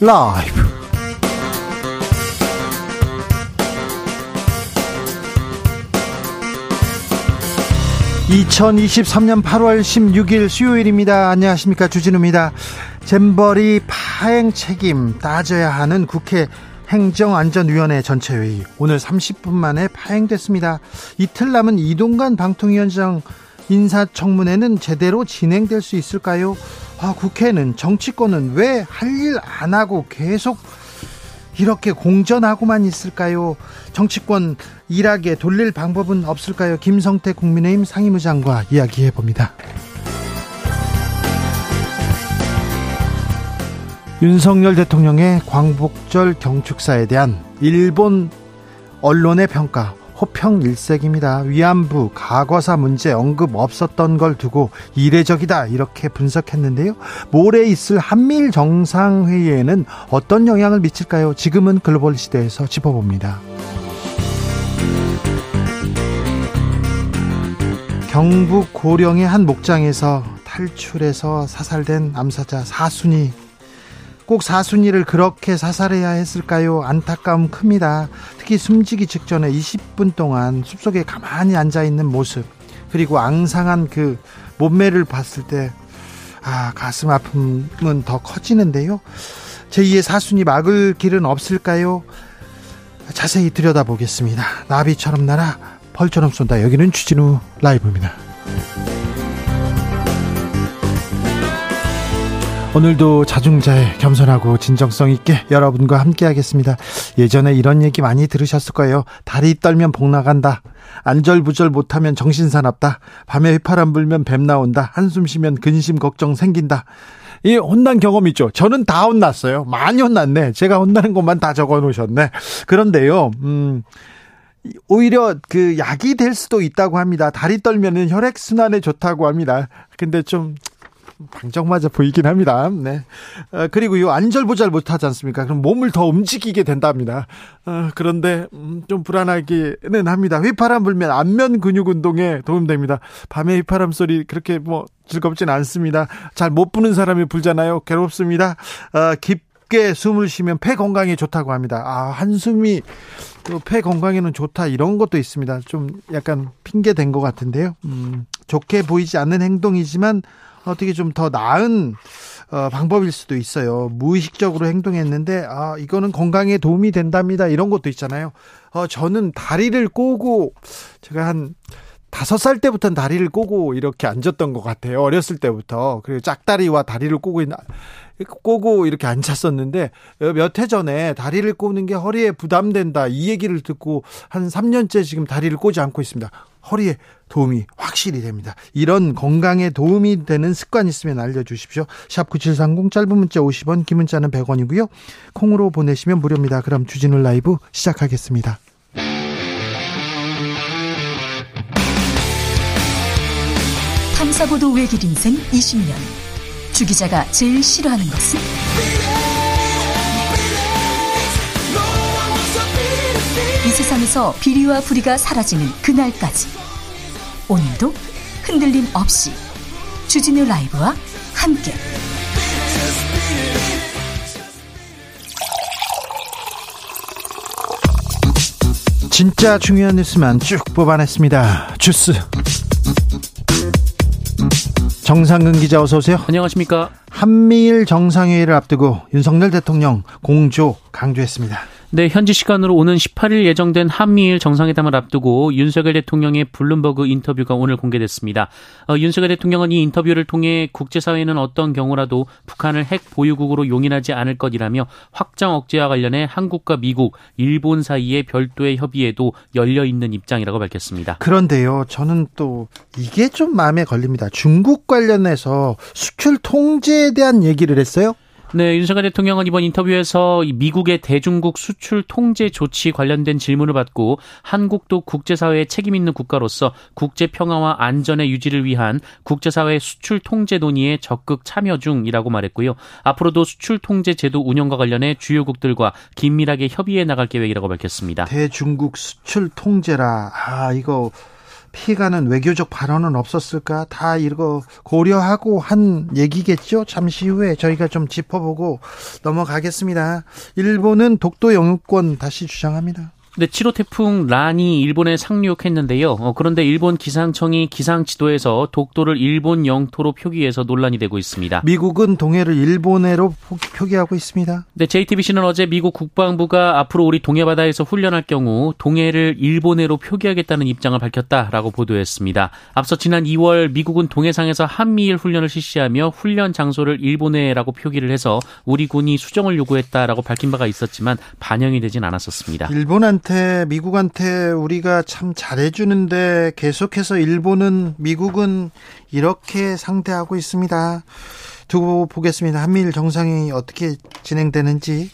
라이브. 2023년 8월 16일 수요일입니다. 안녕하십니까. 주진우입니다. 잼버리 파행 책임 따져야 하는 국회 행정안전위원회 전체회의. 오늘 30분 만에 파행됐습니다. 이틀 남은 이동관 방통위원장 인사청문회는 제대로 진행될 수 있을까요? 아, 국회는 정치권은 왜 할 일 안 하고 계속 이렇게 공전하고만 있을까요? 정치권 일하게 돌릴 방법은 없을까요? 김성태 국민의힘 상임의장과 이야기해 봅니다. 윤석열 대통령의 광복절 경축사에 대한 일본 언론의 평가 호평 일색입니다. 위안부 과거사 문제 언급 없었던 걸 두고 이례적이다 이렇게 분석했는데요. 모레 있을 한미일 정상회의에는 어떤 영향을 미칠까요? 지금은 글로벌 시대에서 짚어봅니다. 경북 고령의 한 목장에서 탈출해서 사살된 암사자 사순이 꼭 사순이를 그렇게 사살해야 했을까요? 안타까움 큽니다. 특히 숨지기 직전에 20분 동안 숲속에 가만히 앉아 있는 모습, 그리고 앙상한 그 몸매를 봤을 때, 아, 가슴 아픔은 더 커지는데요. 제2의 사순이 막을 길은 없을까요? 자세히 들여다보겠습니다. 나비처럼 날아 벌처럼 쏜다. 여기는 주진우 라이브입니다. 오늘도 자중자애 겸손하고 진정성 있게 여러분과 함께 하겠습니다. 예전에 이런 얘기 많이 들으셨을 거예요. 다리 떨면 복 나간다. 안절부절 못하면 정신사납다. 밤에 휘파람 불면 뱀 나온다. 한숨 쉬면 근심 걱정 생긴다. 이 혼난 경험 있죠. 저는 다 혼났어요. 많이 혼났네. 제가 혼나는 것만 다 적어 놓으셨네. 그런데요, 음, 오히려 그 약이 될 수도 있다고 합니다. 다리 떨면은 혈액 순환에 좋다고 합니다. 근데 좀 방정맞아 보이긴 합니다. 네. 어, 그리고요, 안절부절 못하지 않습니까? 그럼 몸을 더 움직이게 된답니다. 어, 그런데, 음, 좀 불안하기는 합니다. 휘파람 불면 안면 근육 운동에 도움됩니다. 밤에 휘파람 소리 그렇게 뭐 즐겁진 않습니다. 잘 못 부는 사람이 불잖아요. 괴롭습니다. 어, 깊게 숨을 쉬면 폐 건강에 좋다고 합니다. 아, 한숨이 폐 건강에는 좋다 이런 것도 있습니다. 좀 약간 핑계 된것 같은데요. 음, 좋게 보이지 않는 행동이지만 어떻게 좀 더 나은 어, 방법일 수도 있어요. 무의식적으로 행동했는데 아 이거는 건강에 도움이 된답니다. 이런 것도 있잖아요. 어 저는 다리를 꼬고 제가 한 다섯 살 때부터는 다리를 꼬고 이렇게 앉았던 것 같아요. 어렸을 때부터. 그리고 짝다리와 다리를 꼬고 꼬고 이렇게 앉았었는데 몇 해 전에 다리를 꼬는 게 허리에 부담된다 이 얘기를 듣고 한 3년째 지금 다리를 꼬지 않고 있습니다. 허리에 도움이 확실히 됩니다. 이런 건강에 도움이 되는 습관 있으면 알려주십시오. 샵 9730 짧은 문자 50원 긴 문자는 100원이고요. 콩으로 보내시면 무료입니다. 그럼 주진우 라이브 시작하겠습니다. 탐사보도 외길 인생 20년 주 기자가 제일 싫어하는 것은? 이 세상에서 비리와 부리가 사라지는 그날까지 오늘도 흔들림 없이 주진우 라이브와 함께 진짜 중요한 뉴스만 쭉 뽑아냈습니다. 주스 정상근 기자 어서 오세요. 안녕하십니까. 한미일 정상회의를 앞두고 윤석열 대통령 공조 강조했습니다. 네, 현지 시간으로 오는 18일 예정된 한미일 정상회담을 앞두고 윤석열 대통령의 블룸버그 인터뷰가 오늘 공개됐습니다. 어, 윤석열 대통령은 이 인터뷰를 통해 국제사회는 어떤 경우라도 북한을 핵 보유국으로 용인하지 않을 것이라며 확장 억제와 관련해 한국과 미국, 일본 사이의 별도의 협의에도 열려 있는 입장이라고 밝혔습니다. 그런데요, 저는 또 이게 좀 마음에 걸립니다. 중국 관련해서 수출 통제에 대한 얘기를 했어요. 네, 윤석열 대통령은 이번 인터뷰에서 미국의 대중국 수출 통제 조치 관련된 질문을 받고 한국도 국제사회에 책임 있는 국가로서 국제 평화와 안전의 유지를 위한 국제사회 수출 통제 논의에 적극 참여 중이라고 말했고요. 앞으로도 수출 통제 제도 운영과 관련해 주요국들과 긴밀하게 협의해 나갈 계획이라고 밝혔습니다. 대중국 수출 통제라 아 이거 피해가는 외교적 발언은 없었을까? 다 이거 고려하고 한 얘기겠죠? 잠시 후에 저희가 좀 짚어보고 넘어가겠습니다. 일본은 독도 영유권 다시 주장합니다. 네, 7호 태풍 란이 일본에 상륙했는데요. 어, 그런데 일본 기상청이 기상 지도에서 독도를 일본 영토로 표기해서 논란이 되고 있습니다. 미국은 동해를 일본해로 표기하고 있습니다. 네, JTBC는 어제 미국 국방부가 앞으로 우리 동해 바다에서 훈련할 경우 동해를 일본해로 표기하겠다는 입장을 밝혔다라고 보도했습니다. 앞서 지난 2월 미국은 동해상에서 한미일 훈련을 실시하며 훈련 장소를 일본해라고 표기를 해서 우리 군이 수정을 요구했다라고 밝힌 바가 있었지만 반영이 되진 않았었습니다. 일본한 테 미국한테 우리가 참 잘해주는데 계속해서 일본은 미국은 이렇게 상대하고 있습니다. 두고 보겠습니다. 한미일 정상이 어떻게 진행되는지.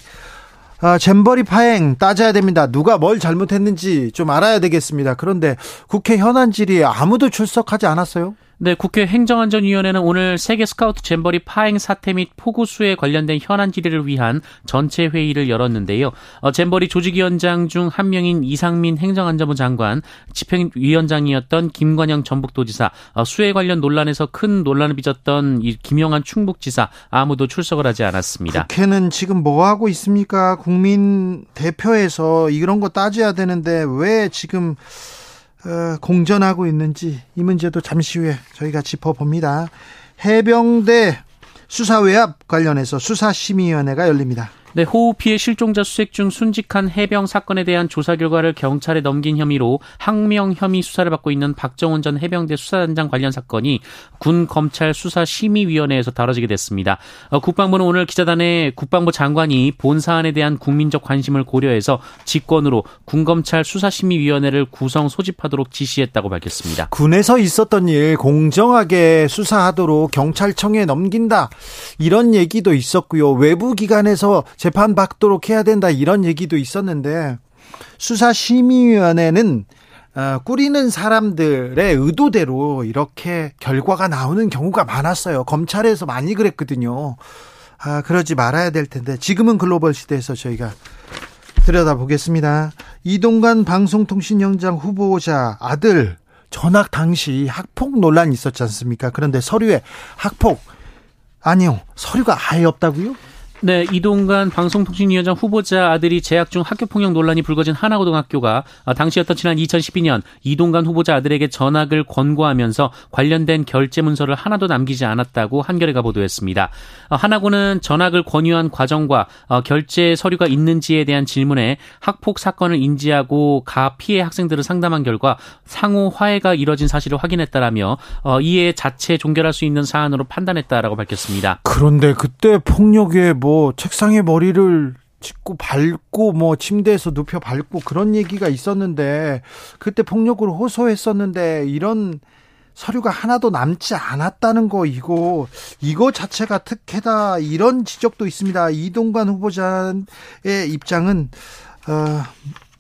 아, 잼버리 파행 따져야 됩니다. 누가 뭘 잘못했는지 좀 알아야 되겠습니다. 그런데 국회 현안 질의에 아무도 출석하지 않았어요? 네, 국회 행정안전위원회는 오늘 세계 스카우트 잼버리 파행 사태 및 폭우 수에 관련된 현안 질의를 위한 전체 회의를 열었는데요. 어, 잼버리 조직위원장 중 한 명인 이상민 행정안전부 장관, 집행위원장이었던 김관영 전북도지사, 어, 수해 관련 논란에서 큰 논란을 빚었던 이 김영한 충북지사 아무도 출석을 하지 않았습니다. 국회는 지금 뭐 하고 있습니까? 국민 대표에서 이런 거 따져야 되는데 왜 지금 어, 공전하고 있는지 이 문제도 잠시 후에 저희가 짚어봅니다. 해병대 수사 외압 관련해서 수사심의위원회가 열립니다. 네, 호우 피해 실종자 수색 중 순직한 해병 사건에 대한 조사 결과를 경찰에 넘긴 혐의로 항명 혐의 수사를 받고 있는 박정훈 전 해병대 수사단장 관련 사건이 군 검찰 수사 심의위원회에서 다뤄지게 됐습니다. 어, 국방부는 오늘 기자단에 국방부 장관이 본 사안에 대한 국민적 관심을 고려해서 직권으로 군 검찰 수사 심의위원회를 구성 소집하도록 지시했다고 밝혔습니다. 군에서 있었던 일 공정하게 수사하도록 경찰청에 넘긴다 이런 얘기도 있었고요. 외부 기관에서 재판 받도록 해야 된다 이런 얘기도 있었는데 수사심의위원회는 어, 꾸리는 사람들의 의도대로 이렇게 결과가 나오는 경우가 많았어요. 검찰에서 많이 그랬거든요. 아, 그러지 말아야 될 텐데 지금은 글로벌 시대에서 저희가 들여다보겠습니다. 이동관 방송통신영장 후보자 아들 전학 당시 학폭 논란이 있었지 않습니까? 그런데 서류에 학폭 아니요 서류가 아예 없다고요? 네, 이동관 방송통신위원장 후보자 아들이 재학 중 학교폭력 논란이 불거진 하나고등학교가 아, 당시였던 지난 2012년 이동관 후보자 아들에게 전학을 권고하면서 관련된 결제 문서를 하나도 남기지 않았다고 한겨레가 보도했습니다. 아, 하나고는 전학을 권유한 과정과 어, 결제 서류가 있는지에 대한 질문에 학폭 사건을 인지하고 가 피해 학생들을 상담한 결과 상호 화해가 이뤄진 사실을 확인했다라며 어, 이에 자체 종결할 수 있는 사안으로 판단했다라고 밝혔습니다. 그런데 그때 폭력에 뭐 책상에 머리를 짚고 밟고 뭐 침대에서 눕혀 밟고 그런 얘기가 있었는데 그때 폭력으로 호소했었는데 이런 서류가 하나도 남지 않았다는 거 이거 이거 자체가 특혜다 이런 지적도 있습니다. 이동관 후보자의 입장은 어,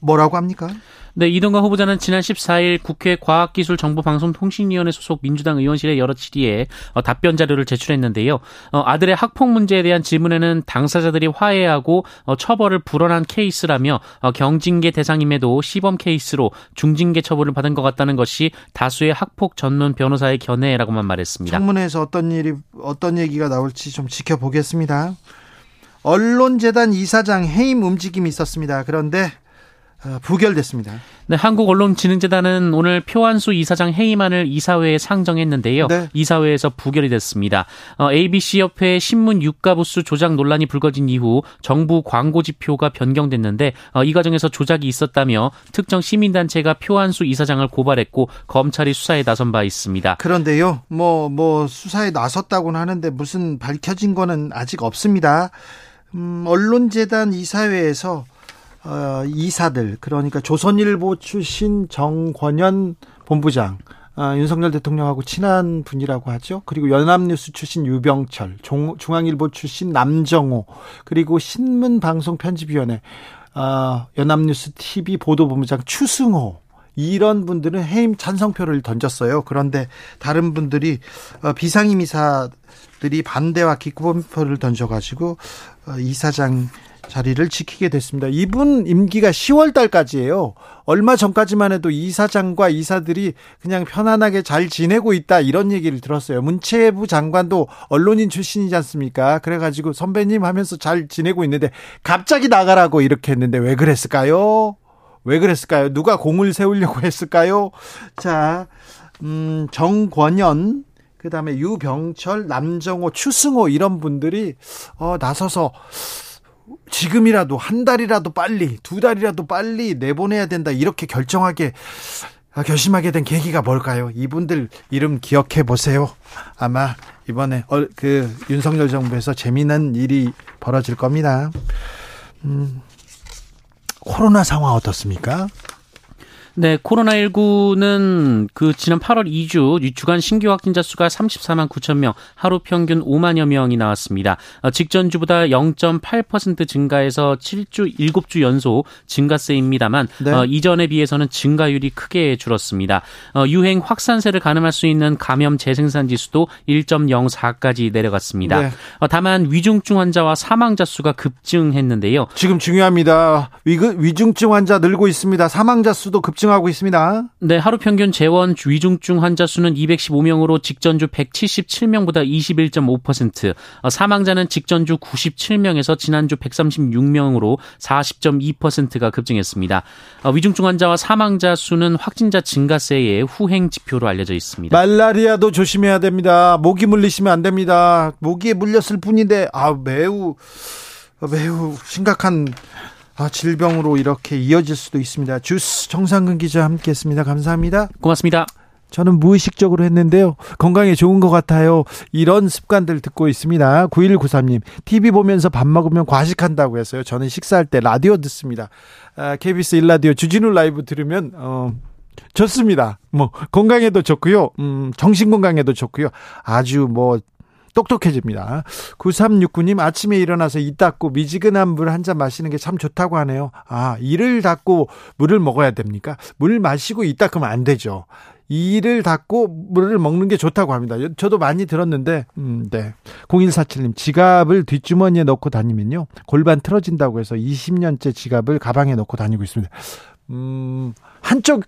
뭐라고 합니까? 네, 이동관 후보자는 지난 14일 국회 과학기술정보방송통신위원회 소속 민주당 의원실에 여러 질의에 어, 답변 자료를 제출했는데요. 어, 아들의 학폭 문제에 대한 질문에는 당사자들이 화해하고 어, 처벌을 불언한 케이스라며 어, 경징계 대상임에도 시범 케이스로 중징계 처벌을 받은 것 같다는 것이 다수의 학폭 전문 변호사의 견해라고만 말했습니다. 청문회에서 어떤 일이 어떤 얘기가 나올지 좀 지켜보겠습니다. 언론재단 이사장 해임 움직임이 있었습니다. 그런데 어, 부결됐습니다. 네, 한국언론진흥재단은 오늘 표한수 이사장 해임안을 이사회에 상정했는데요. 네. 이사회에서 부결이 됐습니다. 어, ABC 협회 신문 유가 부수 조작 논란이 불거진 이후 정부 광고 지표가 변경됐는데 어, 이 과정에서 조작이 있었다며 특정 시민단체가 표한수 이사장을 고발했고 검찰이 수사에 나선 바 있습니다. 그런데요, 뭐뭐 뭐 수사에 나섰다고는 하는데 무슨 밝혀진 거는 아직 없습니다. 음, 언론재단 이사회에서 어, 이사들 그러니까 조선일보 출신 정권현 본부장 아, 윤석열 대통령하고 친한 분이라고 하죠. 그리고 연합뉴스 출신 유병철, 종, 중앙일보 출신 남정호, 그리고 신문방송편집위원회 아, 연합뉴스 TV 보도본부장 추승호 이런 분들은 해임 찬성표를 던졌어요. 그런데 다른 분들이 어, 비상임 이사들이 반대와 기권표를 던져가지고 어, 이사장 자리를 지키게 됐습니다. 이분 임기가 10월 달까지예요. 얼마 전까지만 해도 이사장과 이사들이 그냥 편안하게 잘 지내고 있다 이런 얘기를 들었어요. 문체부 장관도 언론인 출신이지 않습니까? 그래가지고 선배님 하면서 잘 지내고 있는데 갑자기 나가라고 이렇게 했는데 왜 그랬을까요? 왜 그랬을까요? 누가 공을 세우려고 했을까요? 자, 음, 정권현 그다음에 유병철, 남정호, 추승호 이런 분들이 어 나서서 지금이라도 한 달이라도 빨리 두 달이라도 빨리 내보내야 된다 이렇게 결정하게 결심하게 된 계기가 뭘까요? 이분들 이름 기억해 보세요. 아마 이번에 그 윤석열 정부에서 재미난 일이 벌어질 겁니다. 음, 코로나 상황 어떻습니까? 네, 코로나19는 그 지난 8월 2주 주간 신규 확진자 수가 34만 9천 명, 하루 평균 5만여 명이 나왔습니다. 어, 직전주보다 0.8% 증가해서 7주 7주 연속 증가세입니다만 네. 어, 이전에 비해서는 증가율이 크게 줄었습니다. 어, 유행 확산세를 가늠할 수 있는 감염 재생산 지수도 1.04까지 내려갔습니다. 네. 어, 다만 위중증 환자와 사망자 수가 급증했는데요. 지금 중요합니다. 위, 위중증 환자 늘고 있습니다. 사망자 수도 급증 급증하고 있습니다. 네, 하루 평균 재원 위중증 환자 수는 215명으로 직전주 177명보다 21.5%, 어, 사망자는 직전주 97명에서 지난주 136명으로 40.2%가 급증했습니다. 어, 위중증 환자와 사망자 수는 확진자 증가세의 후행 지표로 알려져 있습니다. 말라리아도 조심해야 됩니다. 모기 물리시면 안 됩니다. 모기에 물렸을 뿐인데 아 매우 매우 심각한 아, 질병으로 이렇게 이어질 수도 있습니다. 주스 정상근 기자 함께했습니다. 감사합니다. 고맙습니다. 저는 무의식적으로 했는데요. 건강에 좋은 것 같아요. 이런 습관들 듣고 있습니다. 9193님, TV 보면서 밥 먹으면 과식한다고 했어요. 저는 식사할 때 라디오 듣습니다. 아, KBS 1라디오 주진우 라이브 들으면, 어, 좋습니다. 뭐, 건강에도 좋고요. 음, 정신 건강에도 좋고요. 아주 뭐, 똑똑해집니다. 9369님 아침에 일어나서 이 닦고 미지근한 물 한 잔 마시는 게 참 좋다고 하네요. 아, 이를 닦고 물을 먹어야 됩니까? 물 마시고 이 닦으면 안 되죠. 이를 닦고 물을 먹는 게 좋다고 합니다. 저도 많이 들었는데, 음, 네. 0147님, 지갑을 뒷주머니에 넣고 다니면요. 골반 틀어진다고 해서 20년째 지갑을 가방에 넣고 다니고 있습니다. 음, 한쪽,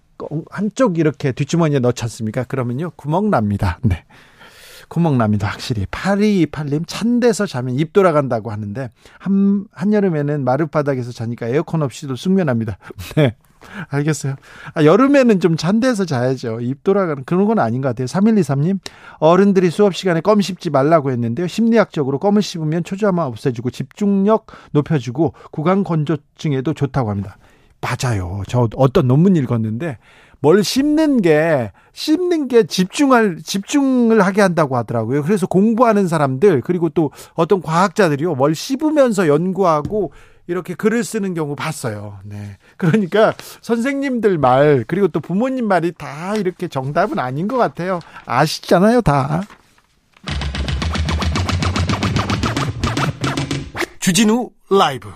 한쪽 이렇게 뒷주머니에 넣지 않습니까? 그러면요. 구멍 납니다. 네. 구멍납니다. 확실히. 8228님, 찬 데서 자면 입 돌아간다고 하는데, 한, 한여름에는 마룻바닥에서 자니까 에어컨 없이도 숙면합니다. 네. 알겠어요. 아, 여름에는 좀찬 데서 자야죠. 입 돌아가는 그런 건 아닌 것 같아요. 3123님, 어른들이 수업 시간에 껌 씹지 말라고 했는데요. 심리학적으로 껌을 씹으면 초조함을 없애주고 집중력 높여주고 구강 건조증에도 좋다고 합니다. 맞아요. 저 어떤 논문 읽었는데 뭘 씹는 게 씹는 게 집중할 집중을 하게 한다고 하더라고요. 그래서 공부하는 사람들 그리고 또 어떤 과학자들이요 뭘 씹으면서 연구하고 이렇게 글을 쓰는 경우 봤어요. 네. 그러니까 선생님들 말 그리고 또 부모님 말이 다 이렇게 정답은 아닌 것 같아요. 아시잖아요, 다. 주진우 라이브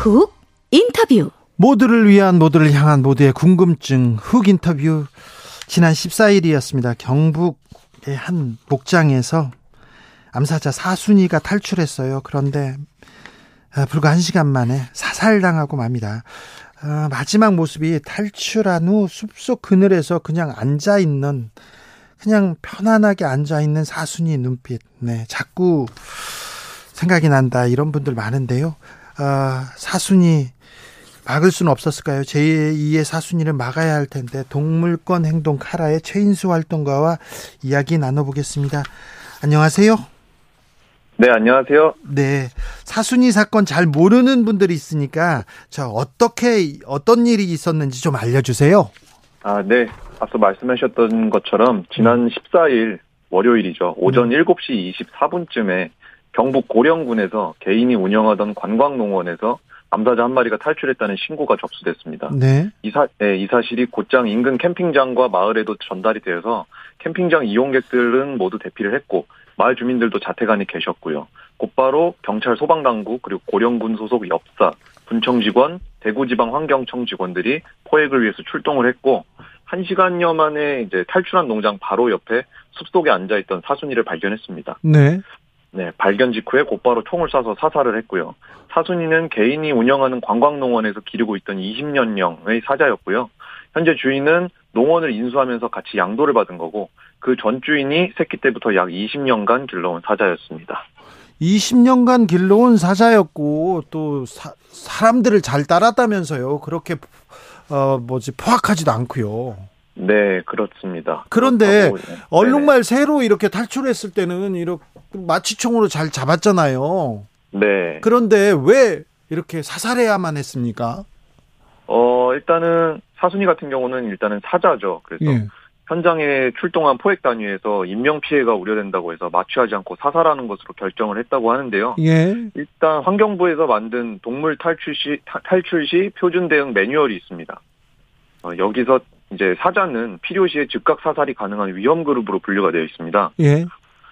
훅 인터뷰 모두를 위한 모두를 향한 모두의 궁금증 훅 인터뷰 지난 14일이었습니다. 경북의 한 목장에서 암사자 사순이가 탈출했어요. 그런데 아, 불과 1시간 만에 사살당하고 맙니다. 아, 마지막 모습이 탈출한 후 숲속 그늘에서 그냥 앉아 있는 그냥 편안하게 앉아 있는 사순이 눈빛. 네, 자꾸 생각이 난다. 이런 분들 많은데요. 아, 사순이 막을 수는 없었을까요? 제2의 사순이를 막아야 할 텐데 동물권 행동 카라의 최인수 활동가와 이야기 나눠보겠습니다. 안녕하세요. 네, 안녕하세요. 네. 사순이 사건 잘 모르는 분들이 있으니까 저 어떻게 어떤 일이 있었는지 좀 알려 주세요. 아, 네. 앞서 말씀하셨던 것처럼 지난 14일 월요일이죠. 오전 음. 7시 24분쯤에 경북 고령군에서 개인이 운영하던 관광농원에서 암사자 한 마리가 탈출했다는 신고가 접수됐습니다. 네. 이, 사, 네, 이 사실이 곧장 인근 캠핑장과 마을에도 전달이 되어서 캠핑장 이용객들은 모두 대피를 했고 마을 주민들도 자택 안에 계셨고요. 곧바로 경찰 소방당국 그리고 고령군 소속 엽사 군청 직원, 대구지방 환경청 직원들이 포획을 위해서 출동을 했고 1시간여 만에 이제 탈출한 농장 바로 옆에 숲속에 앉아있던 사순이를 발견했습니다. 네. 네, 발견 직후에 곧바로 총을 쏴서 사살을 했고요. 사순이는 개인이 운영하는 관광농원에서 기르고 있던 20년령의 사자였고요. 현재 주인은 농원을 인수하면서 같이 양도를 받은 거고 그 전 주인이 새끼 때부터 약 20년간 길러온 사자였습니다. 20년간 길러온 사자였고 또 사, 사람들을 잘 따랐다면서요. 그렇게 어 뭐지 포악하지도 않고요. 네, 그렇습니다. 그런데 네. 얼룩말 새로 이렇게 탈출했을 때는 이렇게 마취총으로 잘 잡았잖아요. 네. 그런데 왜 이렇게 사살해야만 했습니까? 어, 일단은 사순이 같은 경우는 일단은 사자죠. 그래서 예. 현장에 출동한 포획 단위에서 인명 피해가 우려된다고 해서 마취하지 않고 사살하는 것으로 결정을 했다고 하는데요. 예. 일단 환경부에서 만든 동물 탈출 시 타- 탈출 시 표준 대응 매뉴얼이 있습니다. 어, 여기서 이제 사자는 필요시에 즉각 사살이 가능한 위험 그룹으로 분류가 되어 있습니다. 예.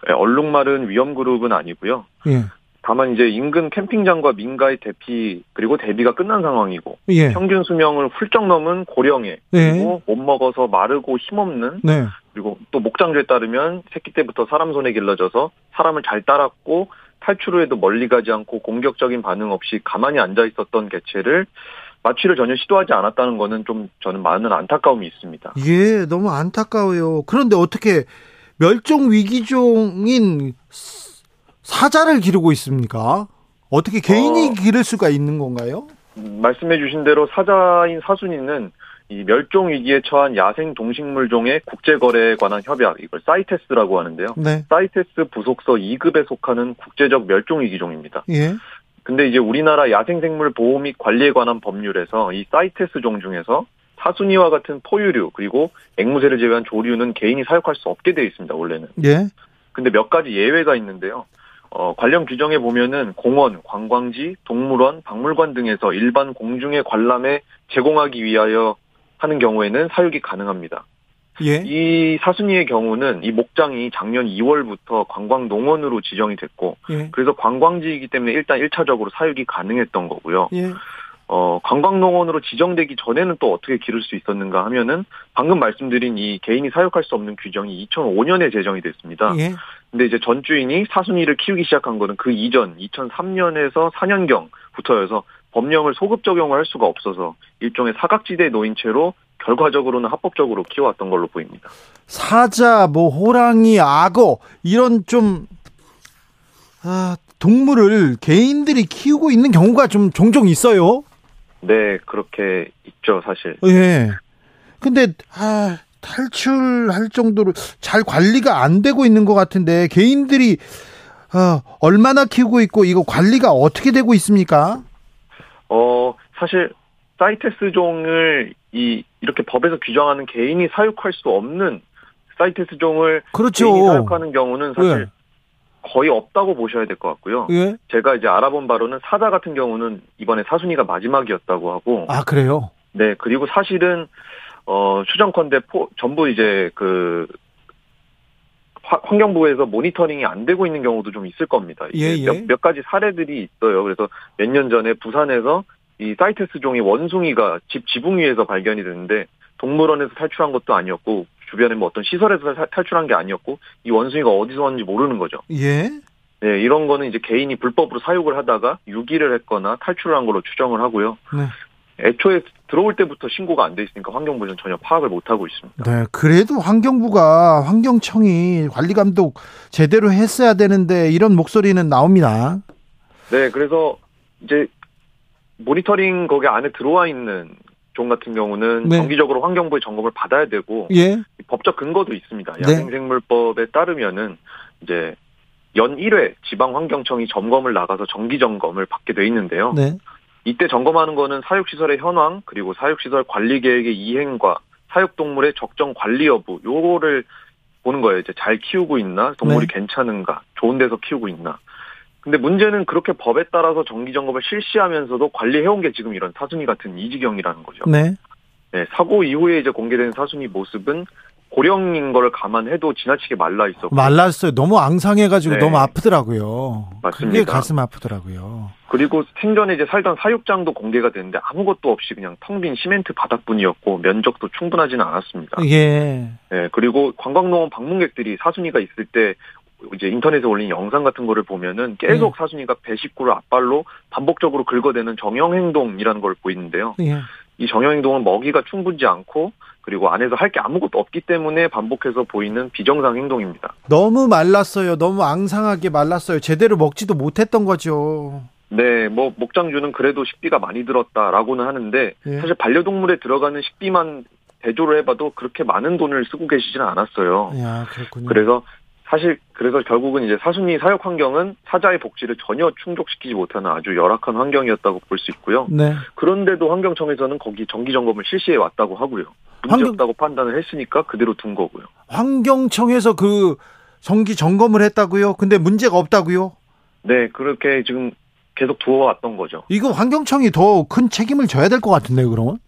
예, 얼룩말은 위험 그룹은 아니고요. 예. 다만 이제 인근 캠핑장과 민가의 대피 그리고 대비가 끝난 상황이고 예. 평균 수명을 훌쩍 넘은 고령에 네. 그리고 못 먹어서 마르고 힘없는 네. 그리고 또 목장주에 따르면 새끼 때부터 사람 손에 길러져서 사람을 잘 따랐고 탈출 후에도 멀리 가지 않고 공격적인 반응 없이 가만히 앉아 있었던 개체를 마취를 전혀 시도하지 않았다는 거는 좀 저는 많은 안타까움이 있습니다. 예, 너무 안타까워요. 그런데 어떻게 멸종 위기종인 사자를 기르고 있습니까? 어떻게 개인이 어. 기를 수가 있는 건가요? 음, 말씀해 주신 대로 사자인 사순이는 이 멸종 위기에 처한 야생 동식물종의 국제 거래에 관한 협약 이걸 사이테스라고 하는데요. 네. 사이테스 부속서 2급에 속하는 국제적 멸종 위기종입니다. 예. 근데 이제 우리나라 야생생물 보호 및 관리에 관한 법률에서 이 사이테스 종 중에서 사순이와 같은 포유류 그리고 앵무새를 제외한 조류는 개인이 사육할 수 없게 되어 있습니다. 원래는. 예. 근데 몇 가지 예외가 있는데요. 어, 관련 규정에 보면은 공원, 관광지, 동물원, 박물관 등에서 일반 공중의 관람에 제공하기 위하여 하는 경우에는 사육이 가능합니다. 예. 이 사순이의 경우는 이 목장이 작년 2월부터 관광 농원으로 지정이 됐고 예. 그래서 관광지이기 때문에 일단 1차적으로 사육이 가능했던 거고요. 예. 어, 관광농원으로 지정되기 전에는 또 어떻게 기를 수 있었는가 하면은 방금 말씀드린 이 개인이 사육할 수 없는 규정이 2005년에 제정이 됐습니다. 예. 근데 이제 전 주인이 사순이를 키우기 시작한 거는 그 이전 2003년에서 4년경부터여서 법령을 소급 적용을 할 수가 없어서 일종의 사각지대에 놓인 채로 결과적으로는 합법적으로 키워왔던 걸로 보입니다. 사자, 뭐 호랑이, 악어 이런 좀 아, 동물을 개인들이 키우고 있는 경우가 좀 종종 있어요. 네, 그렇게 있죠, 사실. 예. 근데 아, 탈출할 정도로 잘 관리가 안 되고 있는 것 같은데 개인들이 어, 얼마나 키우고 있고 이거 관리가 어떻게 되고 있습니까? 어, 사실 사이테스 종을 이 이렇게 법에서 규정하는 개인이 사육할 수 없는 사이테스 종을 그렇죠. 개인이 사육하는 경우는 사실 예. 거의 없다고 보셔야 될 것 같고요. 예. 제가 이제 알아본 바로는 사자 같은 경우는 이번에 사순이가 마지막이었다고 하고, 아 그래요? 네 그리고 사실은 어 추정컨대 포, 전부 이제 그 화- 환경부에서 모니터링이 안 되고 있는 경우도 좀 있을 겁니다. 예, 예. 몇, 몇 가지 사례들이 있어요. 그래서 몇 년 전에 부산에서 이 사이테스 종이 원숭이가 집 지붕 위에서 발견이 됐는데 동물원에서 탈출한 것도 아니었고 주변에 뭐 어떤 시설에서 사- 탈출한 게 아니었고 이 원숭이가 어디서 왔는지 모르는 거죠. 예. 네, 이런 거는 이제 개인이 불법으로 사육을 하다가 유기를 했거나 탈출을 한 걸로 추정을 하고요. 네. 애초에 들어올 때부터 신고가 안 돼 있으니까 환경부는 전혀 파악을 못 하고 있습니다. 네. 그래도 환경부가 환경청이 관리 감독 제대로 했어야 되는데 이런 목소리는 나옵니다. 네, 그래서 이제 모니터링 거기 안에 들어와 있는 종 같은 경우는 네. 정기적으로 환경부의 점검을 받아야 되고 예. 법적 근거도 있습니다. 네. 야생생물법에 따르면은 이제 연 1회 지방 환경청이 점검을 나가서 정기 점검을 받게 돼 있는데요. 네. 이때 점검하는 거는 사육시설의 현황 그리고 사육시설 관리 계획의 이행과 사육동물의 적정 관리 여부 요거를 보는 거예요. 이제 잘 키우고 있나 동물이 네. 괜찮은가 좋은 데서 키우고 있나. 근데 문제는 그렇게 법에 따라서 정기 점검을 실시하면서도 관리해온 게 지금 이런 사순이 같은 이 지경이라는 거죠. 네. 네, 사고 이후에 이제 공개된 사순이 모습은 고령인 걸 감안해도 지나치게 말라 있었고 말랐어요. 너무 앙상해가지고 네. 너무 아프더라고요. 맞습니다. 그게 가슴 아프더라고요. 그리고 생전에 이제 살던 사육장도 공개가 됐는데 아무것도 없이 그냥 텅 빈 시멘트 바닥뿐이었고 면적도 충분하지는 않았습니다. 예. 네, 그리고 관광농원 방문객들이 사순이가 있을 때 이제 인터넷에 올린 영상 같은 거를 보면은 계속 네. 사순이가 배 식구를 앞발로 반복적으로 긁어대는 정형 행동이라는 걸 보이는데요. 예. 이 정형 행동은 먹이가 충분지 않고 그리고 안에서 할 게 아무것도 없기 때문에 반복해서 보이는 비정상 행동입니다. 너무 말랐어요. 너무 앙상하게 말랐어요. 제대로 먹지도 못했던 거죠. 네, 뭐 목장주는 그래도 식비가 많이 들었다라고는 하는데 예. 사실 반려동물에 들어가는 식비만 대조를 해봐도 그렇게 많은 돈을 쓰고 계시지는 않았어요. 야, 그렇군요. 그래서 사실 그래서 결국은 이제 사순이 사육 환경은 사자의 복지를 전혀 충족시키지 못하는 아주 열악한 환경이었다고 볼 수 있고요. 네. 그런데도 환경청에서는 거기 정기 점검을 실시해 왔다고 하고요. 문제없다고 판단을 했으니까 그대로 둔 거고요. 환경청에서 그 정기 점검을 했다고요? 근데 문제가 없다고요? 네, 그렇게 지금 계속 두어왔던 거죠. 이거 환경청이 더 큰 책임을 져야 될 것 같은데요, 그러면?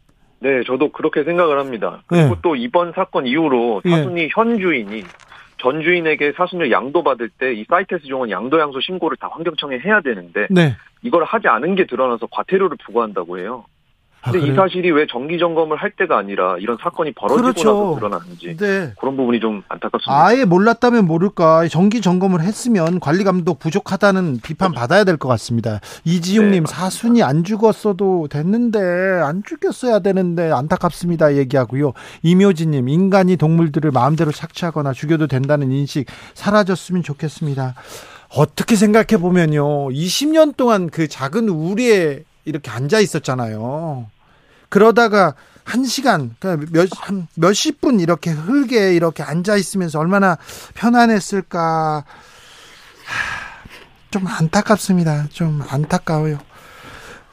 네, 저도 그렇게 생각을 합니다. 네. 그리고 또 이번 사건 이후로 예. 사순이 현 주인이 전 주인에게 사순을 양도 받을 때 이 사이테스 종은 양도 양수 신고를 다 환경청에 해야 되는데 네. 이걸 하지 않은 게 드러나서 과태료를 부과한다고 해요. 아, 근데 이 그래요? 사실이 왜 정기 점검을 할 때가 아니라 이런 사건이 벌어지고 그렇죠. 나서 드러나는지 네. 그런 부분이 좀 안타깝습니다. 아예 몰랐다면 모를까 정기 점검을 했으면 관리 감독 부족하다는 비판 받아야 될 것 같습니다. 이지용님 네. 사순이 안 죽었어도 됐는데 안 죽였어야 되는데 안타깝습니다 얘기하고요. 이묘진님 인간이 동물들을 마음대로 착취하거나 죽여도 된다는 인식 사라졌으면 좋겠습니다. 어떻게 생각해 보면요, 20년 동안 그 작은 우리에 이렇게 앉아 있었잖아요. 그러다가 한 시간, 그러니까 몇, 한 몇십 분 이렇게 흙에 이렇게 앉아 있으면서 얼마나 편안했을까. 하, 좀 안타깝습니다. 좀 안타까워요.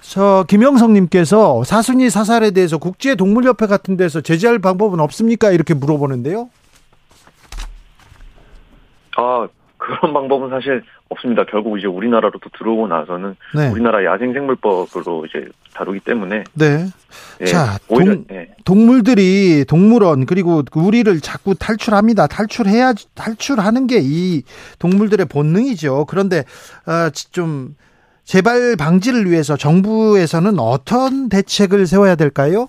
저 김영성님께서 사순이 사살에 대해서 국제 동물협회 같은 데서 제재할 방법은 없습니까? 이렇게 물어보는데요. 아 그런 방법은 사실 없습니다. 결국 이제 우리나라로 또 들어오고 나서는 네, 우리나라 야생생물법으로 이제 다루기 때문에 네. 예, 자, 오히려 동- 예, 동물들이 동물원 그리고 우리를 자꾸 탈출합니다. 탈출해야 탈출하는 게 이 동물들의 본능이죠. 그런데 어, 좀 재발 방지를 위해서 정부에서는 어떤 대책을 세워야 될까요?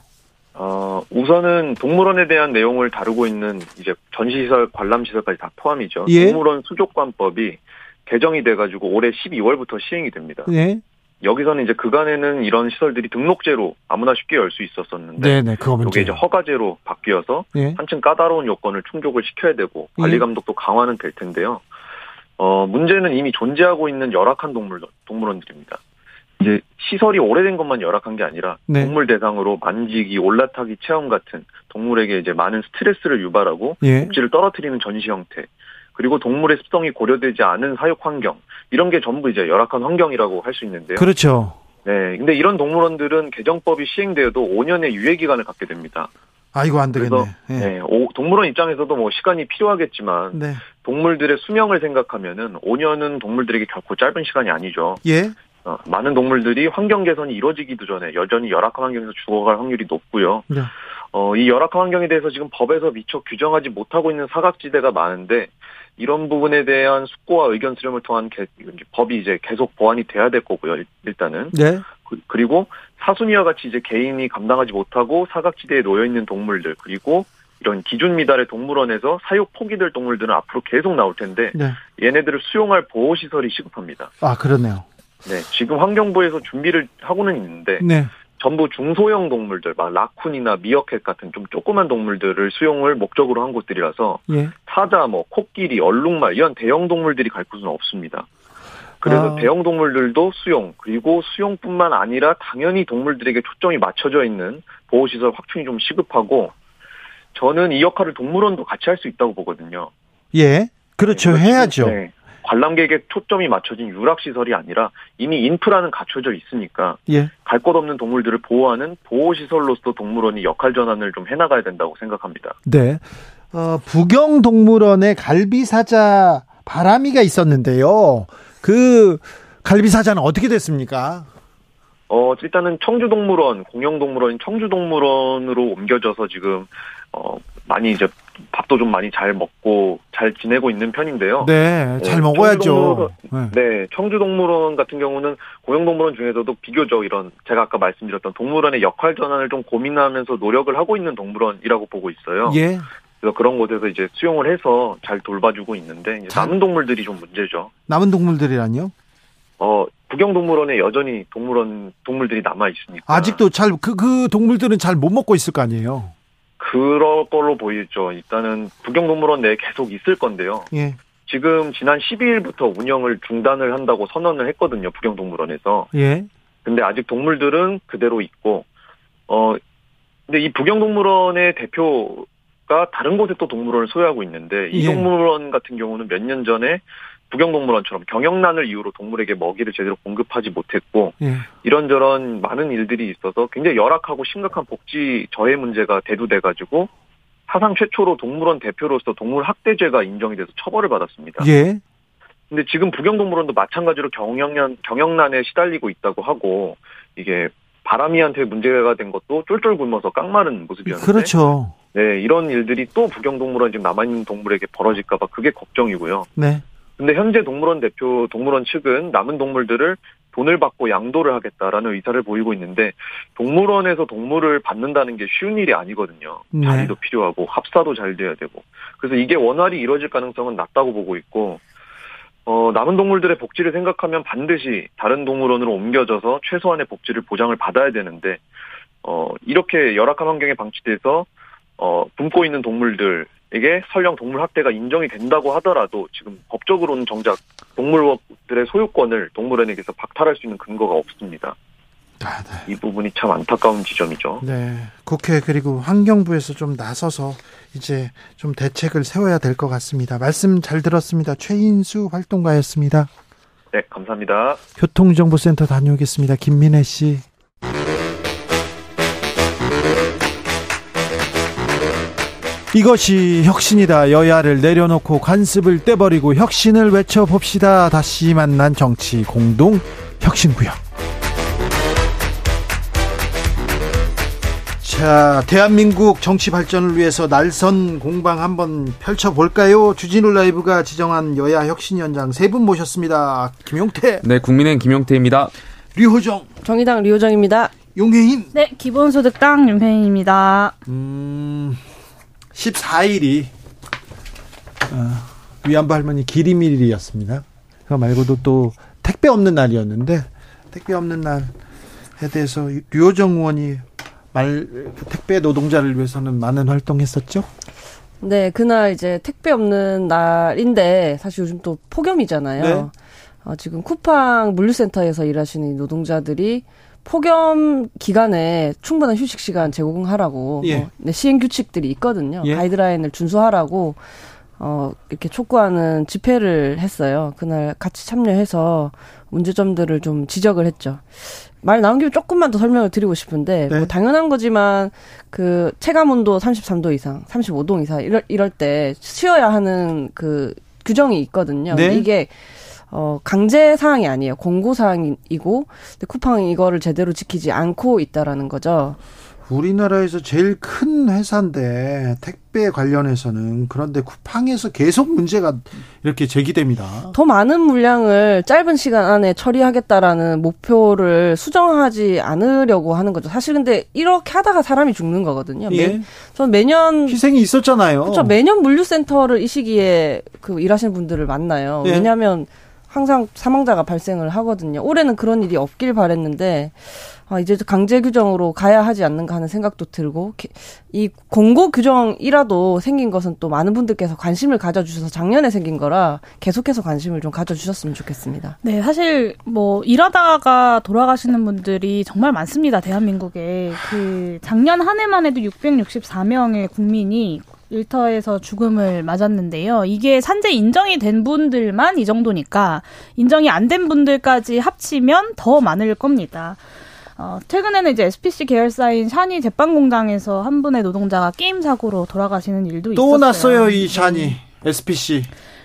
어, 우선은 동물원에 대한 내용을 다루고 있는 이제 전시시설, 관람시설까지 다 포함이죠. 예. 동물원 수족관법이 개정이 돼가지고 올해 12월부터 시행이 됩니다. 네, 여기서는 이제 그간에는 이런 시설들이 등록제로 아무나 쉽게 열 수 있었었는데 네, 네, 그거 이게 문제. 이제 허가제로 바뀌어서 예, 한층 까다로운 요건을 충족을 시켜야 되고 예. 관리 감독도 강화는 될 텐데요. 어, 문제는 이미 존재하고 있는 열악한 동물, 동물원들입니다. 이제 시설이 오래된 것만 열악한 게 아니라 네. 동물 대상으로 만지기, 올라타기 체험 같은 동물에게 이제 많은 스트레스를 유발하고 예, 복지를 떨어뜨리는 전시 형태 그리고 동물의 습성이 고려되지 않은 사육 환경 이런 게 전부 이제 열악한 환경이라고 할 수 있는데요. 그렇죠. 네, 근데 이런 동물원들은 개정법이 시행되어도 5년의 유예 기간을 갖게 됩니다. 아이고 안 되겠네. 그래서 예. 네, 오- 동물원 입장에서도 뭐 시간이 필요하겠지만 네, 동물들의 수명을 생각하면은 5년은 동물들에게 결코 짧은 시간이 아니죠. 예, 어, 많은 동물들이 환경 개선이 이루어지기도 전에 여전히 열악한 환경에서 죽어갈 확률이 높고요. 네. 어, 이 열악한 환경에 대해서 지금 법에서 미처 규정하지 못하고 있는 사각지대가 많은데 이런 부분에 대한 숙고와 의견 수렴을 통한 개- 법이 이제 계속 보완이 돼야 될 거고요. 일- 일단은 네, 그- 그리고 사순이와 같이 이제 개인이 감당하지 못하고 사각지대에 놓여 있는 동물들 그리고 이런 기준 미달의 동물원에서 사육 포기될 동물들은 앞으로 계속 나올 텐데 네. 얘네들을 수용할 보호 시설이 시급합니다. 아 그러네요. 네, 지금 환경부에서 준비를 하고는 있는데 네, 전부 중소형 동물들, 막 라쿤이나 미어캣 같은 좀 조그만 동물들을 수용을 목적으로 한 곳들이라서 예, 사자, 뭐 코끼리, 얼룩말 이런 대형 동물들이 갈 곳은 없습니다. 그래서 아. 대형 동물들도 수용 그리고 수용뿐만 아니라 당연히 동물들에게 초점이 맞춰져 있는 보호시설 확충이 좀 시급하고 저는 이 역할을 동물원도 같이 할 수 있다고 보거든요. 예, 그렇죠. 네, 해야죠. 네. 관람객에 초점이 맞춰진 유락시설이 아니라 이미 인프라는 갖춰져 있으니까 예. 갈곳 없는 동물들을 보호하는 보호시설로서 동물원이 역할 전환을 좀 해나가야 된다고 생각합니다. 네. 어, 부경동물원에 갈비사자 바람이가 있었는데요. 그 갈비사자는 어떻게 됐습니까? 어, 일단은 청주동물원, 공영동물원인 청주동물원으로 옮겨져서 지금, 어, 많이 이제 밥도 좀 많이 잘 먹고 잘 지내고 있는 편인데요. 네, 잘 네, 먹어야죠. 청주동물원, 네, 청주동물원 같은 경우는 고용동물원 중에서도 비교적 이런 제가 아까 말씀드렸던 동물원의 역할 전환을 좀 고민하면서 노력을 하고 있는 동물원이라고 보고 있어요. 예. 그래서 그런 곳에서 이제 수용을 해서 잘 돌봐주고 있는데 이제 자- 남은 동물들이 좀 문제죠. 남은 동물들이란요? 어, 북경동물원에 여전히 동물원 동물들이 남아 있으니까 아직도 잘 그그 동물들은 잘 못 먹고 있을 거 아니에요. 그럴 걸로 보이죠. 일단은 북경동물원 내에 계속 있을 건데요. 예. 지금 지난 12일부터 운영을 중단을 한다고 선언을 했거든요. 북경동물원에서. 예. 근데 아직 동물들은 그대로 있고, 어, 근데 이 북경동물원의 대표가 다른 곳에 또 동물원을 소유하고 있는데, 이 예. 동물원 같은 경우는 몇 년 전에 북경동물원처럼 경영난을 이유로 동물에게 먹이를 제대로 공급하지 못했고, 예. 이런저런 많은 일들이 있어서 굉장히 열악하고 심각한 복지 저해 문제가 대두돼 가지고, 사상 최초로 동물원 대표로서 동물 학대죄가 인정이 돼서 처벌을 받았습니다. 예. 근데 지금 북경동물원도 마찬가지로 경영난, 경영난에 시달리고 있다고 하고, 이게 바람이한테 문제가 된 것도 쫄쫄 굶어서 깡마른 모습이었는데. 그렇죠. 네, 이런 일들이 또 북경동물원 지금 남아있는 동물에게 벌어질까봐 그게 걱정이고요. 네. 근데 현재 동물원 대표, 동물원 측은 남은 동물들을 돈을 받고 양도를 하겠다라는 의사를 보이고 있는데, 동물원에서 동물을 받는다는 게 쉬운 일이 아니거든요. 네. 자리도 필요하고, 합사도 잘 돼야 되고. 그래서 이게 원활히 이루어질 가능성은 낮다고 보고 있고, 어, 남은 동물들의 복지를 생각하면 반드시 다른 동물원으로 옮겨져서 최소한의 복지를 보장을 받아야 되는데, 어, 이렇게 열악한 환경에 방치돼서, 어, 굶고 있는 동물들 에게 설령 동물 학대가 인정이 된다고 하더라도 지금 법적으로는 정작 동물들의 소유권을 동물원에게서 박탈할 수 있는 근거가 없습니다. 아, 네. 이 부분이 참 안타까운 지점이죠. 네. 국회 그리고 환경부에서 좀 나서서 이제 좀 대책을 세워야 될 것 같습니다. 말씀 잘 들었습니다. 최인수 활동가였습니다. 네, 감사합니다. 교통정보센터 다녀오겠습니다. 김민혜 씨. 이것이 혁신이다. 여야를 내려놓고 관습을 떼버리고 혁신을 외쳐봅시다. 다시 만난 정치 공동 혁신구역. 자, 대한민국 정치 발전을 위해서 날선 공방 한번 펼쳐볼까요? 주진우 라이브가 지정한 여야 혁신위원장 세 분 모셨습니다. 김용태, 네, 국민의힘 김용태입니다. 류호정, 정의당 류호정입니다. 용혜인. 네, 기본소득당 윤팽입니다. 음, 14일이 어, 위안부 할머니 기리밀일이었습니다. 그거 말고도 또 택배 없는 날이었는데 택배 없는 날에 대해서 류호정 의원이 말 택배 노동자를 위해서는 많은 활동했었죠. 네, 그날 이제 택배 없는 날인데 사실 요즘 또 폭염이잖아요. 네. 어, 지금 쿠팡 물류센터에서 일하시는 이 노동자들이 폭염 기간에 충분한 휴식 시간 제공하라고 예. 뭐, 네, 시행 규칙들이 있거든요. 예. 가이드라인을 준수하라고 어, 이렇게 촉구하는 집회를 했어요. 그날 같이 참여해서 문제점들을 좀 지적을 했죠. 말 나온 김에 조금만 더 설명을 드리고 싶은데 네. 뭐 당연한 거지만 그 체감 온도 33도 이상, 35도 이상 이럴 이럴 때 쉬어야 하는 그 규정이 있거든요. 네. 근데 이게 어 강제 사항이 아니에요. 공고 사항이고 근데 쿠팡이 이거를 제대로 지키지 않고 있다라는 거죠. 우리나라에서 제일 큰 회사인데 택배 관련해서는 그런데 쿠팡에서 계속 문제가 이렇게 제기됩니다. 더 많은 물량을 짧은 시간 안에 처리하겠다라는 목표를 수정하지 않으려고 하는 거죠. 사실 근데 이렇게 하다가 사람이 죽는 거거든요. 예. 매, 전 매년 희생이 있었잖아요. 그렇죠. 매년 물류센터를 이 시기에 그 일하시는 분들을 만나요. 예. 왜냐하면 항상 사망자가 발생을 하거든요. 올해는 그런 일이 없길 바랬는데 아, 이제 강제 규정으로 가야 하지 않는가 하는 생각도 들고 게- 이 공고 규정이라도 생긴 것은 또 많은 분들께서 관심을 가져주셔서 작년에 생긴 거라 계속해서 관심을 좀 가져주셨으면 좋겠습니다. 네, 사실 뭐 일하다가 돌아가시는 분들이 정말 많습니다. 대한민국에. 그 작년 한 해만 해도 664명의 국민이 일터에서 죽음을 맞았는데요. 이게 산재 인정이 된 분들만 이 정도니까 인정이 안 된 분들까지 합치면 더 많을 겁니다. 어, 최근에는 이제 SPC 계열사인 샤니 제빵 공장에서 한 분의 노동자가 게임 사고로 돌아가시는 일도 또 있었어요. 났어요 이 샤니 SPC.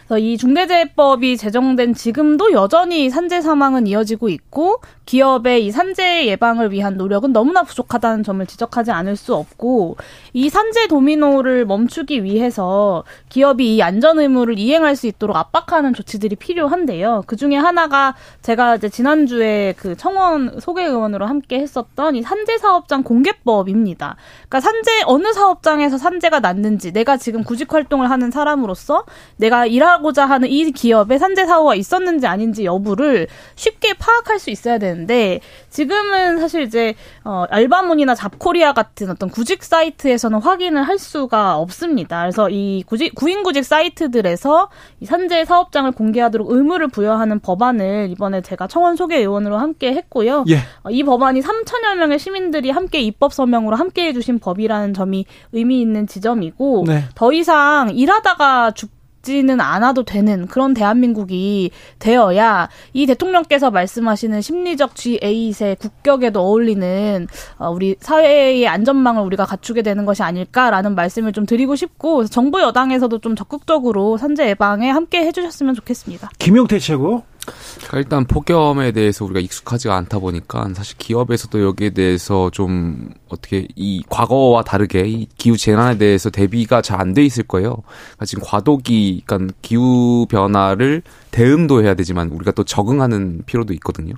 그래서 이 중대재해법이 제정된 지금도 여전히 산재 사망은 이어지고 있고 기업의 이 산재 예방을 위한 노력은 너무나 부족하다는 점을 지적하지 않을 수 없고 이 산재 도미노를 멈추기 위해서 기업이 이 안전 의무를 이행할 수 있도록 압박하는 조치들이 필요한데요. 그 중에 하나가 제가 이제 지난주에 그 청원 소개 의원으로 함께 했었던 이 산재 사업장 공개법입니다. 그러니까 산재 어느 사업장에서 산재가 났는지 내가 지금 구직 활동을 하는 사람으로서 내가 일하고 자 하는 이 기업에 산재 사고가 있었는지 아닌지 여부를 쉽게 파악할 수 있어야 되는 되는데 지금은 사실 이제 어 알바몬이나 잡코리아 같은 어떤 구직 사이트에서는 확인을 할 수가 없습니다. 그래서 이 구직 구인 구직 사이트들에서 이 산재 사업장을 공개하도록 의무를 부여하는 법안을 이번에 제가 청원 소개 의원으로 함께 했고요. 예. 어, 이 법안이 3천여 명의 시민들이 함께 입법 서명으로 함께 해주신 법이라는 점이 의미 있는 지점이고 네. 더 이상 일하다가 죽 지는 않아도 되는 그런 대한민국이 되어야 이 대통령께서 말씀하시는 심리적 G8의 국격에도 어울리는 어, 우리 사회의 안전망을 우리가 갖추게 되는 것이 아닐까라는 말씀을 좀 드리고 싶고 정부 여당에서도 좀 적극적으로 산재 예방에 함께 해주셨으면 좋겠습니다. 김용태 최고. 그러니까 일단 폭염에 대해서 우리가 익숙하지가 않다 보니까 사실 기업에서도 여기에 대해서 좀 어떻게 이 과거와 다르게 이 기후 재난에 대해서 대비가 잘 안 돼 있을 거예요. 그러니까 지금 과도기, 그러니까 기후 변화를 대응도 해야 되지만 우리가 또 적응하는 필요도 있거든요.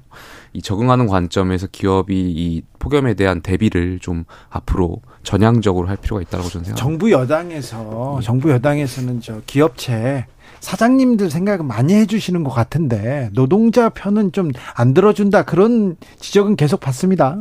이 적응하는 관점에서 기업이 이 폭염에 대한 대비를 좀 앞으로 전향적으로 할 필요가 있다고 저는 생각합니다. 정부 여당에서 정부 여당에서는 저 기업체 사장님들 생각은 많이 해주시는 것 같은데 노동자 편은 좀 안 들어준다 그런 지적은 계속 받습니다.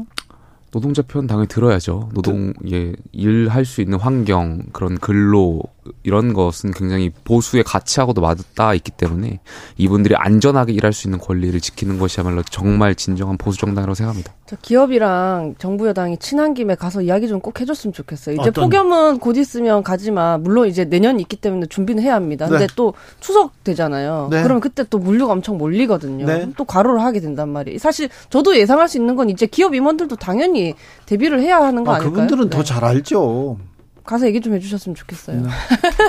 노동자 편 당연히 들어야죠. 노동 예 일할 수 있는 환경 그런 근로 이런 것은 굉장히 보수의 가치하고도 맞닿아 있기 때문에 이분들이 안전하게 일할 수 있는 권리를 지키는 것이야말로 정말 진정한 보수 정당이라고 생각합니다. 저 기업이랑 정부 여당이 친한 김에 가서 이야기 좀 꼭 해줬으면 좋겠어요. 이제 어떤... 폭염은 곧 있으면 가지만 물론 이제 내년 있기 때문에 준비는 해야 합니다. 근데 네. 또 추석 되잖아요. 네. 그러면 그때 또 물류가 엄청 몰리거든요. 네. 또 과로를 하게 된단 말이에요. 사실 저도 예상할 수 있는 건 이제 기업 임원들도 당연히 대비를 해야 하는 거 아, 아닐까요? 그분들은 더 잘 알죠. 가서 얘기 좀 해주셨으면 좋겠어요. 네.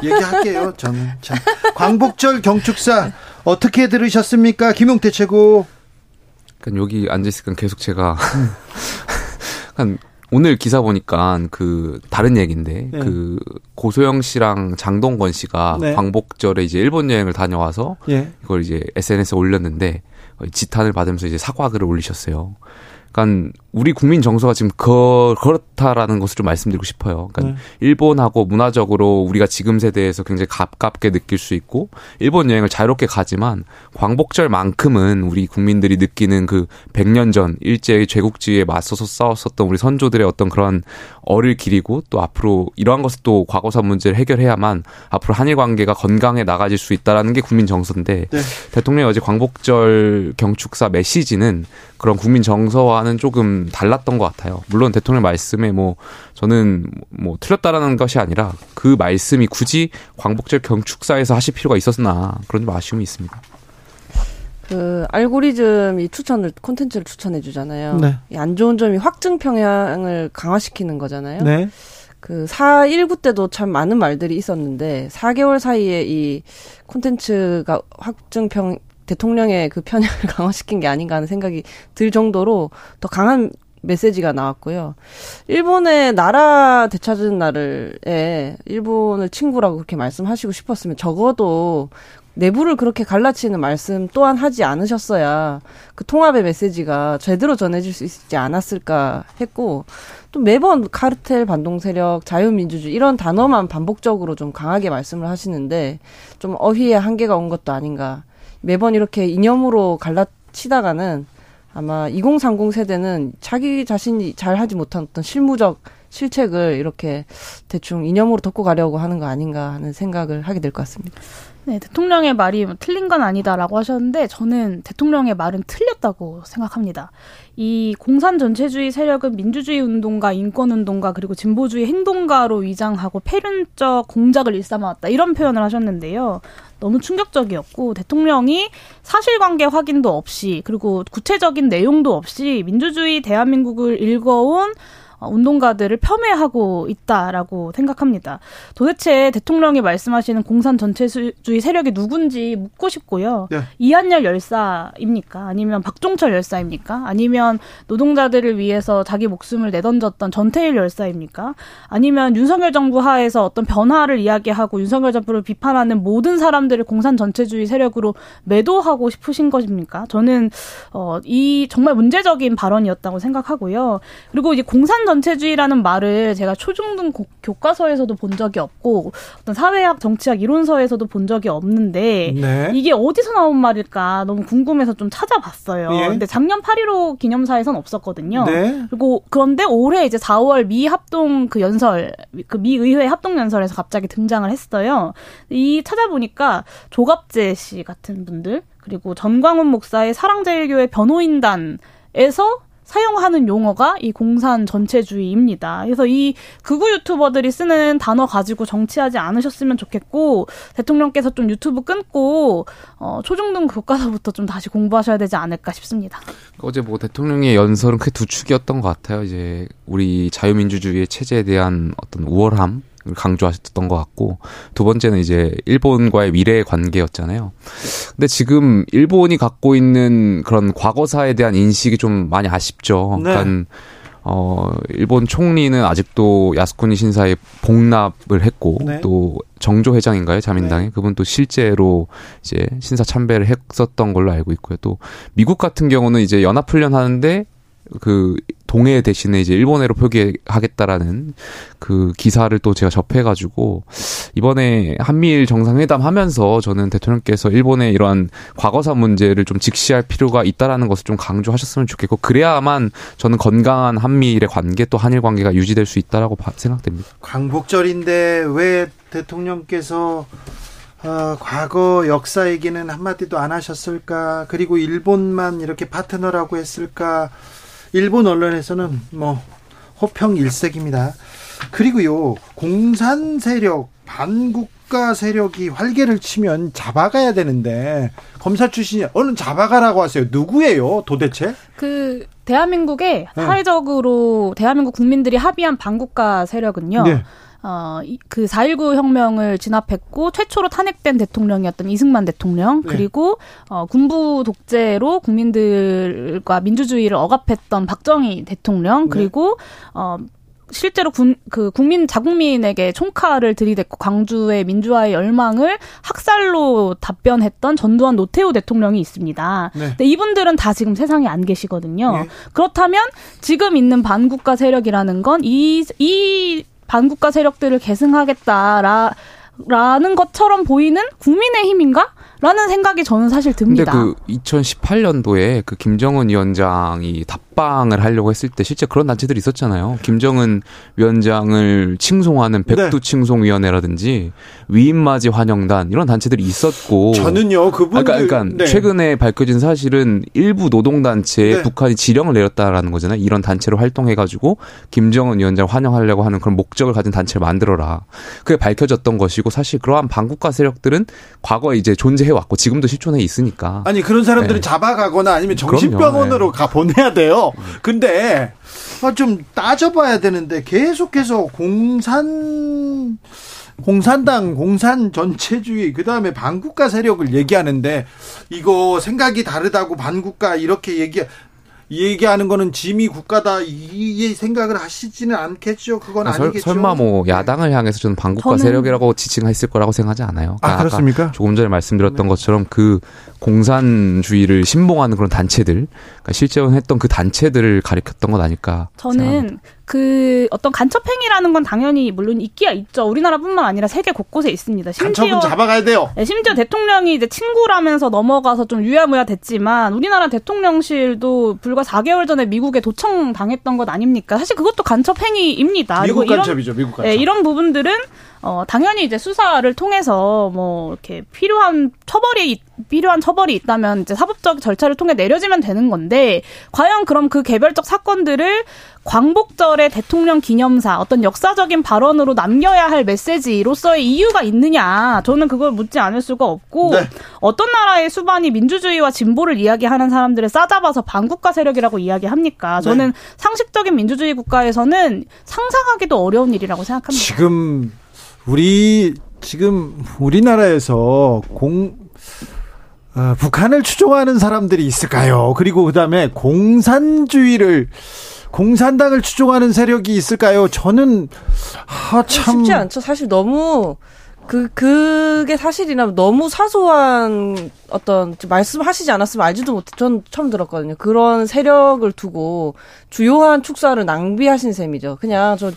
얘기할게요. 저는 자 광복절 경축사 어떻게 들으셨습니까, 김용태 최고? 그러니까 여기 앉아 있으니까 계속 제가 한 오늘 기사 보니까 그 다른 얘기인데 네. 그 고소영 씨랑 장동건 씨가 네. 광복절에 이제 일본 여행을 다녀와서 네. 이걸 이제 SNS에 올렸는데 지탄을 받으면서 이제 사과글을 올리셨어요. 그러니까 우리 국민 정서가 지금 그, 그렇다라는 것을 좀 말씀드리고 싶어요. 그러니까 네. 일본하고 문화적으로 우리가 지금 세대에서 굉장히 가깝게 느낄 수 있고 일본 여행을 자유롭게 가지만 광복절만큼은 우리 국민들이 느끼는 그 100년 전 일제의 제국주의에 맞서서 싸웠었던 우리 선조들의 어떤 그런 어를 기리고 또 앞으로 이러한 것을 또 과거사 문제를 해결해야만 앞으로 한일 관계가 건강해 나가질 수 있다라는 게 국민 정서인데 네. 대통령이 어제 광복절 경축사 메시지는 그런 국민 정서와는 조금 달랐던 것 같아요. 물론 대통령 말씀에 뭐 저는 뭐 틀렸다라는 것이 아니라 그 말씀이 굳이 광복절 경축사에서 하실 필요가 있었나 그런 좀 아쉬움이 있습니다. 그 알고리즘이 추천을 콘텐츠를 추천해 주잖아요. 네. 안 좋은 점이 확증 평양을 강화시키는 거잖아요. 네. 그 4.19 때도 참 많은 말들이 있었는데 4개월 사이에 이 콘텐츠가 확증 평 대통령의 그 편향을 강화시킨 게 아닌가 하는 생각이 들 정도로 더 강한 메시지가 나왔고요. 일본의 나라 되찾은 날을에 일본을 친구라고 그렇게 말씀하시고 싶었으면 적어도 내부를 그렇게 갈라치는 말씀 또한 하지 않으셨어야 그 통합의 메시지가 제대로 전해질 수 있지 않았을까 했고 또 매번 카르텔 반동 세력 자유민주주의 이런 단어만 반복적으로 좀 강하게 말씀을 하시는데 좀 어휘의 한계가 온 것도 아닌가 매번 이렇게 이념으로 갈라치다가는 아마 2030 세대는 자기 자신이 잘 하지 못한 어떤 실무적 실책을 이렇게 대충 이념으로 덮고 가려고 하는 거 아닌가 하는 생각을 하게 될 것 같습니다. 네, 대통령의 말이 뭐 틀린 건 아니다라고 하셨는데 저는 대통령의 말은 틀렸다고 생각합니다. 이 공산 전체주의 세력은 민주주의 운동가, 인권 운동가 그리고 진보주의 행동가로 위장하고 패륜적 공작을 일삼아왔다 이런 표현을 하셨는데요. 너무 충격적이었고 대통령이 사실관계 확인도 없이 그리고 구체적인 내용도 없이 민주주의 대한민국을 읽어온 어, 운동가들을 폄훼하고 있다라고 생각합니다. 도대체 대통령이 말씀하시는 공산 전체주의 세력이 누군지 묻고 싶고요. 네. 이한열 열사입니까? 아니면 박종철 열사입니까? 아니면 노동자들을 위해서 자기 목숨을 내던졌던 전태일 열사입니까? 아니면 윤석열 정부 하에서 어떤 변화를 이야기하고 윤석열 정부를 비판하는 모든 사람들을 공산 전체주의 세력으로 매도하고 싶으신 것입니까? 저는 어, 이 정말 문제적인 발언이었다고 생각하고요. 그리고 이제 공산 전 체주의라는 말을 제가 초중등 교과서에서도 본 적이 없고 어떤 사회학, 정치학 이론서에서도 본 적이 없는데 네. 이게 어디서 나온 말일까 너무 궁금해서 좀 찾아봤어요. 예. 근데 작년 8.15 기념사에선 없었거든요. 네. 그리고 그런데 올해 이제 4월 미 합동 그 연설, 그 미 의회 합동 연설에서 갑자기 등장을 했어요. 이 찾아보니까 조갑재 씨 같은 분들 그리고 전광훈 목사의 사랑제일교회 변호인단 에서 사용하는 용어가 이 공산 전체주의입니다. 그래서 이 극우 유튜버들이 쓰는 단어 가지고 정치하지 않으셨으면 좋겠고 대통령께서 좀 유튜브 끊고 어, 초중등 교과서부터 좀 다시 공부하셔야 되지 않을까 싶습니다. 어제 뭐 대통령의 연설은 크게 두 축이었던 것 같아요. 이제 우리 자유민주주의의 체제에 대한 어떤 우월함 강조하셨던 것 같고 두 번째는 이제 일본과의 미래의 관계였잖아요. 근데 지금 일본이 갖고 있는 그런 과거사에 대한 인식이 좀 많이 아쉽죠. 네. 그러니까 어 일본 총리는 아직도 야스쿠니 신사에 복납을 했고 네. 또 정조 회장인가요 자민당에 네. 그분 또 실제로 이제 신사 참배를 했었던 걸로 알고 있고요. 또 미국 같은 경우는 이제 연합 훈련 하는데 그 동해 대신에 이제 일본해로 표기하겠다라는 그 기사를 또 제가 접해가지고 이번에 한미일 정상회담 하면서 저는 대통령께서 일본의 이러한 과거사 문제를 좀 직시할 필요가 있다라는 것을 좀 강조하셨으면 좋겠고 그래야만 저는 건강한 한미일의 관계 또 한일 관계가 유지될 수 있다라고 생각됩니다. 광복절인데 왜 대통령께서 어, 과거 역사 얘기는 한마디도 안 하셨을까? 그리고 일본만 이렇게 파트너라고 했을까? 일본 언론에서는 뭐 호평 일색입니다. 그리고요 공산 세력 반국가 세력이 활개를 치면 잡아가야 되는데 검사 출신이 어느 잡아가라고 하세요. 누구예요, 도대체? 그 대한민국의 네. 사회적으로 대한민국 국민들이 합의한 반국가 세력은요. 네. 어, 그 4.19 혁명을 진압했고 최초로 탄핵된 대통령이었던 이승만 대통령 네. 그리고 어, 군부 독재로 국민들과 민주주의를 억압했던 박정희 대통령 네. 그리고 어 실제로 군, 그 국민 자국민에게 총칼을 들이댔고 광주의 민주화의 열망을 학살로 답변했던 전두환 노태우 대통령이 있습니다. 네. 근데 이분들은 다 지금 세상에 안 계시거든요. 네. 그렇다면 지금 있는 반국가 세력이라는 건 이 이 반국가 세력들을 계승하겠다라 라는 것처럼 보이는 국민의힘인가? 라는 생각이 저는 사실 듭니다. 근데 그 2018년도에 그 김정은 위원장이 답 방을 하려고 했을 때 실제 그런 단체들이 있었잖아요. 김정은 위원장을 칭송하는 백두 네. 칭송위원회라든지 위임맞이 환영단 이런 단체들이 있었고 저는요 그분 그러니까, 그러니까 네. 최근에 밝혀진 사실은 일부 노동 단체에 네. 북한이 지령을 내렸다라는 거잖아요. 이런 단체로 활동해가지고 김정은 위원장 환영하려고 하는 그런 목적을 가진 단체를 만들어라. 그게 밝혀졌던 것이고 사실 그러한 반국가 세력들은 과거에 이제 존재해 왔고 지금도 실존해 있으니까. 아니 그런 사람들은 네. 잡아가거나 아니면 정신병원으로 네. 가 보내야 돼요. 근데 아, 좀 따져봐야 되는데 계속해서 공산 공산당, 공산 전체주의, 그 다음에 반국가 세력을 얘기하는데, 이거 생각이 다르다고 반국가 이렇게 얘기, 얘기하는 거는 짐이 국가다 이 생각을 하시지는 않겠죠. 그건 아, 니겠죠 설마 뭐 야당을 향해서 저는 반국가 세력이라고 지칭했을 거라고 생각하지 않아요. 그러니까 아 그렇습니까? 조금 전에 말씀드렸던 네. 것처럼 그 공산주의를 신봉하는 그런 단체들, 그러니까 실제로 했던 그 단체들을 가리켰던 것 아닐까. 저는 생각합니다. 그 어떤 간첩행위라는 건 당연히 물론 있기야 있죠. 우리나라뿐만 아니라 세계 곳곳에 있습니다. 심지어 간첩은 잡아가야 돼요. 네, 심지어 대통령이 이제 친구라면서 넘어가서 좀 유야무야 됐지만 우리나라 대통령실도 불과 4개월 전에 미국에 도청 당했던 것 아닙니까? 사실 그것도 간첩행위입니다. 미국 간첩이죠. 미국 간첩. 네, 이런 부분들은 어 당연히 이제 수사를 통해서 뭐 이렇게 필요한 처벌이 필요한 처벌이 있다면 이제 사법적 절차를 통해 내려지면 되는 건데 과연 그럼 그 개별적 사건들을 광복절의 대통령 기념사 어떤 역사적인 발언으로 남겨야 할 메시지로서의 이유가 있느냐 저는 그걸 묻지 않을 수가 없고 네. 어떤 나라의 수반이 민주주의와 진보를 이야기하는 사람들을 싸잡아서 반국가 세력이라고 이야기합니까 저는 네. 상식적인 민주주의 국가에서는 상상하기도 어려운 일이라고 생각합니다 지금 우리 지금 우리나라에서 공 어, 북한을 추종하는 사람들이 있을까요? 그리고 그다음에 공산주의를 공산당을 추종하는 세력이 있을까요? 저는 아, 참 쉽지 않죠. 사실 너무 그 그게 사실이나 너무 사소한 어떤 말씀하시지 않았으면 알지도 못해. 전 처음 들었거든요. 그런 세력을 두고 주요한 축사를 낭비하신 셈이죠. 그냥 저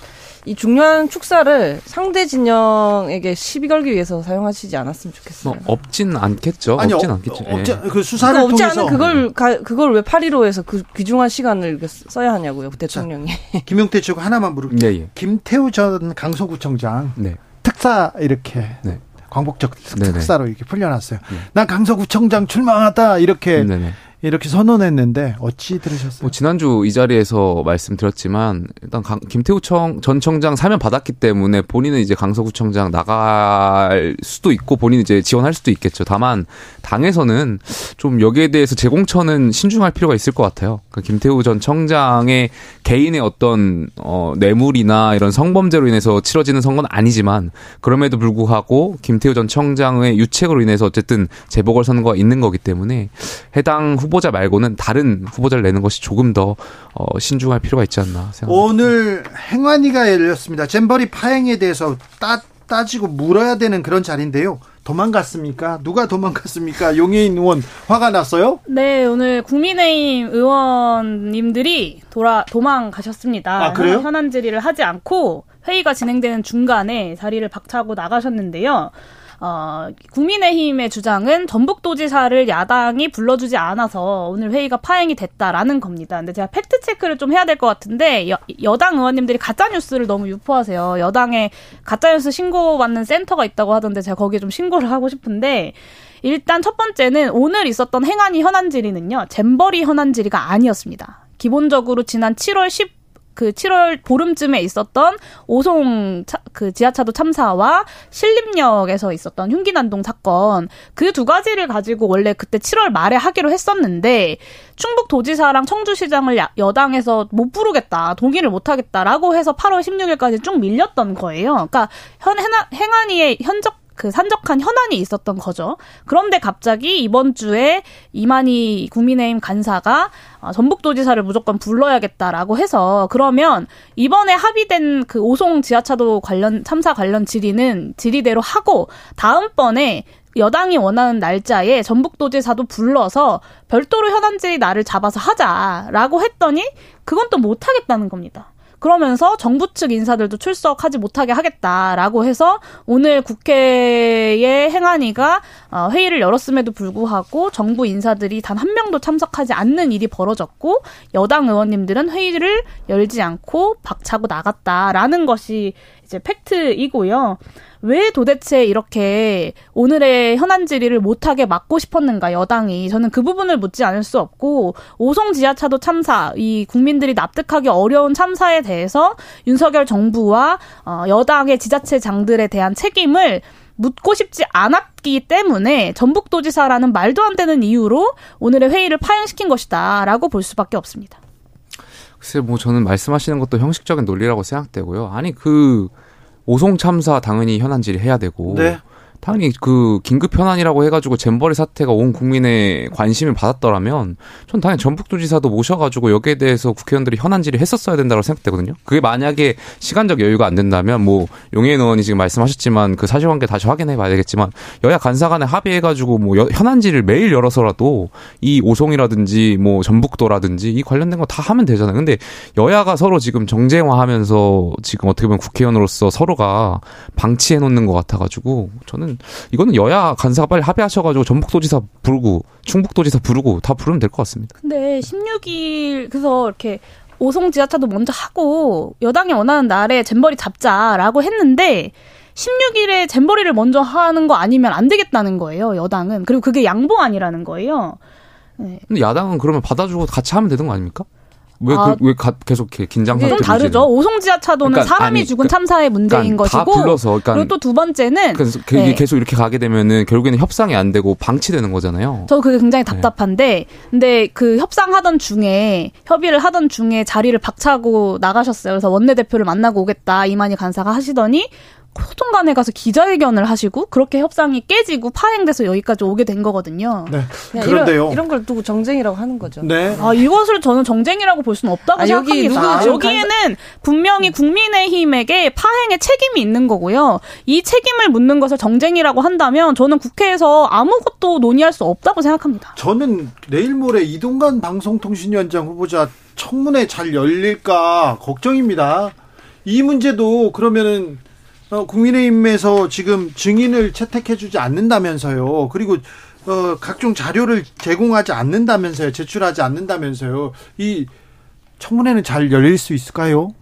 이 중요한 축사를 상대 진영에게 시비 걸기 위해서 사용하시지 않았으면 좋겠어요. 뭐 없진 않겠죠. 아니, 없진 않겠죠. 어, 없지, 그 수사를 없지 않은 그걸 가, 그걸 왜 8.15에서 그 귀중한 시간을 써야 하냐고요, 대통령이. 자, 김용태 쪽 하나만 물을게요. 네, 예. 김태우 전 강서구청장. 네. 특사 이렇게 네. 광복적 특사로 이렇게 풀려났어요. 네. 난 강서구청장 출마하다 이렇게 네네. 이렇게 선언했는데 어찌 들으셨어요? 뭐 지난주 이 자리에서 말씀드렸지만 일단 강, 김태우 청, 전 청장 사면 받았기 때문에 본인은 이제 강서구청장 나갈 수도 있고 본인 이제 지원할 수도 있겠죠. 다만 당에서는 좀 여기에 대해서 재공천은 신중할 필요가 있을 것 같아요. 그러니까 김태우 전 청장의 개인의 어떤 어, 뇌물이나 이런 성범죄로 인해서 치러지는 선거는 아니지만 그럼에도 불구하고 김태우 전 청장의 유책으로 인해서 어쨌든 재보궐 선거가 있는 거기 때문에 해당 후 후보자 말고는 다른 후보자를 내는 것이 조금 더 어, 신중할 필요가 있지 않나 생각합니다. 오늘 행안위가 열렸습니다. 잼버리 파행에 대해서 따, 따지고 물어야 되는 그런 자리인데요. 도망갔습니까? 누가 도망갔습니까? 용해인 의원 화가 났어요? 네, 오늘 국민의힘 의원님들이 돌아 도망가셨습니다. 아, 그래요? 현안 질의를 하지 않고 회의가 진행되는 중간에 자리를 박차고 나가셨는데요. 어, 국민의힘의 주장은 전북도지사를 야당이 불러주지 않아서 오늘 회의가 파행이 됐다라는 겁니다. 근데 제가 fact check를 좀 해야 될 것 같은데 여, 여당 의원님들이 가짜 뉴스를 너무 유포하세요. 여당에 가짜 뉴스 신고 받는 센터가 있다고 하던데 제가 거기에 좀 신고를 하고 싶은데 일단 첫 번째는 오늘 있었던 행안위 현안 질의는요. 잼버리 현안 질의가 아니었습니다. 기본적으로 지난 7월 10 그 7월 보름쯤에 있었던 오송 차, 그 지하차도 참사와 신림역에서 있었던 흉기 난동 사건 그 두 가지를 가지고 원래 그때 7월 말에 하기로 했었는데 충북 도지사랑 청주시장을 여당에서 못 부르겠다 동의를 못 하겠다라고 해서 8월 16일까지 쭉 밀렸던 거예요. 그러니까 현 행안위의 현적 그 산적한 현안이 있었던 거죠. 그런데 갑자기 이번 주에 이만희 국민의힘 간사가 어, 전북도지사를 무조건 불러야겠다라고 해서 그러면 이번에 합의된 그 오송 지하차도 관련 참사 관련 질의는 질의대로 하고 다음번에 여당이 원하는 날짜에 전북도지사도 불러서 별도로 현안질의 날을 잡아서 하자라고 했더니 그건 또 못하겠다는 겁니다. 그러면서 정부 측 인사들도 출석하지 못하게 하겠다라고 해서 오늘 국회의 행안위가 어, 회의를 열었음에도 불구하고 정부 인사들이 단 한 명도 참석하지 않는 일이 벌어졌고 여당 의원님들은 회의를 열지 않고 박차고 나갔다라는 것이 이제 팩트이고요. 왜 도대체 이렇게 오늘의 현안 질의를 못하게 막고 싶었는가 여당이 저는 그 부분을 묻지 않을 수 없고 오송 지하차도 참사 이 국민들이 납득하기 어려운 참사에 대해서 윤석열 정부와 어, 여당의 지자체 장들에 대한 책임을 묻고 싶지 않았기 때문에 전북도지사라는 말도 안 되는 이유로 오늘의 회의를 파행시킨 것이다라고 볼 수밖에 없습니다. 글쎄 뭐 저는 말씀하시는 것도 형식적인 논리라고 생각되고요. 아니 그 오송 참사 당연히 현안질의 해야 되고 네. 당연히 그 긴급 현안이라고 해가지고 잼버리 사태가 온 국민의 관심을 받았더라면 전 당연히 전북도지사도 모셔가지고 여기에 대해서 국회의원들이 현안 질의 했었어야 된다고 생각되거든요. 그게 만약에 시간적 여유가 안 된다면 뭐 용해인 의원이 지금 말씀하셨지만 그 사실관계 다시 확인해봐야 되겠지만 여야 간사 간에 합의해가지고 뭐 현안질을 매일 열어서라도 이 오송이라든지 뭐 전북도라든지 이 관련된 거 다 하면 되잖아요. 근데 여야가 서로 지금 정쟁화하면서 지금 어떻게 보면 국회의원으로서 서로가 방치해 놓는 것 같아가지고 저는 이거는 이거는 여야 간사가 빨리 합의하셔가지고 전북도지사 부르고 충북도지사 부르고 다 부르면 될 것 같습니다. 근데 16일 그래서 이렇게 오송 지하차도 먼저 하고 여당이 원하는 날에 잼버리 잡자라고 했는데 16일에 잼버리를 먼저 하는 거 아니면 안 되겠다는 거예요. 여당은. 그리고 그게 양보안이라는 거예요. 네. 근데 야당은 그러면 받아주고 같이 하면 되는 거 아닙니까? 왜, 아, 그, 왜 가, 계속 긴장 상태 좀 다르죠. 오송 지하차도는 그러니까, 사람이 아니, 죽은 그러니까, 참사의 문제인 그러니까 것이고. 다 불러서. 그러니까 그리고 또 두 번째는. 그래서 네. 계속 이렇게 가게 되면은 결국에는 협상이 안 되고 방치되는 거잖아요. 저 그게 굉장히 네. 답답한데. 네. 근데 그 협상하던 중에, 협의를 하던 중에 자리를 박차고 나가셨어요. 그래서 원내 대표를 만나고 오겠다. 이만희 간사가 하시더니 소통관에 가서 기자회견을 하시고 그렇게 협상이 깨지고 파행돼서 여기까지 오게 된 거거든요. 네. 그런데요. 이런, 이런, 걸 두고 정쟁이라고 하는 거죠. 네. 아 이것을 저는 정쟁이라고 볼 수는 없다고 아, 생각합니다. 여기 여기에는 분명히 국민의힘에게 파행의 책임이 있는 거고요. 이 책임을 묻는 것을 정쟁이라고 한다면 저는 국회에서 아무것도 논의할 수 없다고 생각합니다. 저는 내일 모레 이동관 방송통신위원장 후보자 청문회 잘 열릴까 걱정입니다. 이 문제도 그러면은 어, 국민의힘에서 지금 증인을 채택해주지 않는다면서요. 그리고 어, 각종 자료를 제공하지 않는다면서요. 제출하지 않는다면서요. 이 청문회는 잘 열릴 수 있을까요?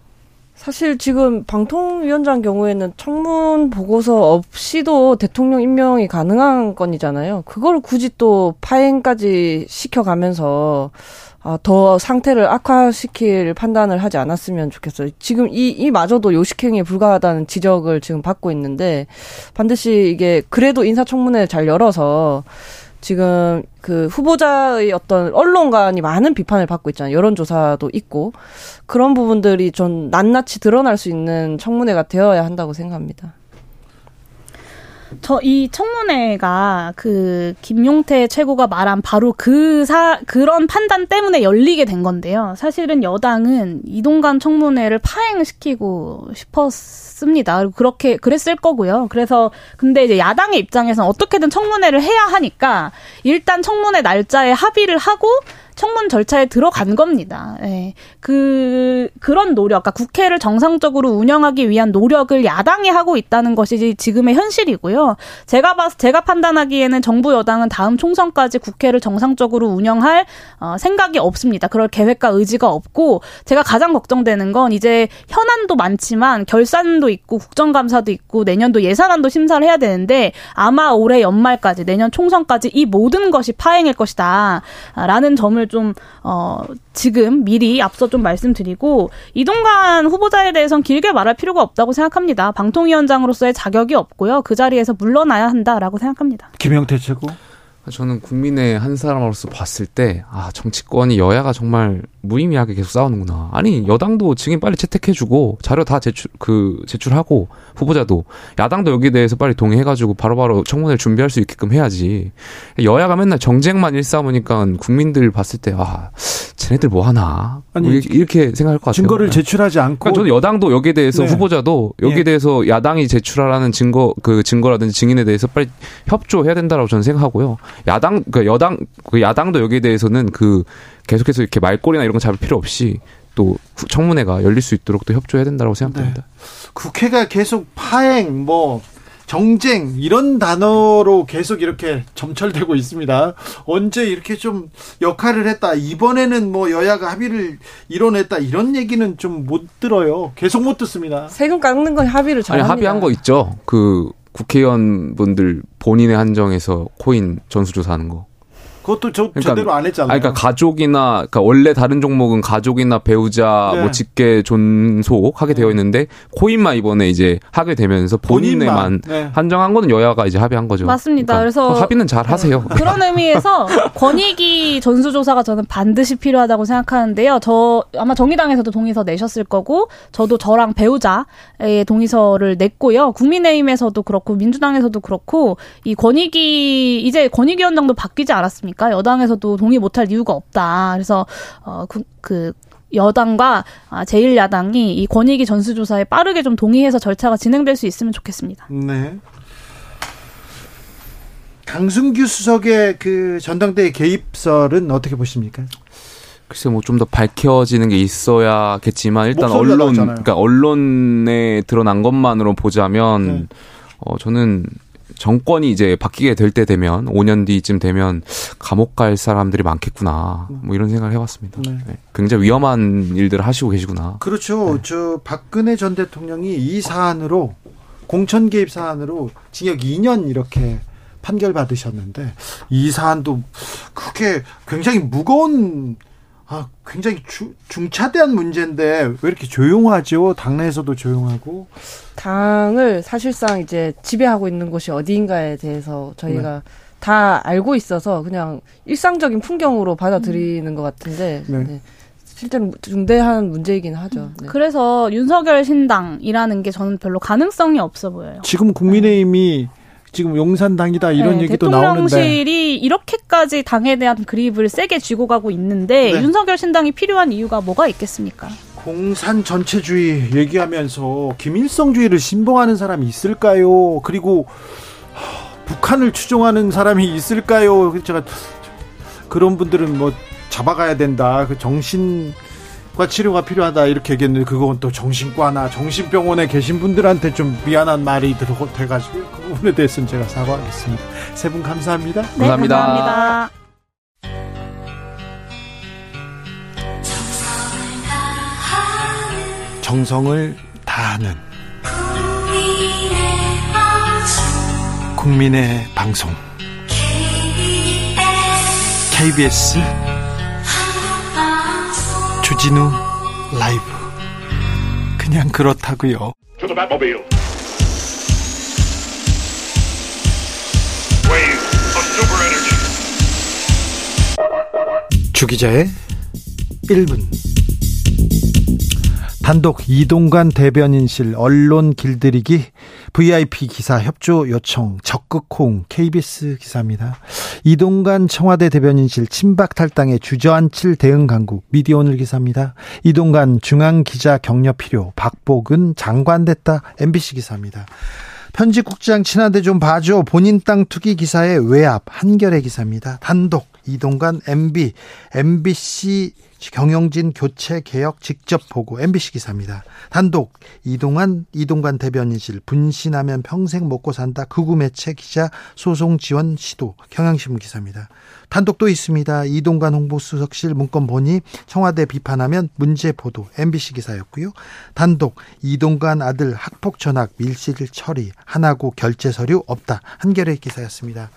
사실 지금 방통위원장 경우에는 청문 보고서 없이도 대통령 임명이 가능한 건이잖아요. 그걸 굳이 또 파행까지 시켜가면서 아, 더 상태를 악화시킬 판단을 하지 않았으면 좋겠어요. 지금 이, 이마저도 요식행위에 불과하다는 지적을 지금 받고 있는데 반드시 이게 그래도 인사청문회를 잘 열어서 지금 그 후보자의 어떤 언론관이 많은 비판을 받고 있잖아요. 여론조사도 있고 그런 부분들이 좀 낱낱이 드러날 수 있는 청문회가 되어야 한다고 생각합니다. 저 이 청문회가 그 김용태 최고가 말한 바로 그 사, 그런 판단 때문에 열리게 된 건데요. 사실은 여당은 이동관 청문회를 파행시키고 싶었습니다. 그렇게, 그랬을 거고요. 그래서, 근데 이제 야당의 입장에서는 어떻게든 청문회를 해야 하니까 일단 청문회 날짜에 합의를 하고 청문 절차에 들어간 겁니다. 네. 그 그런 노력, 그러니까 국회를 정상적으로 운영하기 위한 노력을 야당이 하고 있다는 것이 지금의 현실이고요. 제가 봐서 제가 판단하기에는 정부 여당은 다음 총선까지 국회를 정상적으로 운영할 어, 생각이 없습니다. 그럴 계획과 의지가 없고 제가 가장 걱정되는 건 이제 현안도 많지만 결산도 있고 국정감사도 있고 내년도 예산안도 심사를 해야 되는데 아마 올해 연말까지 내년 총선까지 이 모든 것이 파행일 것이다라는 점을 좀, 어, 지금 미리 앞서 좀 말씀드리고, 이동관 후보자에 대해서는 길게 말할 필요가 없다고 생각합니다. 방통위원장으로서의 자격이 없고요. 그 자리에서 물러나야 한다라고 생각합니다. 김영태 최고. 저는 국민의 한 사람으로서 봤을 때, 아, 정치권이 여야가 정말 무의미하게 계속 싸우는구나. 아니, 여당도 증인 빨리 채택해주고, 자료 다 제출, 그, 제출하고, 후보자도, 야당도 여기에 대해서 빨리 동의해가지고, 바로바로 청문회를 준비할 수 있게끔 해야지. 여야가 맨날 정쟁만 일삼으니까 국민들 봤을 때, 아, 쟤네들 뭐 하나. 아니, 뭐 이렇게 생각할 것 같아요. 증거를 제출하지 않고. 그러니까 저는 여당도 여기에 대해서 네. 후보자도 여기에 네. 대해서 야당이 제출하라는 증거, 그 증거라든지 증인에 대해서 빨리 협조해야 된다라고 저는 생각하고요. 야당 그 여당 그 야당도 여기에 대해서는 그 계속해서 이렇게 말꼬리나 이런 거 잡을 필요 없이 또 청문회가 열릴 수 있도록 또 협조해야 된다고 생각합니다. 네. 국회가 계속 파행 뭐 정쟁 이런 단어로 계속 이렇게 점철되고 있습니다. 언제 이렇게 좀 역할을 했다. 이번에는 뭐 여야가 합의를 이뤄냈다. 이런 얘기는 좀 못 들어요. 계속 못 듣습니다. 세금 깎는 건 합의를 잘 아니, 합의한 거 있죠. 그 국회의원분들 본인의 한정에서 코인 전수조사하는 거. 그것도 저 그러니까, 제대로 안 했잖아요. 아니, 그러니까 가족이나 그러니까 원래 다른 종목은 가족이나 배우자 네. 뭐 직계 존속하게 되어 있는데 코인만 이번에 이제 하게 되면서 본인에만 네. 한정한 거는 여야가 이제 합의한 거죠. 맞습니다. 그러니까 그래서 합의는 잘 하세요. 그런 의미에서 권익위 전수조사가 저는 반드시 필요하다고 생각하는데요. 저 아마 정의당에서도 동의서 내셨을 거고 저도 저랑 배우자의 동의서를 냈고요. 국민의힘에서도 그렇고 민주당에서도 그렇고 이 권익위 이제 권익위원장도 바뀌지 않았습니까? 보니까 여당에서도 동의 못할 이유가 없다. 그래서 어, 그, 그 여당과 아, 제1야당이 이 권익위 전수조사에 빠르게 좀 동의해서 절차가 진행될 수 있으면 좋겠습니다. 네. 강승규 수석의 그 전당대회 개입설은 어떻게 보십니까? 글쎄 뭐 좀 더 밝혀지는 게 있어야겠지만 일단 언론 나왔잖아요. 그러니까 언론에 드러난 것만으로 보자면 네. 어 저는 정권이 이제 바뀌게 될 때 되면 5년 뒤쯤 되면 감옥 갈 사람들이 많겠구나. 뭐 이런 생각을 해봤습니다. 네. 네. 굉장히 위험한 일들을 하시고 계시구나. 그렇죠. 네. 저 박근혜 전 대통령이 이 사안으로 공천 개입 사안으로 징역 2년 이렇게 판결 받으셨는데 이 사안도 그게 굉장히 무거운 아, 굉장히 주, 중차대한 문제인데 왜 이렇게 조용하죠? 당내에서도 조용하고 당을 사실상 이제 지배하고 있는 곳이 어디인가에 대해서 저희가 네. 다 알고 있어서 그냥 일상적인 풍경으로 받아들이는 것 같은데 네. 네. 실제로 중대한 문제이긴 하죠. 네. 그래서 윤석열 신당이라는 게 저는 별로 가능성이 없어 보여요. 지금 국민의힘이 지금 용산당이다 이런 네, 얘기도 나오는데 대통령실이 이렇게까지 당에 대한 그립을 세게 쥐고 가고 있는데 네. 윤석열 신당이 필요한 이유가 뭐가 있겠습니까? 공산 전체주의 얘기하면서 김일성주의를 신봉하는 사람이 있을까요? 그리고 북한을 추종하는 사람이 있을까요? 제가 그런 분들은 뭐 잡아가야 된다. 그 정신 과 치료가 필요하다 이렇게 얘기했는데 그건 또 정신과나 정신병원에 계신 분들한테 좀 미안한 말이 돼가지고 그 부분에 대해서는 제가 사과하겠습니다. 세 분 감사합니다. 네, 감사합니다. 감사합니다. 정성을 다하는 국민의 방송 KBS 주진우 라이브. 그냥 그렇다고요. 주 기자의 1분 단독 이동관 대변인실 언론 길들이기 VIP 기사 협조 요청 적극 호응 KBS 기사입니다. 이동관 청와대 대변인실 친박 탈당에 주저앉힐 대응 강국 미디어오늘 기사입니다. 이동관 중앙 기자 격려 필요 박복은 장관 됐다 MBC 기사입니다. 편집국장 친한데 좀 봐줘 본인 땅 투기 기사의 외압 한결의 기사입니다. 단독 이동관 MB MBC 경영진 교체 개혁 직접 보고 MBC 기사입니다. 단독 이동환 이동관 대변인실 분신하면 평생 먹고 산다 극우 매체 기자 소송 지원 시도 경향신문 기사입니다. 단독도 있습니다. 이동관 홍보수석실 문건 보니 청와대 비판하면 문제 보도 MBC 기사였고요. 단독 이동관 아들 학폭 전학 밀실 처리 하나고 결제 서류 없다 한겨레 기사였습니다.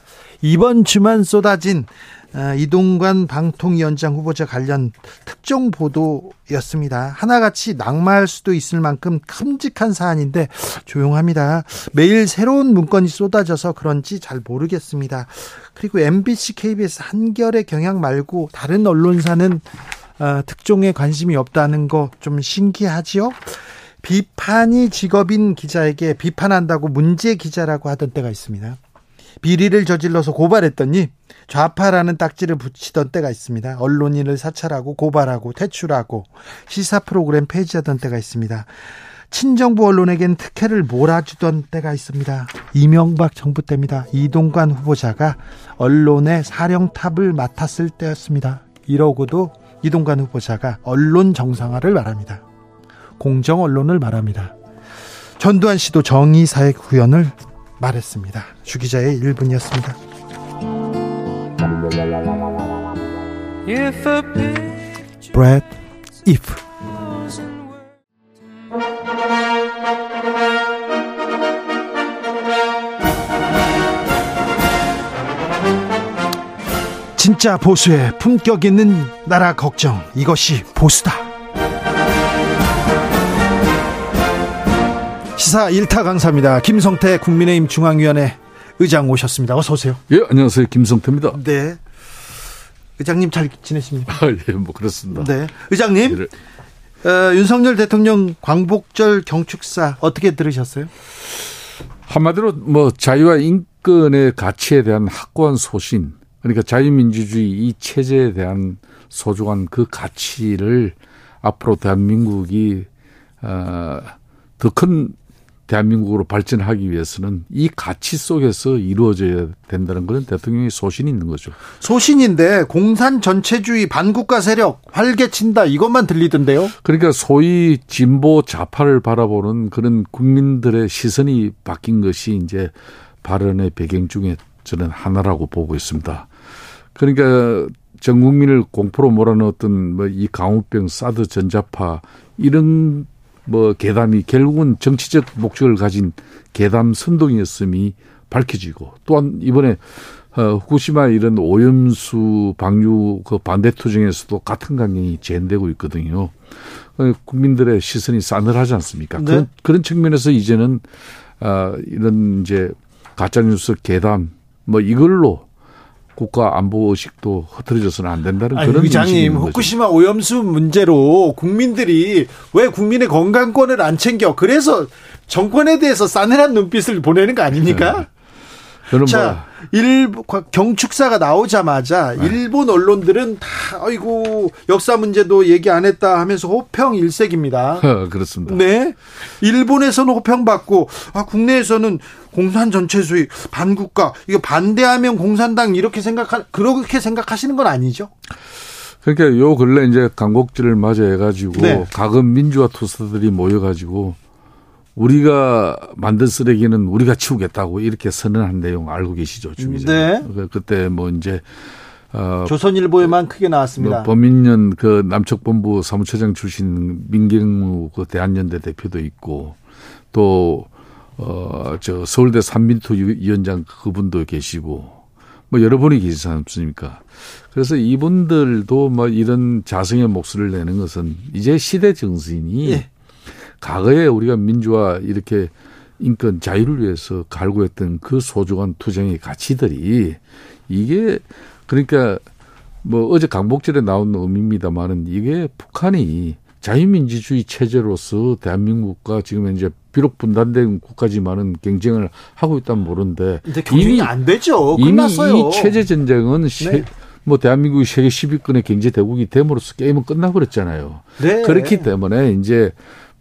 이번 주만 쏟아진 아, 이동관 방통위원장 후보자 관련 특정 보도였습니다. 하나같이 낙마할 수도 있을 만큼 큼직한 사안인데 조용합니다. 매일 새로운 문건이 쏟아져서 그런지 잘 모르겠습니다. 그리고 MBC, KBS 한결의 경향 말고 다른 언론사는 어, 특종에 관심이 없다는 거 좀 신기하지요? 비판이 직업인 기자에게 비판한다고 문제 기자라고 하던 때가 있습니다. 비리를 저질러서 고발했더니 좌파라는 딱지를 붙이던 때가 있습니다. 언론인을 사찰하고 고발하고 퇴출하고 시사 프로그램 폐지하던 때가 있습니다. 친정부 언론에겐 특혜를 몰아주던 때가 있습니다. 이명박 정부 때입니다. 이동관 후보자가 언론의 사령탑을 맡았을 때였습니다. 이러고도 이동관 후보자가 언론 정상화를 말합니다. 공정 언론을 말합니다. 전두환 씨도 정의사회 구현을 말했습니다. 주기자의 1분이었습니다. Brad If 진짜 보수의 품격 있는 나라 걱정 이것이 보수다. 시사 1타 강사입니다. 김성태 국민의힘 중앙위원회 의장 오셨습니다. 어서 오세요. 예, 안녕하세요. 김성태입니다. 네. 의장님 잘 지내십니까? 아, 예, 뭐 그렇습니다. 네. 의장님. 예. 어, 윤석열 대통령 광복절 경축사 어떻게 들으셨어요? 한마디로 뭐 자유와 인권의 가치에 대한 확고한 소신, 그러니까 자유민주주의 이 체제에 대한 소중한 그 가치를 앞으로 대한민국이 어, 더큰 대한민국으로 발전하기 위해서는 이 가치 속에서 이루어져야 된다는 것은 대통령의 소신이 있는 거죠. 소신인데 공산 전체주의 반국가 세력 활개친다 이것만 들리던데요. 그러니까 소위 진보 좌파를 바라보는 그런 국민들의 시선이 바뀐 것이 이제 발언의 배경 중에 저는 하나라고 보고 있습니다. 그러니까 전 국민을 공포로 몰아넣었던 뭐 이 강우병 사드 전자파 이런 뭐 계담이 결국은 정치적 목적을 가진 계담 선동이었음이 밝혀지고 또한 이번에 어, 후쿠시마 이런 오염수 방류 그 반대 투쟁에서도 같은 강경이 재현되고 있거든요. 어, 국민들의 시선이 싸늘하지 않습니까? 네. 그런, 그런 측면에서 이제는 어, 이런 이제 가짜뉴스 계담 뭐 이걸로 국가 안보 의식도 흐트러져서는 안 된다는 아니, 그런 의장님 후쿠시마 오염수 문제로 국민들이 왜 국민의 건강권을 안 챙겨 그래서 정권에 대해서 싸늘한 눈빛을 보내는 거 아닙니까? 네. 자, 뭐. 일 경축사가 나오자마자 네. 일본 언론들은 다 아이고 역사 문제도 얘기 안 했다 하면서 호평 일색입니다. 그렇습니다. 네, 일본에서는 호평 받고 아 국내에서는 공산 전체 수의 반국가 이거 반대하면 공산당 이렇게 생각하 그렇게 생각하시는 건 아니죠? 그러니까 요 근래 이제 강복지를 맞이해 가지고 네. 각은 민주화 투사들이 모여 가지고 우리가 만든 쓰레기는 우리가 치우겠다고 이렇게 선언한 내용 알고 계시죠, 주기자. 네. 그, 그때 뭐 이제 어, 조선일보에만 크게 나왔습니다. 뭐 범인년 그 남측본부 사무처장 출신 민경무 그 대한연대 대표도 있고 또 어, 저 서울대 산민투 위원장 그분도 계시고 뭐 여러분이 계시지 않습니까? 그래서 이분들도 뭐 이런 자성의 목소리를 내는 것은 이제 시대 정신이 예. 과거에 우리가 민주화 이렇게 인권 자유를 위해서 갈구했던 그 소중한 투쟁의 가치들이 이게 그러니까 뭐 어제 강복절에 나온 의미입니다만은 이게 북한이 자유민주주의 체제로서 대한민국과 지금 이제 비록 분단된 국가지만은 경쟁을 하고 있다면 모르는데 이미 안 되죠. 끝났어요. 이미 이 체제 전쟁은 네. 뭐 대한민국이 세계 10위권의 경제 대국이 됨으로써 게임은 끝나버렸잖아요. 네. 그렇기 때문에 이제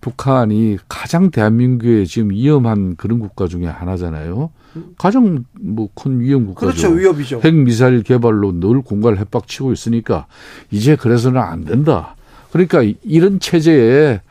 북한이 가장 대한민국에 지금 위험한 그런 국가 중에 하나잖아요. 가장 뭐 큰 위험 국가죠. 그렇죠, 위협이죠. 핵 미사일 개발로 늘 공간을 협박치고 있으니까 이제 그래서는 안 된다. 그러니까 이런 체제에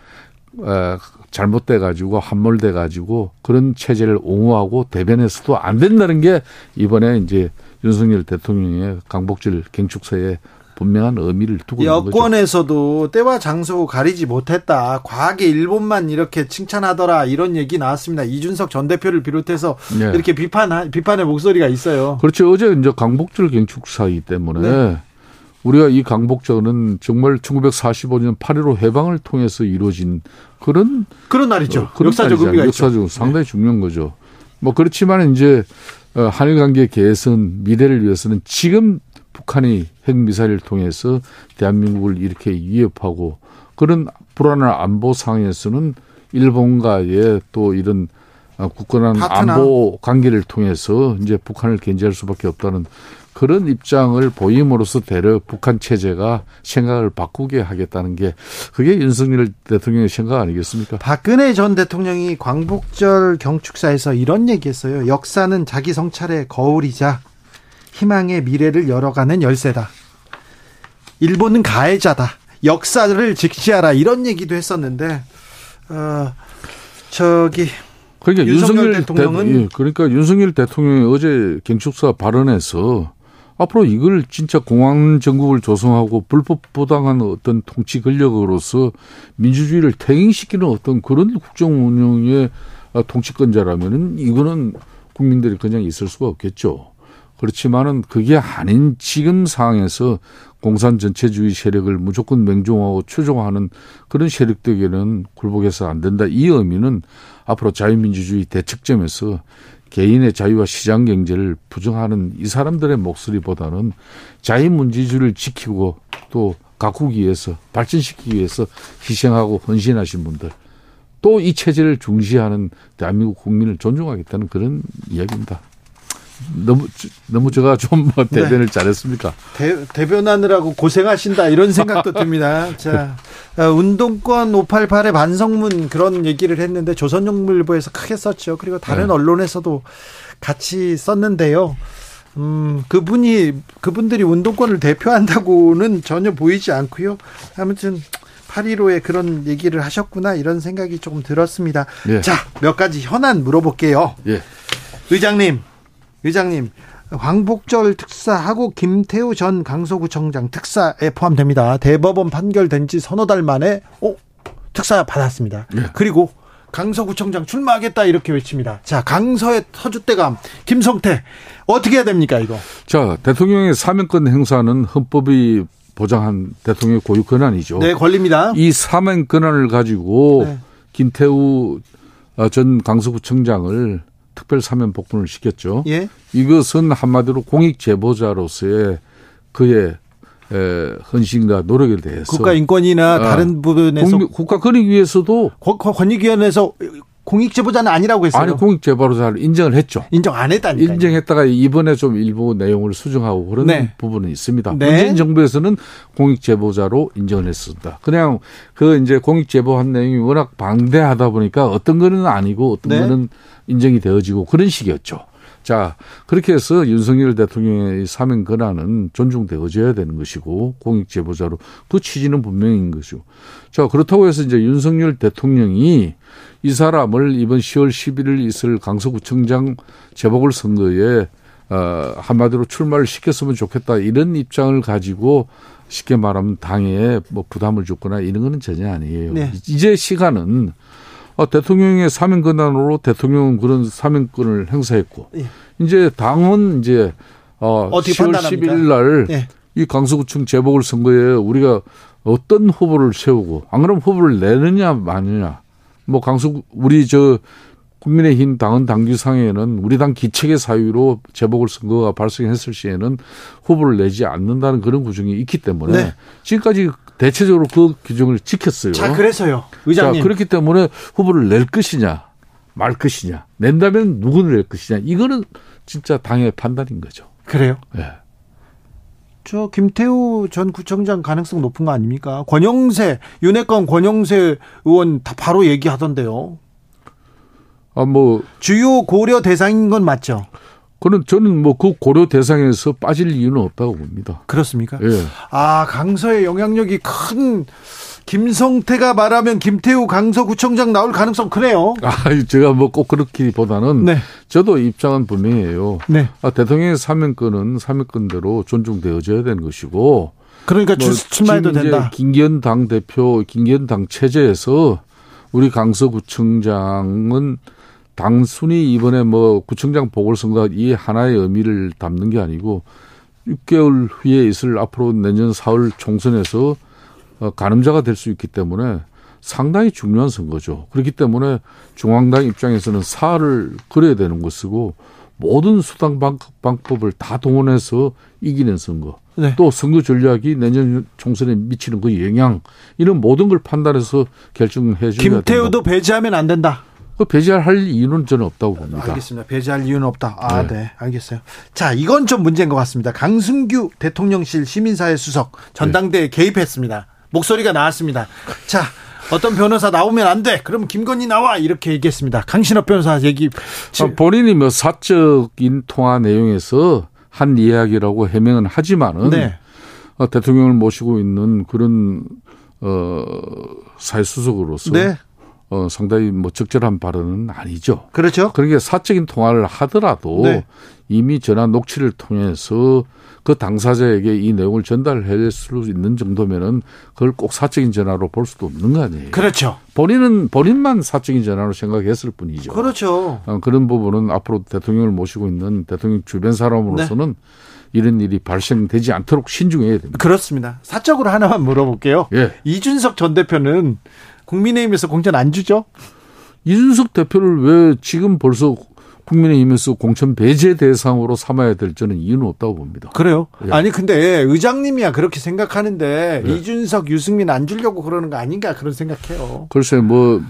잘못돼 가지고 함몰돼 가지고 그런 체제를 옹호하고 대변해서도 안 된다는 게 이번에 이제 윤석열 대통령의 강복질 경축서에 분명한 의미를 두고. 여권에서도 때와 장소 가리지 못했다. 과하게 일본만 이렇게 칭찬하더라. 이런 얘기 나왔습니다. 이준석 전 대표를 비롯해서 네. 이렇게 비판 비판의 목소리가 있어요. 그렇죠. 어제 이제 강복절 경축 사이기 때문에 네. 우리가 이 강복절은 정말 1945년 8.15 해방을 통해서 이루어진 그런 그런 날이죠. 어, 그런 역사적 의미가 역사적 있죠. 상당히 네. 중요한 거죠. 뭐 그렇지만 이제 어, 한일 관계 개선 미래를 위해서는 지금 북한이 핵미사일을 통해서 대한민국을 이렇게 위협하고 그런 불안한 안보 상황에서는 일본과의 또 이런 어, 굳건한 파트너. 안보 관계를 통해서 이제 북한을 견제할 수밖에 없다는 그런 입장을 보임으로써 대려 북한 체제가 생각을 바꾸게 하겠다는 게 그게 윤석열 대통령의 생각 아니겠습니까? 박근혜 전 대통령이 광복절 경축사에서 이런 얘기했어요. 역사는 자기 성찰의 거울이자 희망의 미래를 열어가는 열쇠다. 일본은 가해자다. 역사를 직시하라 이런 얘기도 했었는데 어 저기 그러니까 윤석열, 대통령은 대, 예, 그러니까 윤석열 대통령이 어제 경축사 발언에서 앞으로 이걸 진짜 공황 정국을 조성하고 불법 부당한 어떤 통치 권력으로서 민주주의를 퇴행시키는 어떤 그런 국정 운영의 통치권자라면은 이거는 국민들이 그냥 있을 수가 없겠죠. 그렇지만은 그게 아닌 지금 상황에서 공산 전체주의 세력을 무조건 맹종하고 추종하는 그런 세력들에게는 굴복해서 안 된다. 이 의미는 앞으로 자유민주주의 대책점에서 개인의 자유와 시장 경제를 부정하는 이 사람들의 목소리보다는 자유민주주의를 지키고 또 가꾸기 위해서 발전시키기 위해서 희생하고 헌신하신 분들 또 이 체제를 중시하는 대한민국 국민을 존중하겠다는 그런 이야기입니다. 너무 너무 제가 좀 뭐 대변을 네. 잘했습니까? 대, 대변하느라고 고생하신다 이런 생각도 듭니다. 자, 어, 운동권 588의 반성문 그런 얘기를 했는데 조선용물보에서 크게 썼죠. 그리고 다른 네. 언론에서도 같이 썼는데요. 음, 그분이 그분들이 운동권을 대표한다고는 전혀 보이지 않고요. 아무튼 8.15에 그런 얘기를 하셨구나 이런 생각이 조금 들었습니다. 예. 자, 몇 가지 현안 물어볼게요. 예. 의장님, 의장님 광복절 특사하고 김태우 전 강서구청장 특사에 포함됩니다. 대법원 판결된 지 서너 달 만에 어? 특사 받았습니다. 네. 그리고 강서구청장 출마하겠다 이렇게 외칩니다. 자, 강서의 터줏대감 김성태 어떻게 해야 됩니까 이거? 자, 대통령의 사면권 행사는 헌법이 보장한 대통령의 고유 권한이죠. 네, 권리입니다. 이 사면 권한을 가지고 네. 김태우 전 강서구청장을 특별 사면 복권을 시켰죠. 예. 이것은 한마디로 공익 제보자로서의 그의 에, 헌신과 노력에 대해서 국가 인권이나 아, 다른 부분에서 국, 국가 권익 위해서도 권익위원회에서 공익 제보자는 아니라고 했어요. 아니 공익 제보자를 인정을 했죠. 인정 안 했다니까. 인정했다가 이번에 좀 일부 내용을 수정하고 그런 네. 부분은 있습니다. 네. 문재인 정부에서는 공익 제보자로 인정을 했습니다. 그냥 그 이제 공익 제보한 내용이 워낙 방대하다 보니까 어떤 거는 아니고 어떤 네. 거는 인정이 되어지고 그런 식이었죠. 자, 그렇게 해서 윤석열 대통령의 사면 권한은 존중되어져야 되는 것이고 공익 제보자로 그 취지는 분명인 것이고. 자, 그렇다고 해서 이제 윤석열 대통령이 이 사람을 이번 10월 11일 있을 강서구청장 재보궐 선거에 어, 한마디로 출마를 시켰으면 좋겠다 이런 입장을 가지고 쉽게 말하면 당에 뭐 부담을 줬거나 이런 거는 전혀 아니에요. 네. 이제 시간은 어, 대통령의 사면 권한으로 대통령은 그런 사면권을 행사했고 예. 이제 당은 이제 어, 10월 11일 날이 예. 강서구청 재보궐 선거에 우리가 어떤 후보를 세우고 안 그러면 후보를 내느냐 마느냐 뭐 강서 우리 저 국민의힘 당은 당규상에는 우리 당 기책의 사유로 재보궐 선거가 발생했을 시에는 후보를 내지 않는다는 그런 구정이 있기 때문에 네. 지금까지 대체적으로 그 규정을 지켰어요. 자, 그래서요. 의장님. 자, 그렇기 때문에 후보를 낼 것이냐, 말 것이냐, 낸다면 누구를 낼 것이냐. 이거는 진짜 당의 판단인 거죠. 그래요? 예. 네. 저 김태우 전 구청장 가능성 높은 거 아닙니까? 권영세, 윤핵관 권영세 의원 다 바로 얘기하던데요. 아, 뭐. 주요 고려 대상인 건 맞죠? 그는 저는 뭐 그 고려 대상에서 빠질 이유는 없다고 봅니다. 그렇습니까? 예. 아 강서의 영향력이 큰 김성태가 말하면 김태우 강서구청장 나올 가능성 크네요. 아, 제가 뭐 꼭 그렇기보다는 네. 저도 입장은 분명해요. 네. 아, 대통령의 사면권은 사면권대로 존중되어져야 되는 것이고. 그러니까 뭐 출마해도 된다. 김기현 당 대표, 김기현 당 체제에서 우리 강서구청장은 단순히 이번에 뭐 구청장 보궐선거 이 하나의 의미를 담는 게 아니고 6개월 후에 있을 앞으로 내년 4월 총선에서 어, 가늠자가 될 수 있기 때문에 상당히 중요한 선거죠. 그렇기 때문에 중앙당 입장에서는 사활을 그려야 되는 것이고 모든 수당 방법을 다 동원해서 이기는 선거. 네. 또 선거 전략이 내년 총선에 미치는 그 영향 이런 모든 걸 판단해서 결정해 줘야 된다. 김태우도 배제하면 안 된다. 그 배제할 이유는 저는 없다고 봅니다. 알겠습니다. 배제할 이유는 없다. 아, 네. 네. 알겠어요. 자, 이건 좀 문제인 것 같습니다. 강승규 대통령실 시민사회 수석 전당대에 네. 개입했습니다. 목소리가 나왔습니다. 자, 어떤 변호사 나오면 안 돼. 그럼 김건희 나와 이렇게 얘기했습니다. 강신업 변호사 얘기. 아, 본인이 뭐 사적 인 통화 내용에서 한 이야기라고 해명은 하지만은 네. 어, 대통령을 모시고 있는 그런 어 사회 수석으로서 네. 어, 상당히 뭐 적절한 발언은 아니죠. 그렇죠. 그러니까 사적인 통화를 하더라도 네. 이미 전화 녹취를 통해서 그 당사자에게 이 내용을 전달할 수 있는 정도면은 그걸 꼭 사적인 전화로 볼 수도 없는 거 아니에요. 그렇죠. 본인은 본인만 사적인 전화로 생각했을 뿐이죠. 그렇죠. 어, 그런 부분은 앞으로 대통령을 모시고 있는 대통령 주변 사람으로서는 네. 이런 일이 발생되지 않도록 신중해야 됩니다. 그렇습니다. 사적으로 하나만 물어볼게요. 예. 이준석 전 대표는 국민의힘에서 공천 안 주죠? 이준석 대표를 왜 지금 벌써 국민의힘에서 공천 배제 대상으로 삼아야 될 저는 이유는 없다고 봅니다. 그래요? 예. 아니 근데 의장님이야 그렇게 생각하는데 예. 이준석, 유승민 안 주려고 그러는 거 아닌가 그런 생각해요. 글쎄 뭐.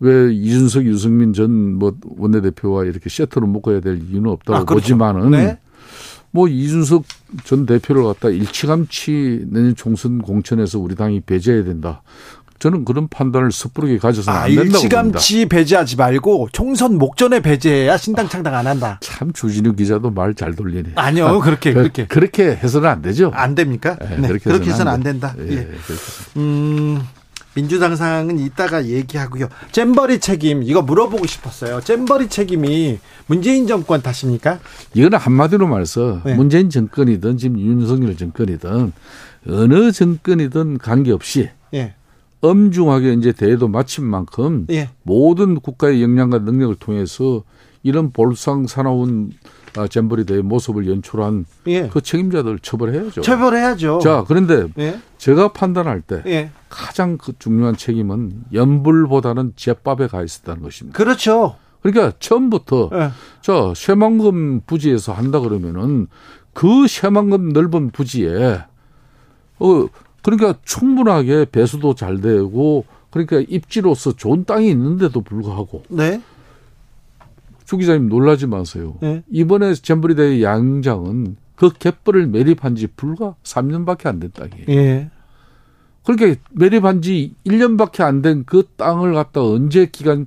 왜 이준석, 유승민 전 뭐 원내대표와 이렇게 세트로 묶어야 될 이유는 없다고 아, 그렇죠. 보지만은 네? 뭐 이준석 전 대표를 갖다 일치감치 내년 총선 공천에서 우리 당이 배제해야 된다. 저는 그런 판단을 섣부르게 가져서는 아, 안 된다고 일찌감치 봅니다. 배제하지 말고 총선 목전에 배제해야 신당 창당 안 한다. 참 주진우 기자도 말 잘 돌리네. 아니요, 아, 그렇게 그렇게 그렇게 해서는 안 되죠. 안 됩니까? 네, 네 그렇게, 그렇게 해서는 안, 된다. 예. 예. 음. 민주당 상황은 이따가 얘기하고요. 잼버리 책임 이거 물어보고 싶었어요. 잼버리 책임이 문재인 정권 탓입니까? 이거는 한마디로 말해서 네. 문재인 정권이든 지금 윤석열 정권이든 어느 정권이든 관계없이 네. 엄중하게 이제 대회도 마친 만큼 예. 모든 국가의 역량과 능력을 통해서 이런 볼상 사나운 아, 잼버리 대회 모습을 연출한 예. 그 책임자들 처벌해야죠. 처벌해야죠. 자, 그런데 예. 제가 판단할 때 예. 가장 그 중요한 책임은 연불보다는 제밥에 가 있었다는 것입니다. 그렇죠. 그러니까 처음부터 예. 자, 쇠만금 부지에서 한다 그러면은 그 쇠만금 넓은 부지에 어 그러니까 충분하게 배수도 잘 되고 그러니까 입지로서 좋은 땅이 있는데도 불구하고 네. 주 기자님 놀라지 마세요. 네. 이번에 잼버리 대회 양장은 그 갯벌을 매립한 지 불과 3년밖에 안 된 땅이에요. 예. 그러니까 매립한 지 1년밖에 안 된 그 땅을 갖다 언제 기간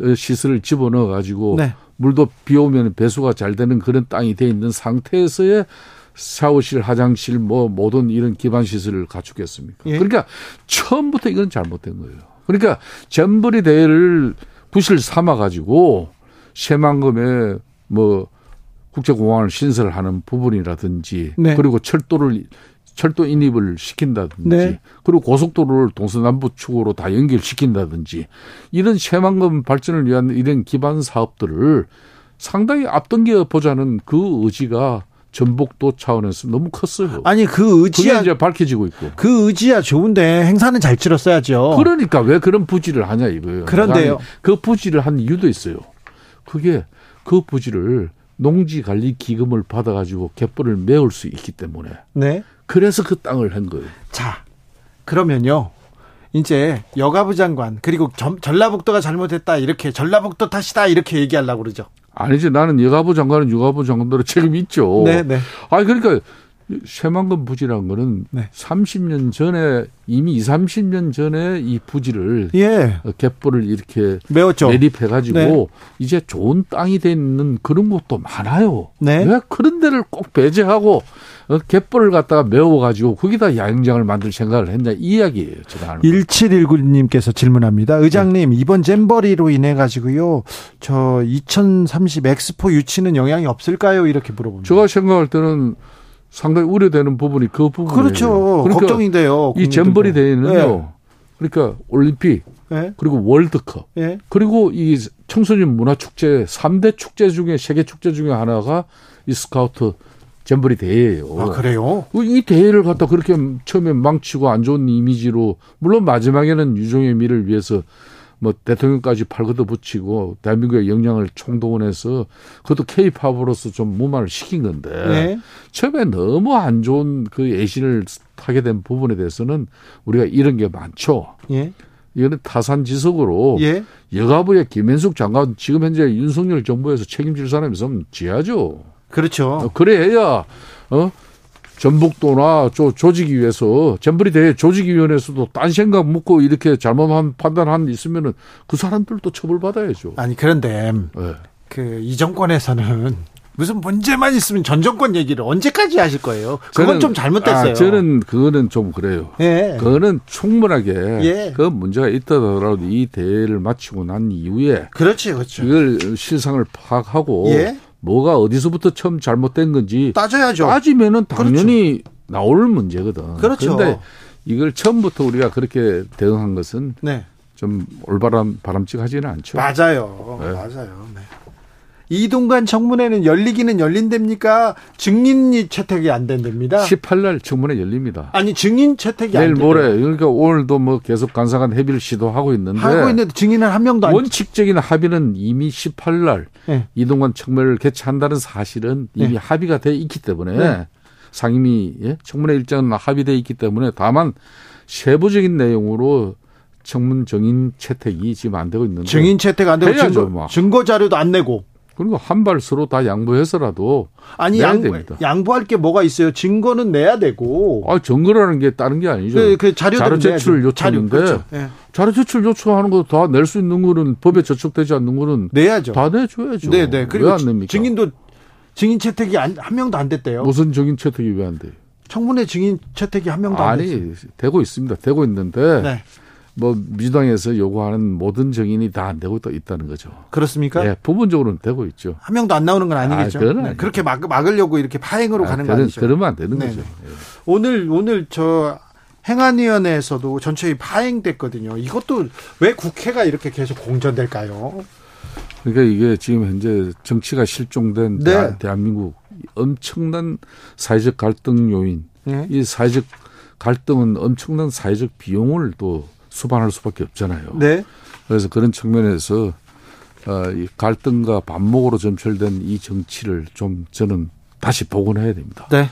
어, 시설을 집어넣어 가지고 네. 물도 비 오면 배수가 잘 되는 그런 땅이 돼 있는 상태에서의 샤워실, 화장실 뭐 모든 이런 기반 시설을 갖추겠습니까? 예. 그러니까 처음부터 이건 잘못된 거예요. 그러니까 잼버리 대회를 부실 삼아 가지고 새만금에 뭐 국제공항을 신설하는 부분이라든지 네. 그리고 철도를 철도 인입을 시킨다든지 네. 그리고 고속도로를 동서남북 축으로 다 연결시킨다든지 이런 새만금 발전을 위한 이런 기반 사업들을 상당히 앞당겨 보자는 그 의지가 전북도 차원에서 너무 컸어요. 아니 그 의지야 이제 밝혀지고 있고. 그 의지야 좋은데 행사는 잘 치렀어야죠. 그러니까 왜 그런 부지를 하냐 이거예요. 그런데요. 그 부지를 한 이유도 있어요. 그게 그 부지를 농지 관리 기금을 받아가지고 갯벌을 메울 수 있기 때문에. 네. 그래서 그 땅을 한 거예요. 자, 그러면요. 이제 여가부 장관 그리고 전라북도가 잘못했다 이렇게 전라북도 탓이다 이렇게 얘기하려고 그러죠. 아니지 나는 여가부 장관은 여가부 장관대로 책임 있죠. 네, 네. 아 그러니까 새만금 부지라는 거는 네. 30년 전에 이미 2, 30년 전에 이 부지를 예. 갯벌을 이렇게 메웠죠. 매립해 가지고 네. 이제 좋은 땅이 돼 있는 그런 곳도 많아요. 네. 왜 그런 데를 꼭 배제하고 어, 갯벌을 갖다가 메워 가지고 거기다 야영장을 만들 생각을 했냐 이 이야기예요. 제가 하는 1719님께서 질문합니다. 의장님, 네. 이번 잼버리로 인해 가지고요. 저 2030 엑스포 유치는 영향이 없을까요? 이렇게 물어봅니다. 제가 생각할 때는 상당히 우려되는 부분이 그 부분이에요. 그렇죠. 그러니까 걱정인데요. 이 대회는요. 네. 그러니까 올림픽 네. 그리고 월드컵 네. 그리고 이 청소년 문화 축제 3대 축제 중에 세계 축제 중에 하나가 이 스카우트 잼버리 대회예요. 아, 그래요? 이 대회를 갖다 그렇게 처음에 망치고 안 좋은 이미지로 물론 마지막에는 유종의 미를 위해서 뭐 대통령까지 팔걷어 붙이고 대한민국의 역량을 총동원해서 그것도 케이팝으로서 좀 무마를 시킨 건데 네. 처음에 너무 안 좋은 그 예신을 타게 된 부분에 대해서는 우리가 이런 게 많죠. 예. 이거는 타산지석으로 예. 여가부의 김현숙 장관 지금 현재 윤석열 정부에서 책임질 사람이 있으면 지하죠. 그렇죠. 어, 그래야 어 전북도나 조, 조직위 위해서 잼버리 대회 조직위원회에서도 딴 생각 묻고 이렇게 잘못한 판단한 있으면은 그 사람들도 처벌받아야죠. 아니 그런데 네. 그이 정권에서는 무슨 문제만 있으면 전 정권 얘기를 언제까지 하실 거예요? 그건 저는, 좀 잘못됐어요. 아, 저는 그거는 좀 그래요. 예. 그거는 충분하게 예. 그 문제가 있다더라도 이 대회를 마치고 난 이후에 그렇지, 그렇죠. 이걸 실상을 파악하고 예. 뭐가 어디서부터 처음 잘못된 건지 따져야죠. 따지면은 당연히 그렇죠. 나올 문제거든. 그렇죠. 그런데 이걸 처음부터 우리가 그렇게 대응한 것은 네. 좀 올바른 바람직하지는 않죠. 맞아요. 네. 맞아요. 네. 이동관 청문회는 열리기는 열린답니까? 증인이 채택이 안 된답니다. 18날 청문회 열립니다. 아니 증인 채택이 내일 모레 그러니까 오늘도 뭐 계속 간사간 협의를 시도하고 있는데 하고 있는데 증인은 한 명도 안 원칙적인 합의는 이미 18날 네. 이동관 청문회를 개최한다는 사실은 이미 네. 합의가 돼 있기 때문에 네. 상임위 예? 청문회 일정은 합의돼 있기 때문에 다만 세부적인 내용으로 청문 증인 채택이 지금 안 되고 있는데 증인 채택 안 되고 증거, 증거 자료도 안 내고 그리고 한 발 서로 다 양보해서라도 아니 내야 양보, 됩니다. 양보할 게 뭐가 있어요? 증거는 내야 되고. 아 증거라는 게 다른 게 아니죠. 그, 그 자료 제출 요청인데 자료, 그렇죠. 네. 자료 제출 요청하는 거 다 낼 수 있는 거는 법에 저촉되지 않는 거는 내야죠. 다 내줘야죠. 네, 네. 그리고? 증인도 증인 채택이 한, 한 명도 안 됐대요. 무슨 증인 채택이 왜 안 돼요? 청문회 증인 채택이 한 명도 안 됐어요. 아니 되고 있습니다. 되고 있는데. 네. 뭐 민주당에서 요구하는 모든 정인이 다 안 되고 또 있다는 거죠. 그렇습니까? 예, 부분적으로는 되고 있죠. 한 명도 안 나오는 건 아니겠죠. 아, 네, 그렇게 막, 막으려고 이렇게 파행으로 아, 가는 거 아니죠. 그러면 안 되는 네. 거죠. 예. 오늘 오늘 저 행안위원회에서도 전체의 파행됐거든요. 이것도 왜 국회가 이렇게 계속 공전될까요? 그러니까 이게 지금 현재 정치가 실종된 네. 대한민국 엄청난 사회적 갈등 요인. 네. 이 사회적 갈등은 엄청난 사회적 비용을 또 수반할 수밖에 없잖아요. 네. 그래서 그런 측면에서 어, 이 갈등과 반목으로 점철된 이 정치를 좀 저는 다시 복원해야 됩니다. 네.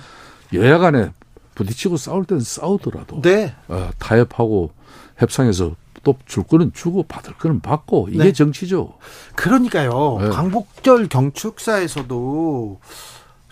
여야 간에 부딪히고 싸울 때는 싸우더라도 네. 어, 타협하고 협상해서 또줄 거는 주고 받을 거는 받고 이게 네. 정치죠. 그러니까요. 네. 광복절 경축사에서도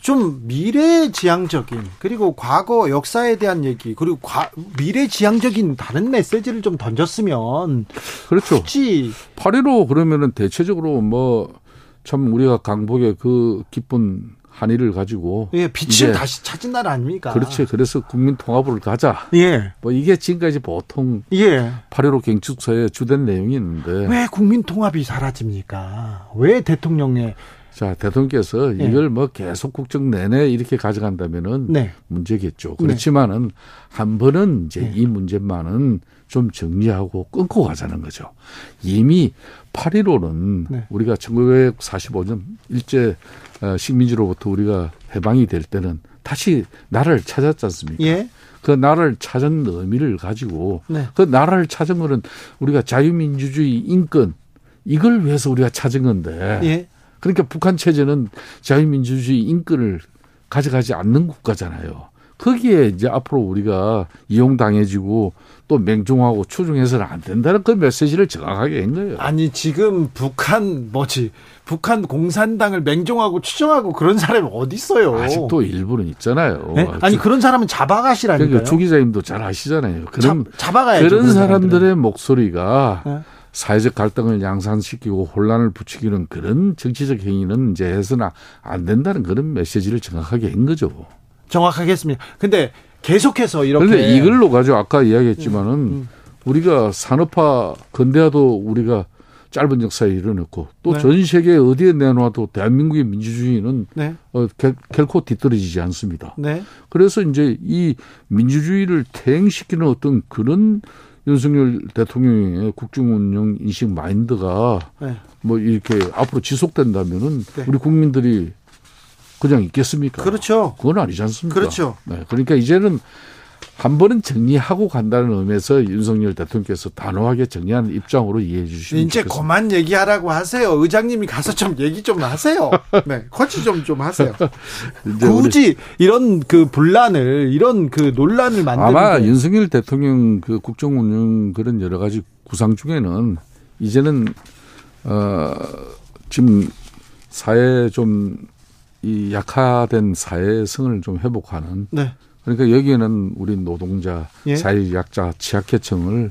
좀 미래지향적인 그리고 과거 역사에 대한 얘기 그리고 과, 미래지향적인 다른 메시지를 좀 던졌으면 그렇죠. 굳이 8.15 그러면은 대체적으로 뭐 참 우리가 강복의 그 기쁜 한의를 가지고 예, 빛을 다시 찾은 날 아닙니까? 그렇지. 그래서 국민 통합을 가자. 예. 뭐 이게 지금까지 보통 예. 8.15 경축서의 주된 내용이 있는데 왜 국민 통합이 사라집니까? 왜 대통령의 자, 대통령께서 네. 이걸 뭐 계속 국정 내내 이렇게 가져간다면은 네. 문제겠죠. 그렇지만은 네. 한 번은 이제 네. 이 문제만은 좀 정리하고 끊고 가자는 거죠. 이미 8.15는 우리가 1945년 일제 어, 식민지로부터 우리가 해방이 될 때는 다시 나라를 찾았지 않습니까? 예. 그 나라를 찾은 의미를 가지고 네. 그 나라를 찾은 거는 우리가 자유민주주의 인권 이걸 위해서 우리가 찾은 건데 예. 그러니까 북한 체제는 자유민주주의 인권을 가져가지 않는 국가잖아요. 거기에 이제 앞으로 우리가 이용당해지고 또 맹종하고 추종해서는 안 된다는 그 메시지를 정확하게 한 거예요. 아니 지금 북한 뭐지 북한 공산당을 맹종하고 추종하고 그런 사람이 어디 있어요? 아직도 일부는 있잖아요. 네? 아니 그런 사람은 잡아가시라니까요. 그러니까 주 기자님도 잘 아시잖아요. 그런 잡 아가야죠. 그런 사람들의 목소리가 네? 사회적 갈등을 양산시키고 혼란을 부추기는 그런 정치적 행위는 이제 해서는 안 된다는 그런 메시지를 정확하게 한 거죠. 정확하게 했습니다. 근데 계속해서 이렇게. 그런데 이걸로 가지고 아까 이야기했지만은 음, 음. 우리가 산업화 근대화도 우리가 짧은 역사에 이뤄냈고 또전 네. 세계 어디에 내놔도 대한민국의 민주주의는 네. 어, 결코 뒤떨어지지 않습니다. 네. 그래서 이제 이 민주주의를 퇴행시키는 어떤 그런 윤석열 대통령의 국정 운영 인식 마인드가 네. 뭐 이렇게 앞으로 지속된다면은 네. 우리 국민들이 그냥 있겠습니까? 그렇죠. 그건 아니지 않습니까? 그렇죠. 네. 그러니까 이제는 한 번은 정리하고 간다는 의미에서 윤석열 대통령께서 단호하게 정리하는 입장으로 이해해 주시면 이제 좋겠습니다. 그만 얘기하라고 하세요. 의장님이 가서 좀 얘기 좀 하세요. 네, 코치 좀좀 하세요. 굳이 이런 그 분란을 이런 그 논란을 만드는 아마 윤석열 대통령 그 국정 운영 그런 여러 가지 구상 중에는 이제는 어 지금 사회 좀 이 약화된 사회성을 좀 회복하는 네. 그러니까 여기에는 우리 노동자, 예? 사회약자, 취약계층을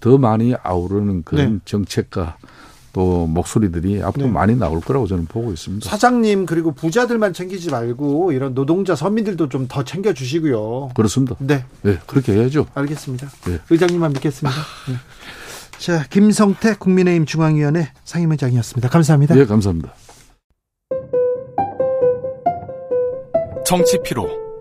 더 많이 아우르는 그런 네. 정책과 또 목소리들이 앞으로 네. 많이 나올 거라고 저는 보고 있습니다. 사장님 그리고 부자들만 챙기지 말고 이런 노동자 서민들도 좀 더 챙겨 주시고요. 그렇습니다. 네. 네, 그렇게 해야죠. 알겠습니다. 네. 의장님만 믿겠습니다. 네. 자, 김성태 국민의힘 중앙위원회 상임의장이었습니다. 감사합니다. 네, 감사합니다. 정치 피로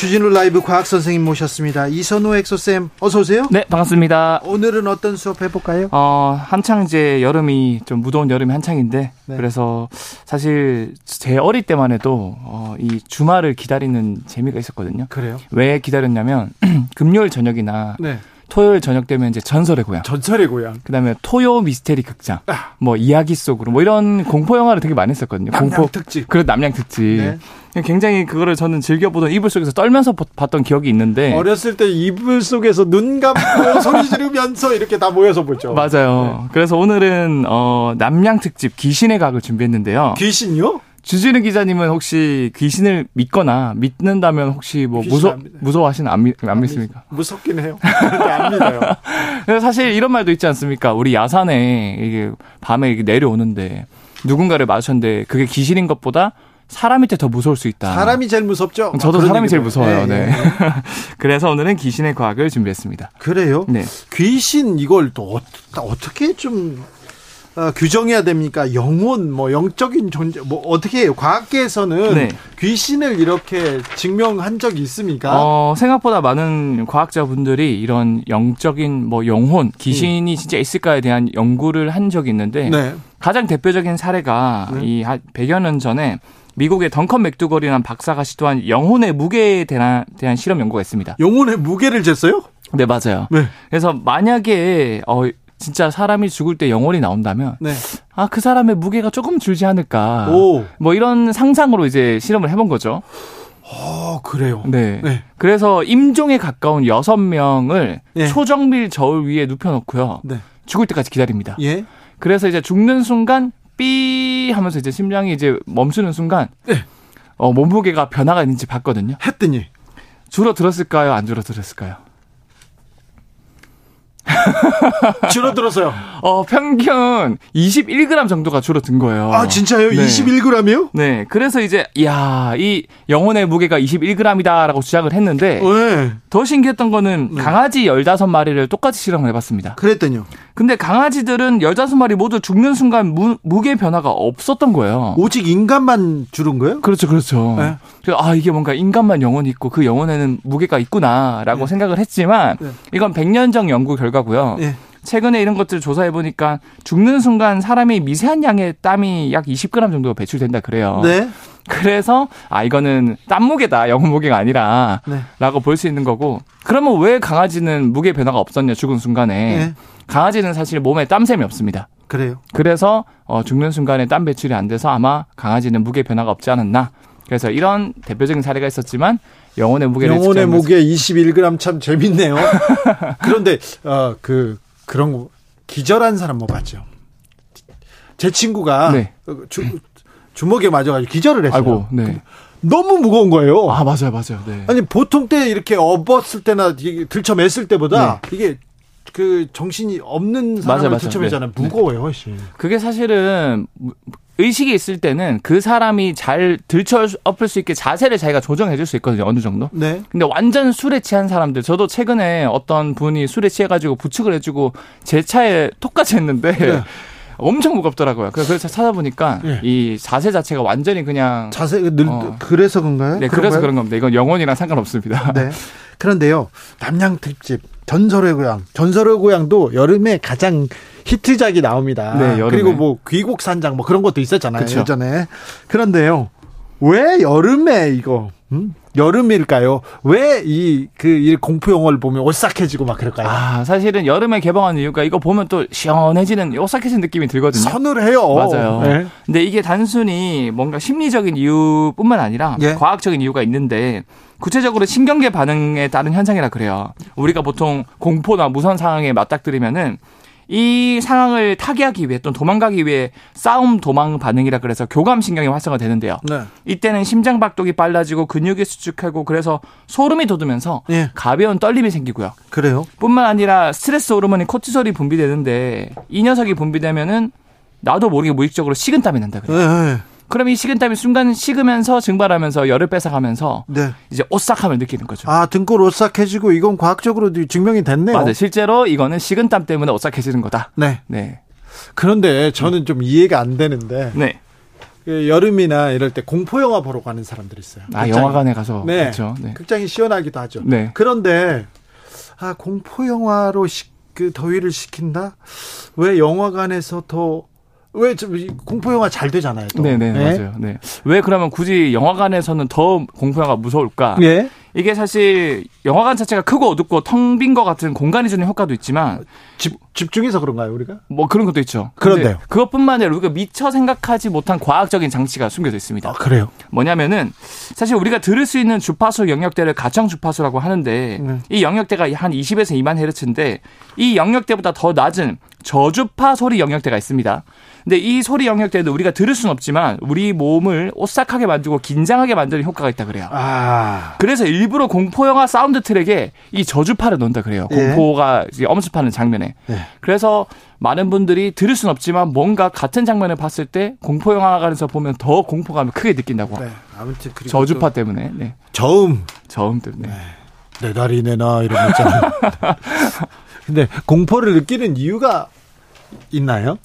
주진우 라이브 과학 선생님 모셨습니다. 이선호 엑소쌤 어서 오세요. 네, 반갑습니다. 오늘은 어떤 수업 해볼까요? 어, 한창 이제 여름이 좀 무더운 여름이 한창인데 네. 그래서 사실 제 어릴 때만 해도 어, 이 주말을 기다리는 재미가 있었거든요. 그래요? 왜 기다렸냐면 금요일 저녁이나 네. 토요일 저녁 되면 이제 전설의 고향. 전설의 고향. 그다음에 토요 미스테리 극장. 아. 뭐 이야기 속으로 뭐 이런 공포 영화를 되게 많이 했었거든요. 남양 공포 특집. 그런 남양 특집. 네. 굉장히 그거를 저는 즐겨보던 이불 속에서 떨면서 봤던 기억이 있는데 어렸을 때 이불 속에서 눈 감고 소리 지르면서 이렇게 다 모여서 보죠. 맞아요. 네. 그래서 오늘은 어 남양 특집 귀신의 각을 준비했는데요. 귀신요? 주진우 기자님은 혹시 귀신을 믿거나 믿는다면 혹시 뭐 무서 무서워하시는 안, 믿, 안 믿습니까? 무섭긴 해요. 안 믿어요. 사실 이런 말도 있지 않습니까? 우리 야산에 이게 밤에 이게 내려오는데 누군가를 마주쳤는데 그게 귀신인 것보다 사람한테 더 무서울 수 있다. 사람이 제일 무섭죠. 저도 사람이 제일 무서워요. 네. 네. 그래서 오늘은 귀신의 과학을 준비했습니다. 그래요? 네. 귀신 이걸 또 어떻게 좀 어, 규정해야 됩니까? 영혼, 뭐 영적인 존재, 뭐 어떻게 해요? 과학계에서는 네. 귀신을 이렇게 증명한 적이 있습니까? 어, 생각보다 많은 과학자분들이 이런 영적인 뭐 영혼, 귀신이 음. 진짜 있을까에 대한 연구를 한 적이 있는데 네. 가장 대표적인 사례가 네. 이 100여 년 전에 미국의 덩컨 맥두걸이라는 박사가 시도한 영혼의 무게에 대한, 대한 실험 연구가 있습니다. 영혼의 무게를 쟀어요? 네, 맞아요. 네. 그래서 만약에 어 진짜 사람이 죽을 때 영혼이 나온다면 네. 아그 사람의 무게가 조금 줄지 않을까 오. 뭐 이런 상상으로 이제 실험을 해본 거죠. 어 그래요. 네. 네. 그래서 임종에 가까운 여섯 명을 네. 초정밀 저울 위에 눕혀놓고요. 네. 죽을 때까지 기다립니다. 예. 그래서 이제 죽는 순간 삐 하면서 이제 심장이 이제 멈추는 순간 네. 어, 몸무게가 변화가 있는지 봤거든요. 했더니 줄어들었을까요? 안 줄어들었을까요? 줄어들었어요. 어, 평균 21g 정도가 줄어든 거예요. 아, 진짜요? 네. 21g이요? 네. 그래서 이제, 야, 이 영혼의 무게가 21g이다라고 주장을 했는데, 네. 더 신기했던 거는 네. 강아지 15마리를 똑같이 실험을 해봤습니다. 그랬더니요. 근데 강아지들은 15마리 모두 죽는 순간 무, 무게 변화가 없었던 거예요. 오직 인간만 줄은 거예요? 그렇죠, 그렇죠. 네. 아, 이게 뭔가 인간만 영혼이 있고 그 영혼에는 무게가 있구나라고 네. 생각을 했지만, 네. 이건 100년 전 연구 결과고요. 네. 최근에 이런 것들을 조사해 보니까 죽는 순간 사람이 미세한 양의 땀이 약 20g 정도 배출된다 그래요. 네. 그래서 아 이거는 땀 무게다 영혼 무게가 아니라라고 네. 볼수 있는 거고 그러면 왜 강아지는 무게 변화가 없었냐 죽은 순간에 네. 강아지는 사실 몸에 땀샘이 없습니다. 그래요. 그래서 어, 죽는 순간에 땀 배출이 안 돼서 아마 강아지는 무게 변화가 없지 않았나. 그래서 이런 대표적인 사례가 있었지만 영혼의 무게를 영혼의 무게 21g 참 재밌네요. 그런데 어, 그 그런 거 기절한 사람 뭐 봤죠? 제 친구가 네. 주, 주먹에 맞아가지고 기절을 했어요. 아이고, 네. 너무 무거운 거예요. 아 맞아요, 맞아요. 네. 아니 보통 때 이렇게 업었을 때나 들쳐맸을 때보다 네. 이게 그 정신이 없는 사람을 들쳐매잖아요. 네. 무거워요, 훨씬. 그게 사실은 의식이 있을 때는 그 사람이 잘 들쳐 엎을 수 있게 자세를 자기가 조정해 줄 수 있거든요. 어느 정도. 네. 근데 완전 술에 취한 사람들 저도 최근에 어떤 분이 술에 취해 가지고 부축을 해 주고 제 차에 똑같이 했는데 네. 엄청 무겁더라고요. 그래서 찾아보니까 네. 이 자세 자체가 완전히 그냥 자세 늘 어. 그래서 그런가요? 네, 그래서 그런 겁니다. 이건 영혼이랑 상관없습니다. 네. 그런데요. 남양 특집 전설의 고향. 전설의 고향도 여름에 가장 히트작이 나옵니다. 네, 여름에. 그리고 뭐 귀곡 산장 뭐 그런 것도 있었잖아요. 그쵸. 예전에. 그런데요. 왜 여름에 이거 음? 여름일까요? 왜 이 그 공포 영화를 보면 오싹해지고 막 그럴까요? 아 사실은 여름에 개봉한 이유가 이거 보면 또 시원해지는 오싹해진 느낌이 들거든요. 서늘해요. 맞아요. 네. 근데 이게 단순히 뭔가 심리적인 이유뿐만 아니라 예? 과학적인 이유가 있는데 구체적으로 신경계 반응에 따른 현상이라 그래요. 우리가 보통 공포나 무선 상황에 맞닥뜨리면은 이 상황을 타개하기 위해 또는 도망가기 위해 싸움 도망 반응이라 그래서 교감 신경이 활성화 되는데요. 네. 이때는 심장 박동이 빨라지고 근육이 수축하고 그래서 소름이 돋으면서 네. 가벼운 떨림이 생기고요. 그래요? 뿐만 아니라 스트레스 호르몬인 코티솔이 분비되는데 이 녀석이 분비되면은 나도 모르게 무의식적으로 식은땀이 난다 그래요. 네. 그럼 이 식은땀이 순간 식으면서 증발하면서 열을 뺏어가면서 네. 이제 오싹함을 느끼는 거죠. 아 등골 오싹해지고 이건 과학적으로 증명이 됐네요. 맞아요. 실제로 이거는 식은땀 때문에 오싹해지는 거다. 네. 네. 그런데 저는 좀 이해가 안 되는데. 네. 그 여름이나 이럴 때 공포 영화 보러 가는 사람들이 있어요. 아 극장이. 영화관에 가서 네. 그렇죠. 네. 극장이 시원하기도 하죠. 네. 그런데 아 공포 영화로 그 더위를 식힌다? 왜 영화관에서 더 왜 공포 영화 잘 되잖아요. 또. 네네 네? 맞아요. 네. 왜 그러면 굳이 영화관에서는 더 공포 영화가 무서울까? 예. 이게 사실 영화관 자체가 크고 어둡고 텅 빈 것 같은 공간이 주는 효과도 있지만 집, 집중해서 그런가요 우리가? 뭐 그런 것도 있죠. 그런데요. 그것뿐만 아니라 우리가 미처 생각하지 못한 과학적인 장치가 숨겨져 있습니다. 아, 그래요? 뭐냐면은 사실 우리가 들을 수 있는 주파수 영역대를 가청 주파수라고 하는데 네. 이 영역대가 한 20에서 2만 헤르츠인데 이 영역대보다 더 낮은 저주파 소리 영역대가 있습니다. 근데 이 소리 영역대도 우리가 들을 수는 없지만 우리 몸을 오싹하게 만들고 긴장하게 만드는 효과가 있다 그래요. 아. 그래서 일부러 공포 영화 사운드 트랙에 이 저주파를 넣는다 그래요. 예. 공포가 엄습하는 장면에. 예. 그래서 많은 분들이 들을 수는 없지만 뭔가 같은 장면을 봤을 때 공포 영화관에서 보면 더 공포감을 크게 느낀다고. 네. 아무튼 저주파 때문에. 네. 저음. 저음 때문에. 네. 내 다리 내놔 이런 거 있잖아요. 근데 공포를 느끼는 이유가 있나요?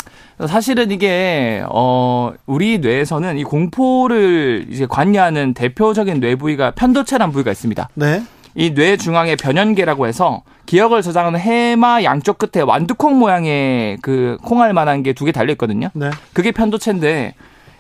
사실은 이게 어 우리 뇌에서는 이 공포를 이제 관여하는 대표적인 뇌 부위가 편도체란 부위가 있습니다. 네. 이 뇌 중앙에 변연계라고 해서 기억을 저장하는 해마 양쪽 끝에 완두콩 모양의 그 콩알 만한 게 두 개 달려 있거든요. 네. 그게 편도체인데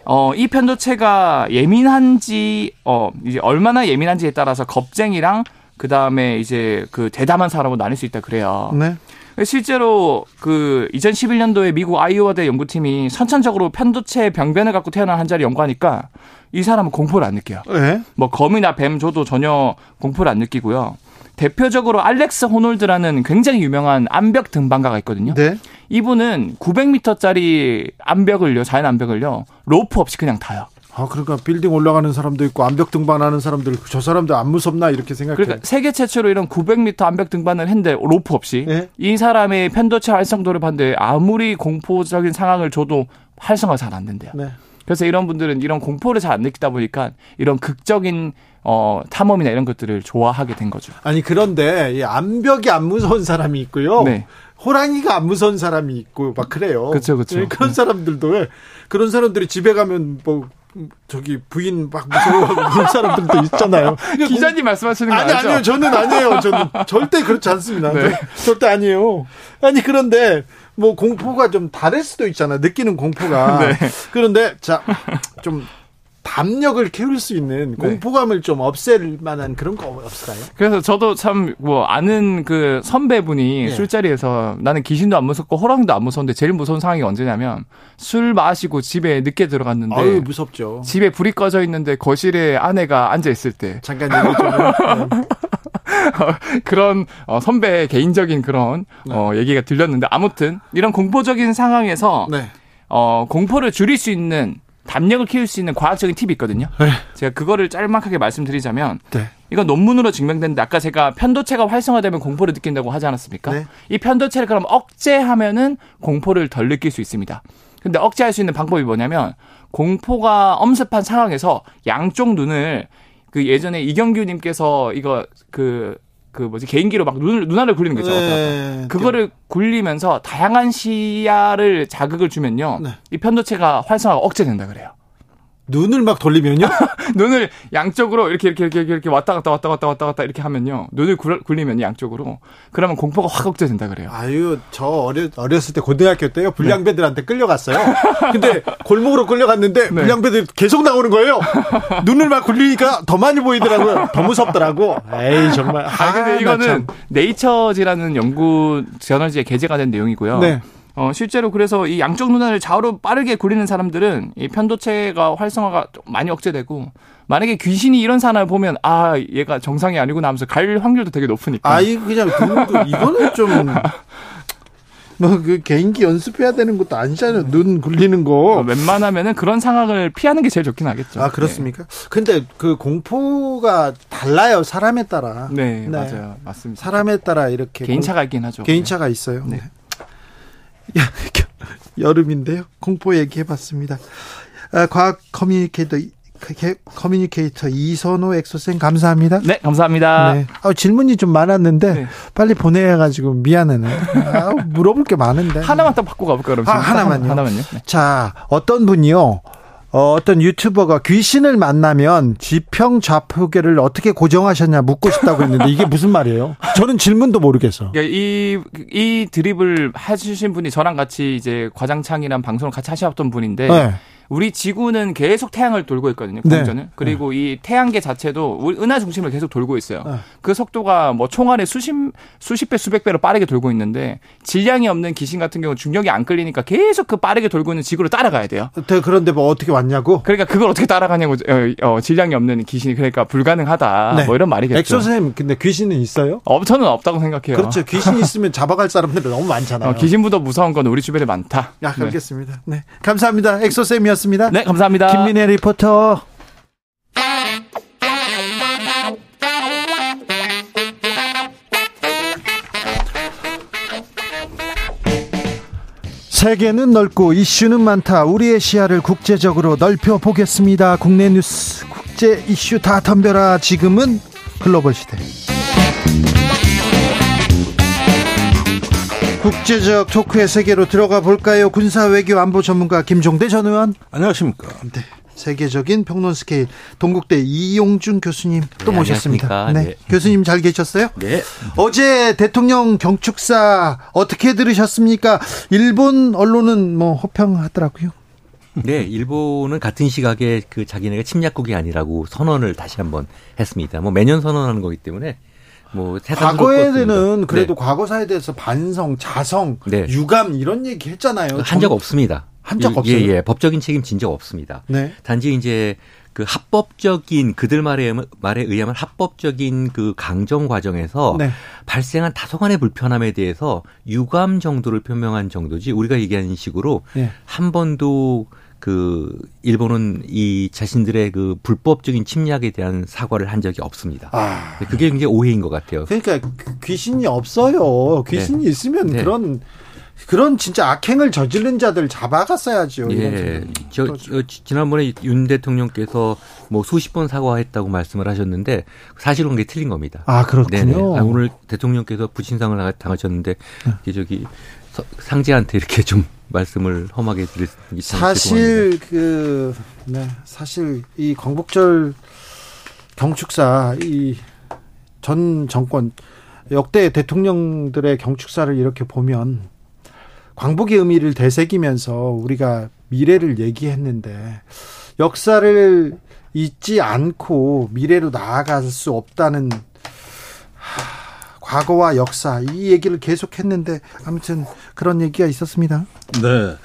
어, 이 편도체가 예민한지, 어, 이제 얼마나 예민한지에 따라서 겁쟁이랑 그 다음에 이제 그 대담한 사람으로 나눌 수 있다 그래요. 네. 실제로 그 2011년도에 미국 아이오와대 연구팀이 선천적으로 편도체 병변을 갖고 태어난 환자를 연구하니까 이 사람은 공포를 안 느껴요. 네? 뭐 거미나 뱀 줘도 전혀 공포를 안 느끼고요. 대표적으로 알렉스 호놀드라는 굉장히 유명한 암벽 등반가가 있거든요. 네? 이분은 900m짜리 암벽을요, 자연 암벽을요, 로프 없이 그냥 타요. 아, 그러니까 빌딩 올라가는 사람도 있고 암벽 등반하는 사람들 저 사람들 안 무섭나 이렇게 생각해요. 그러니까 세계 최초로 이런 900m 암벽 등반을 했는데 로프 없이 네? 이 사람의 편도체 활성도를 봤는데 아무리 공포적인 상황을 줘도 활성화 잘 안 된대요. 네. 그래서 이런 분들은 이런 공포를 잘 안 느끼다 보니까 이런 극적인 어, 탐험이나 이런 것들을 좋아하게 된 거죠. 아니 그런데 이 암벽이 안 무서운 사람이 있고요. 네. 호랑이가 안 무서운 사람이 있고 막 그래요. 그렇죠, 그렇죠. 그런 사람들도 왜 그런 사람들이 집에 가면 뭐 저기 부인 막 무서워하고 그런 사람들도 있잖아요. 기자님 말씀하시는 거 아니, 아니 죠? 아니요. 저는 아니에요. 저는 절대 그렇지 않습니다. 네. 절대 아니에요. 아니 그런데 뭐 공포가 좀 다를 수도 있잖아요. 느끼는 공포가. 네. 그런데 자 좀 담력을 키울 수 있는 네. 공포감을 좀 없앨 만한 그런 거 없을까요? 그래서 저도 참 뭐 아는 그 선배분이 네. 술자리에서 나는 귀신도 안 무섭고 호랑이도 안 무서운데 제일 무서운 상황이 언제냐면 술 마시고 집에 늦게 들어갔는데 아유 무섭죠. 집에 불이 꺼져 있는데 거실에 아내가 앉아 있을 때 잠깐 얘기 좀 네. 그런 어, 선배의 개인적인 그런 네. 어, 얘기가 들렸는데 아무튼 이런 공포적인 상황에서 네. 어, 공포를 줄일 수 있는 담력을 키울 수 있는 과학적인 팁이 있거든요. 네. 제가 그거를 짤막하게 말씀드리자면 네. 이건 논문으로 증명됐는데 아까 제가 편도체가 활성화되면 공포를 느낀다고 하지 않았습니까? 네. 이 편도체를 그럼 억제하면은 공포를 덜 느낄 수 있습니다. 근데 억제할 수 있는 방법이 뭐냐면 공포가 엄습한 상황에서 양쪽 눈을 그 예전에 이경규 님께서 이거 그 그 뭐지 개인기로 막 눈을 눈알을 굴리는 거 있죠. 네. 그거를 굴리면서 다양한 시야를 자극을 주면요. 네. 이 편도체가 활성화가 억제된다 그래요. 눈을 막 돌리면요? 눈을 양쪽으로 이렇게 이렇게 이렇게 이렇게 왔다 갔다 왔다 갔다 왔다 갔다 이렇게 하면요. 눈을 굴리면 양쪽으로 그러면 공포가 확 억제된다 그래요. 아유, 저 어렸 어렸을 때 고등학교 때요. 불량배들한테 네. 끌려갔어요. 근데 골목으로 끌려갔는데 네. 불량배들 계속 나오는 거예요. 눈을 막 굴리니까 더 많이 보이더라고요. 더 무섭더라고. 에이, 정말. 아, 근데 이거는 네이처지라는 연구 저널지에 게재가 된 내용이고요. 네. 어, 실제로 그래서 이 양쪽 눈알을 좌우로 빠르게 굴리는 사람들은 이 편도체가 활성화가 많이 억제되고 만약에 귀신이 이런 사람을 보면 아 얘가 정상이 아니구나 하면서 갈 확률도 되게 높으니까. 아이 그냥 눈도 이거는 좀. 뭐그 개인기 연습해야 되는 것도 아니잖아요. 눈 굴리는 거. 어, 웬만하면은 그런 상황을 피하는 게 제일 좋긴 하겠죠. 아 그렇습니까? 네. 근데 그 공포가 달라요 사람에 따라. 네, 네. 맞아요, 맞습니다. 사람에 따라 이렇게 개인차가 있긴 하죠. 개인차가 있어요. 네. 네. 여름인데요. 공포 얘기해봤습니다. 아, 과학 communicator communicator 이선호 엑소쌤 감사합니다. 네, 감사합니다. 네. 아, 질문이 좀 많았는데 네. 빨리 보내가지고 미안해요. 아, 물어볼 게 많은데. 하나만 더 받고 가볼까요? 그럼 아, 하나만요. 하나만요. 네. 자, 어떤 분이요. 어, 어떤 유튜버가 귀신을 만나면 지평 좌표계를 어떻게 고정하셨냐 묻고 싶다고 했는데 이게 무슨 말이에요? 저는 질문도 모르겠어. 그러니까 이, 이 드립을 해주신 분이 저랑 같이 이제 과장창이란 방송을 같이 하셨던 분인데, 네. 우리 지구는 계속 태양을 돌고 있거든요. 공전은. 네. 그리고 네. 이 태양계 자체도 우리 은하 중심을 계속 돌고 있어요. 네. 그 속도가 뭐 총알의 수십 수십 배 수백 배로 빠르게 돌고 있는데 질량이 없는 귀신 같은 경우 중력이 안 끌리니까 계속 그 빠르게 돌고 있는 지구를 따라가야 돼요. 그런데 뭐 어떻게 왔냐고? 그러니까 그걸 어떻게 따라가냐고 어, 어, 질량이 없는 귀신이 그러니까 불가능하다. 네. 뭐 이런 말이겠죠. 엑소쌤 근데 귀신은 있어요? 어, 저는 없다고 생각해요. 그렇죠. 귀신 있으면 잡아갈 사람들이 너무 많잖아요. 어, 귀신보다 무서운 건 우리 주변에 많다. 야, 네. 알겠습니다. 네. 감사합니다. 엑소 쌤이었습니다. 네, 감사합니다. 김민혜 리포터. 세계는 넓고 이슈는 많다. 우리의 시야를 국제적으로 넓혀 보겠습니다. 국내 뉴스, 국제 이슈 다 덤벼라. 지금은 글로벌 시대. 국제적 토크의 세계로 들어가 볼까요? 군사 외교 안보 전문가 김종대 전 의원. 안녕하십니까. 네. 세계적인 평론 스케일 동국대 이용준 교수님 또 네, 모셨습니다. 네. 네. 교수님 잘 계셨어요? 네. 어제 대통령 경축사 어떻게 들으셨습니까? 일본 언론은 뭐 호평하더라고요. 네, 일본은 같은 시각에 그 자기네가 침략국이 아니라고 선언을 다시 한번 했습니다. 뭐 매년 선언하는 거기 때문에 뭐 과거에는 그래도 네. 과거사에 대해서 반성, 자성, 네. 유감 이런 얘기 했잖아요. 한 적 없습니다. 한 적 없어요. 예, 예. 법적인 책임 진 적 없습니다. 네. 단지 이제 그 합법적인 그들 말에 말에 의하면 합법적인 그 강정 과정에서 네. 발생한 다소간의 불편함에 대해서 유감 정도를 표명한 정도지 우리가 얘기하는 식으로 네. 한 번도 그 일본은 이 자신들의 그 불법적인 침략에 대한 사과를 한 적이 없습니다. 아. 그게 굉장히 오해인 것 같아요. 그러니까 귀신이 없어요. 귀신이 네. 있으면 네. 그런 그런 진짜 악행을 저지른 자들 잡아갔어야죠. 예. 저, 저, 지난번에 윤 대통령께서 뭐 수십 번 사과했다고 말씀을 하셨는데 사실은 그게 틀린 겁니다. 아, 그렇군요. 아, 오늘 대통령께서 부신상을 당하셨는데 네. 저기 상제한테 이렇게 좀 말씀을 험하게 드릴 사실 그 네, 사실 이 광복절 경축사 이 전 정권 역대 대통령들의 경축사를 이렇게 보면 광복의 의미를 되새기면서 우리가 미래를 얘기했는데 역사를 잊지 않고 미래로 나아갈 수 없다는 과거와 역사 이 얘기를 계속했는데 아무튼 그런 얘기가 있었습니다. 네.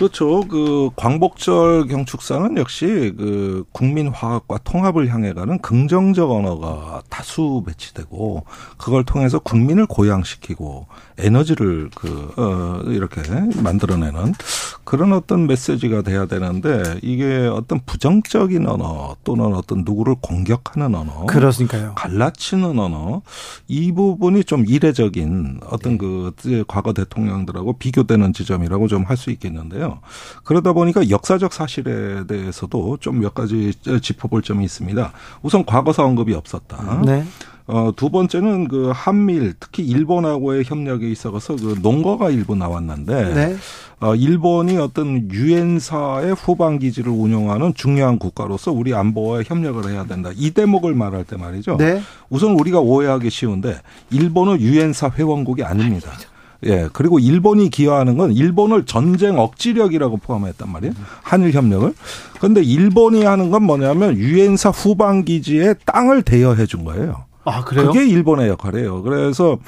그렇죠. 그 광복절 경축사는 역시 그 국민 화합과 통합을 향해 가는 긍정적 언어가 다수 배치되고 그걸 통해서 국민을 고양시키고 에너지를 그, 어, 이렇게 만들어내는 그런 어떤 메시지가 돼야 되는데 이게 어떤 부정적인 언어 또는 어떤 누구를 공격하는 언어. 그렇습니까요. 갈라치는 언어. 이 부분이 좀 이례적인 어떤 네. 그 과거 대통령들하고 비교되는 지점이라고 좀 할 수 있겠는데요. 그러다 보니까 역사적 사실에 대해서도 좀 몇 가지 짚어볼 점이 있습니다. 우선 과거사 언급이 없었다. 네. 어, 두 번째는 그 한미일 특히 일본하고의 협력에 있어서 그 농거가 일부 나왔는데 네. 어, 일본이 어떤 유엔사의 후방 기지를 운영하는 중요한 국가로서 우리 안보와 협력을 해야 된다. 이 대목을 말할 때 말이죠. 네. 우선 우리가 오해하기 쉬운데 일본은 유엔사 회원국이 아닙니다. 예. 그리고 일본이 기여하는 건 일본을 전쟁 억지력이라고 포함했단 말이에요. 한일 협력을. 그런데 일본이 하는 건 뭐냐면 유엔사 후방 기지에 땅을 대여해 준 거예요. 아, 그래요? 그게 일본의 역할이에요. 그래서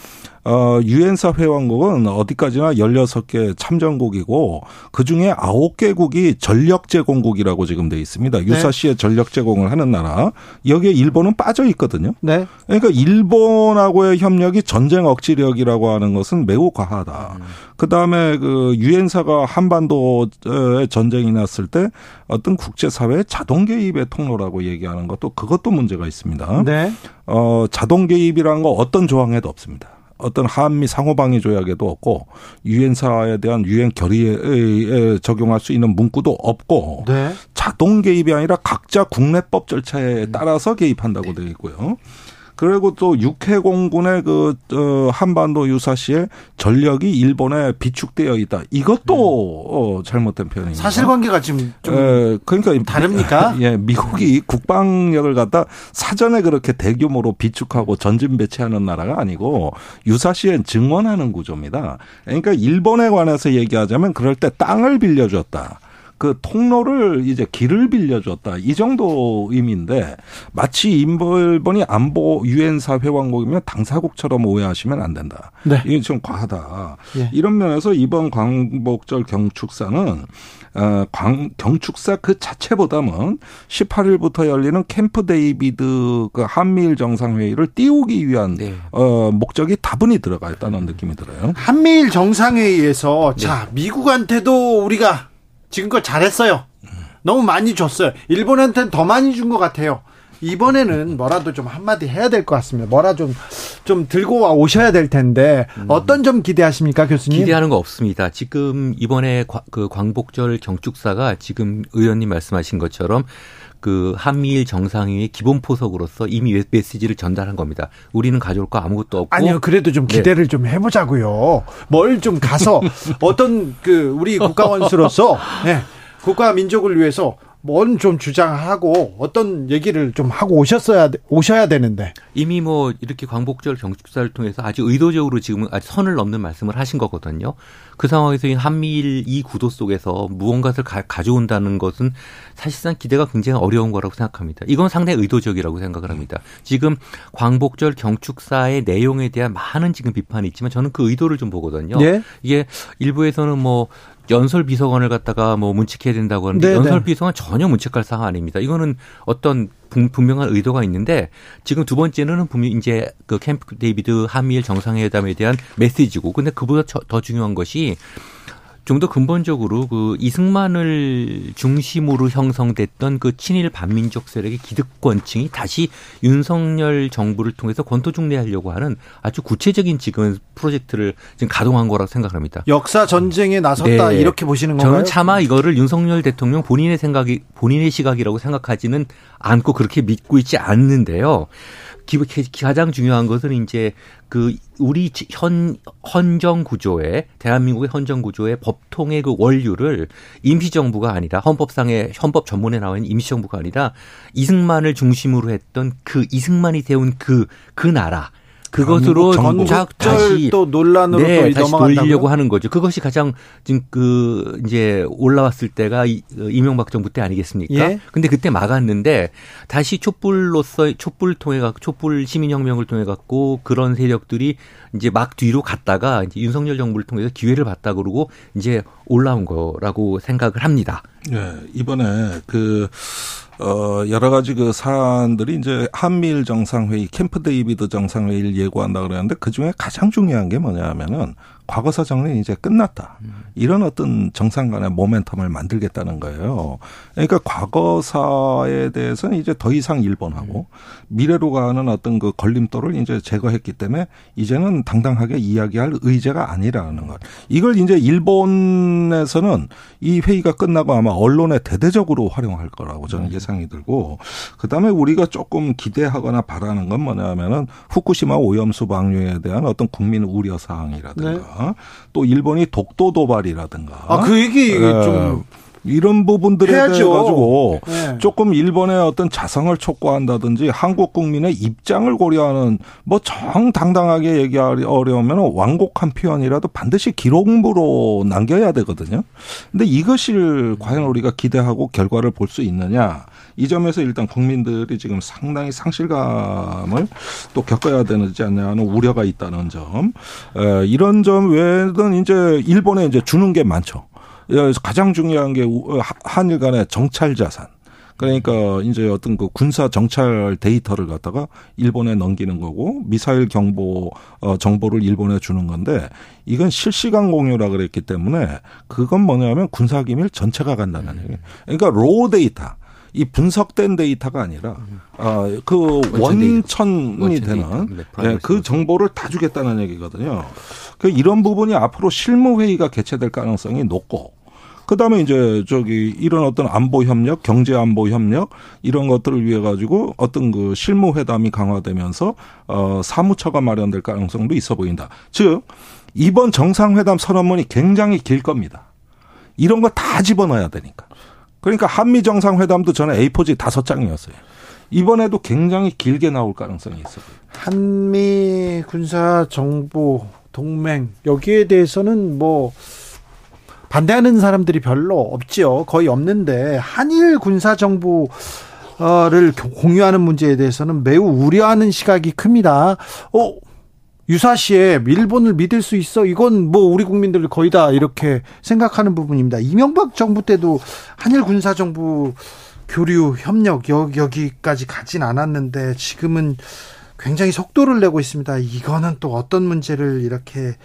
어 유엔사 회원국은 어디까지나 16개 참전국이고 그중에 9개국이 전력 제공국이라고 지금 돼 있습니다. 네. 유사시에 전력 제공을 하는 나라. 여기에 일본은 빠져 있거든요. 네. 그러니까 일본하고의 협력이 전쟁 억지력이라고 하는 것은 매우 과하다. 음. 그다음에 그 유엔사가 한반도에 전쟁이 났을 때 어떤 국제 사회 자동 개입의 통로라고 얘기하는 것도 그것도 문제가 있습니다. 네. 어 자동 개입이라는 거 어떤 조항에도 없습니다. 어떤 한미 상호방위 조약에도 없고 유엔사에 대한 유엔 결의에 적용할 수 있는 문구도 없고 네. 자동 개입이 아니라 각자 국내법 절차에 따라서 개입한다고 되어 있고요. 그리고 또 육해공군의 그 어, 한반도 유사시에 전력이 일본에 비축되어 있다. 이것도 음. 어, 잘못된 표현입니다. 사실관계가 지금 좀 에, 그러니까 다릅니까? 예, 미국이 국방력을 갖다 사전에 그렇게 대규모로 비축하고 전진 배치하는 나라가 아니고 유사시에 증원하는 구조입니다. 그러니까 일본에 관해서 얘기하자면 그럴 때 땅을 빌려줬다. 그 통로를 이제 길을 빌려줬다 이 정도 의미인데 마치 일본이 안보 유엔 사 회원국이면 당사국처럼 오해하시면 안 된다. 네. 이게 좀 과하다. 예. 이런 면에서 이번 광복절 경축사는 어, 광, 경축사 그 자체보다는 18일부터 열리는 캠프 데이비드 그 한미일 정상회의를 띄우기 위한 네. 어, 목적이 다분히 들어가 있다는 느낌이 들어요. 한미일 정상회의에서 네. 자 미국한테도 우리가 지금껏 잘했어요. 너무 많이 줬어요. 일본한테는 더 많이 준 것 같아요. 이번에는 뭐라도 좀 한마디 해야 될 것 같습니다. 뭐라 좀, 좀 들고 와 오셔야 될 텐데, 음. 어떤 점 기대하십니까, 교수님? 기대하는 거 없습니다. 지금 이번에 그 광복절 경축사가 지금 의원님 말씀하신 것처럼 그 한미일 정상회의 기본 포석으로서 이미 메시지를 전달한 겁니다. 우리는 가져올 거 아무것도 없고 아니요. 그래도 좀 네. 기대를 네. 좀 해보자고요. 뭘 좀 가서 어떤 그 우리 국가원수로서 네, 국가 민족을 위해서 뭔 좀 주장하고 어떤 얘기를 좀 하고 오셨어야 오셔야 되는데 이미 뭐 이렇게 광복절 경축사를 통해서 아주 의도적으로 지금 아주 선을 넘는 말씀을 하신 거거든요. 그 상황에서 이 한미일 이 구도 속에서 무언가를 가, 져온다는 것은 사실상 기대가 굉장히 어려운 거라고 생각합니다. 이건 상당히 의도적이라고 생각을 합니다. 지금 광복절 경축사의 내용에 대한 많은 지금 비판이 있지만 저는 그 의도를 좀 보거든요. 예? 이게 일부에서는 뭐 연설 비서관을 갖다가 뭐 문책해야 된다고 하는데 네네. 연설 비서관 전혀 문책할 사항 아닙니다. 이거는 어떤 분명한 의도가 있는데 지금 두 번째는 분명 이제 그 캠프 데이비드 한미일 정상회담에 대한 메시지고 근데 그보다 더 중요한 것이 좀 더 근본적으로 그 이승만을 중심으로 형성됐던 그 친일 반민족 세력의 기득권층이 다시 윤석열 정부를 통해서 권토중례하려고 하는 아주 구체적인 지금 프로젝트를 지금 가동한 거라고 생각합니다. 역사 전쟁에 나섰다 네. 이렇게 보시는 건가요? 저는 차마 이거를 윤석열 대통령 본인의 생각이 본인의 시각이라고 생각하지는 않고 그렇게 믿고 있지 않는데요. 가장 중요한 것은 이제 그 우리 현 헌정 구조의 대한민국의 헌정 구조의 법통의 그 원류를 임시 정부가 아니라 헌법상의 헌법 전문에 나와 있는 임시 정부가 아니라 이승만을 중심으로 했던 그 이승만이 세운 그그 그 나라 그것으로 정작 다시 또 논란으로 네, 또 다시 돌리려고 하는 거죠. 그것이 가장 지금 그 이제 올라왔을 때가 어, 이명박 정부 때 아니겠습니까? 예? 근데 그때 막았는데 다시 촛불로서 촛불 통해 갖고 촛불 시민혁명을 통해 갖고 그런 세력들이 이제 막 뒤로 갔다가 이제 윤석열 정부를 통해서 기회를 봤다 그러고 이제 올라온 거라고 생각을 합니다. 네, 이번에 그 어, 여러 가지 그 사안들이 이제 한미일 정상회의, 캠프 데이비드 정상회의를 예고한다 그러는데 그 중에 가장 중요한 게 뭐냐 하면은 과거사 정리는 이제 끝났다. 이런 어떤 정상 간의 모멘텀을 만들겠다는 거예요. 그러니까 과거사에 대해서는 이제 더 이상 일본하고 미래로 가는 어떤 그 걸림돌을 이제 제거했기 때문에 이제는 당당하게 이야기할 의제가 아니라는 것. 이걸 이제 일본에서는 이 회의가 끝나고 아마 언론에 대대적으로 활용할 거라고 저는 음. 예상이 들고 그다음에 우리가 조금 기대하거나 바라는 건 뭐냐면은 후쿠시마 오염수 방류에 대한 어떤 국민 우려 사항이라든가 네. 또 일본이 독도 도발이라든가 아 그 얘기 예. 좀 이런 부분들에 해야죠. 대해 가지고 네. 조금 일본의 어떤 자성을 촉구한다든지 한국 국민의 입장을 고려하는 뭐 정당당하게 얘기하기 어려우면 완곡한 표현이라도 반드시 기록부로 남겨야 되거든요. 근데 이것을 과연 우리가 기대하고 결과를 볼 수 있느냐? 이 점에서 일단 국민들이 지금 상당히 상실감을 또 겪어야 되지 않냐는 우려가 있다는 점. 에, 이런 점 외에는 이제 일본에 이제 주는 게 많죠. 가장 중요한 게 한일 간의 정찰 자산. 그러니까 이제 어떤 그 군사 정찰 데이터를 갖다가 일본에 넘기는 거고 미사일 경보 어 정보를 일본에 주는 건데 이건 실시간 공유라 그랬기 때문에 그건 뭐냐면 군사 기밀 전체가 간다는 얘기. 그러니까 raw data. 이 분석된 데이터가 아니라 아, 그 원천이 되는 네, 네, 그 정보를 다 주겠다는 얘기거든요. 그 이런 부분이 앞으로 실무 회의가 개최될 가능성이 높고 그다음에 이제 저기 이런 어떤 안보 협력, 경제 안보 협력 이런 것들을 위해 가지고 어떤 그 실무 회담이 강화되면서 어 사무처가 마련될 가능성도 있어 보인다. 즉 이번 정상회담 선언문이 굉장히 길 겁니다. 이런 거 다 집어넣어야 되니까. 그러니까 한미 정상회담도 전에 A4지 다섯 장이었어요. 이번에도 굉장히 길게 나올 가능성이 있어요. 한미 군사 정보 동맹 여기에 대해서는 뭐 반대하는 사람들이 별로 없지요. 거의 없는데 한일 군사 정보 를 공유하는 문제에 대해서는 매우 우려하는 시각이 큽니다. 어, 유사시에 일본을 믿을 수 있어? 이건 뭐 우리 국민들 거의 다 이렇게 생각하는 부분입니다. 이명박 정부 때도 한일 군사 정부 교류 협력 여기까지 가진 않았는데 지금은 굉장히 속도를 내고 있습니다. 이거는 또 어떤 문제를 이렇게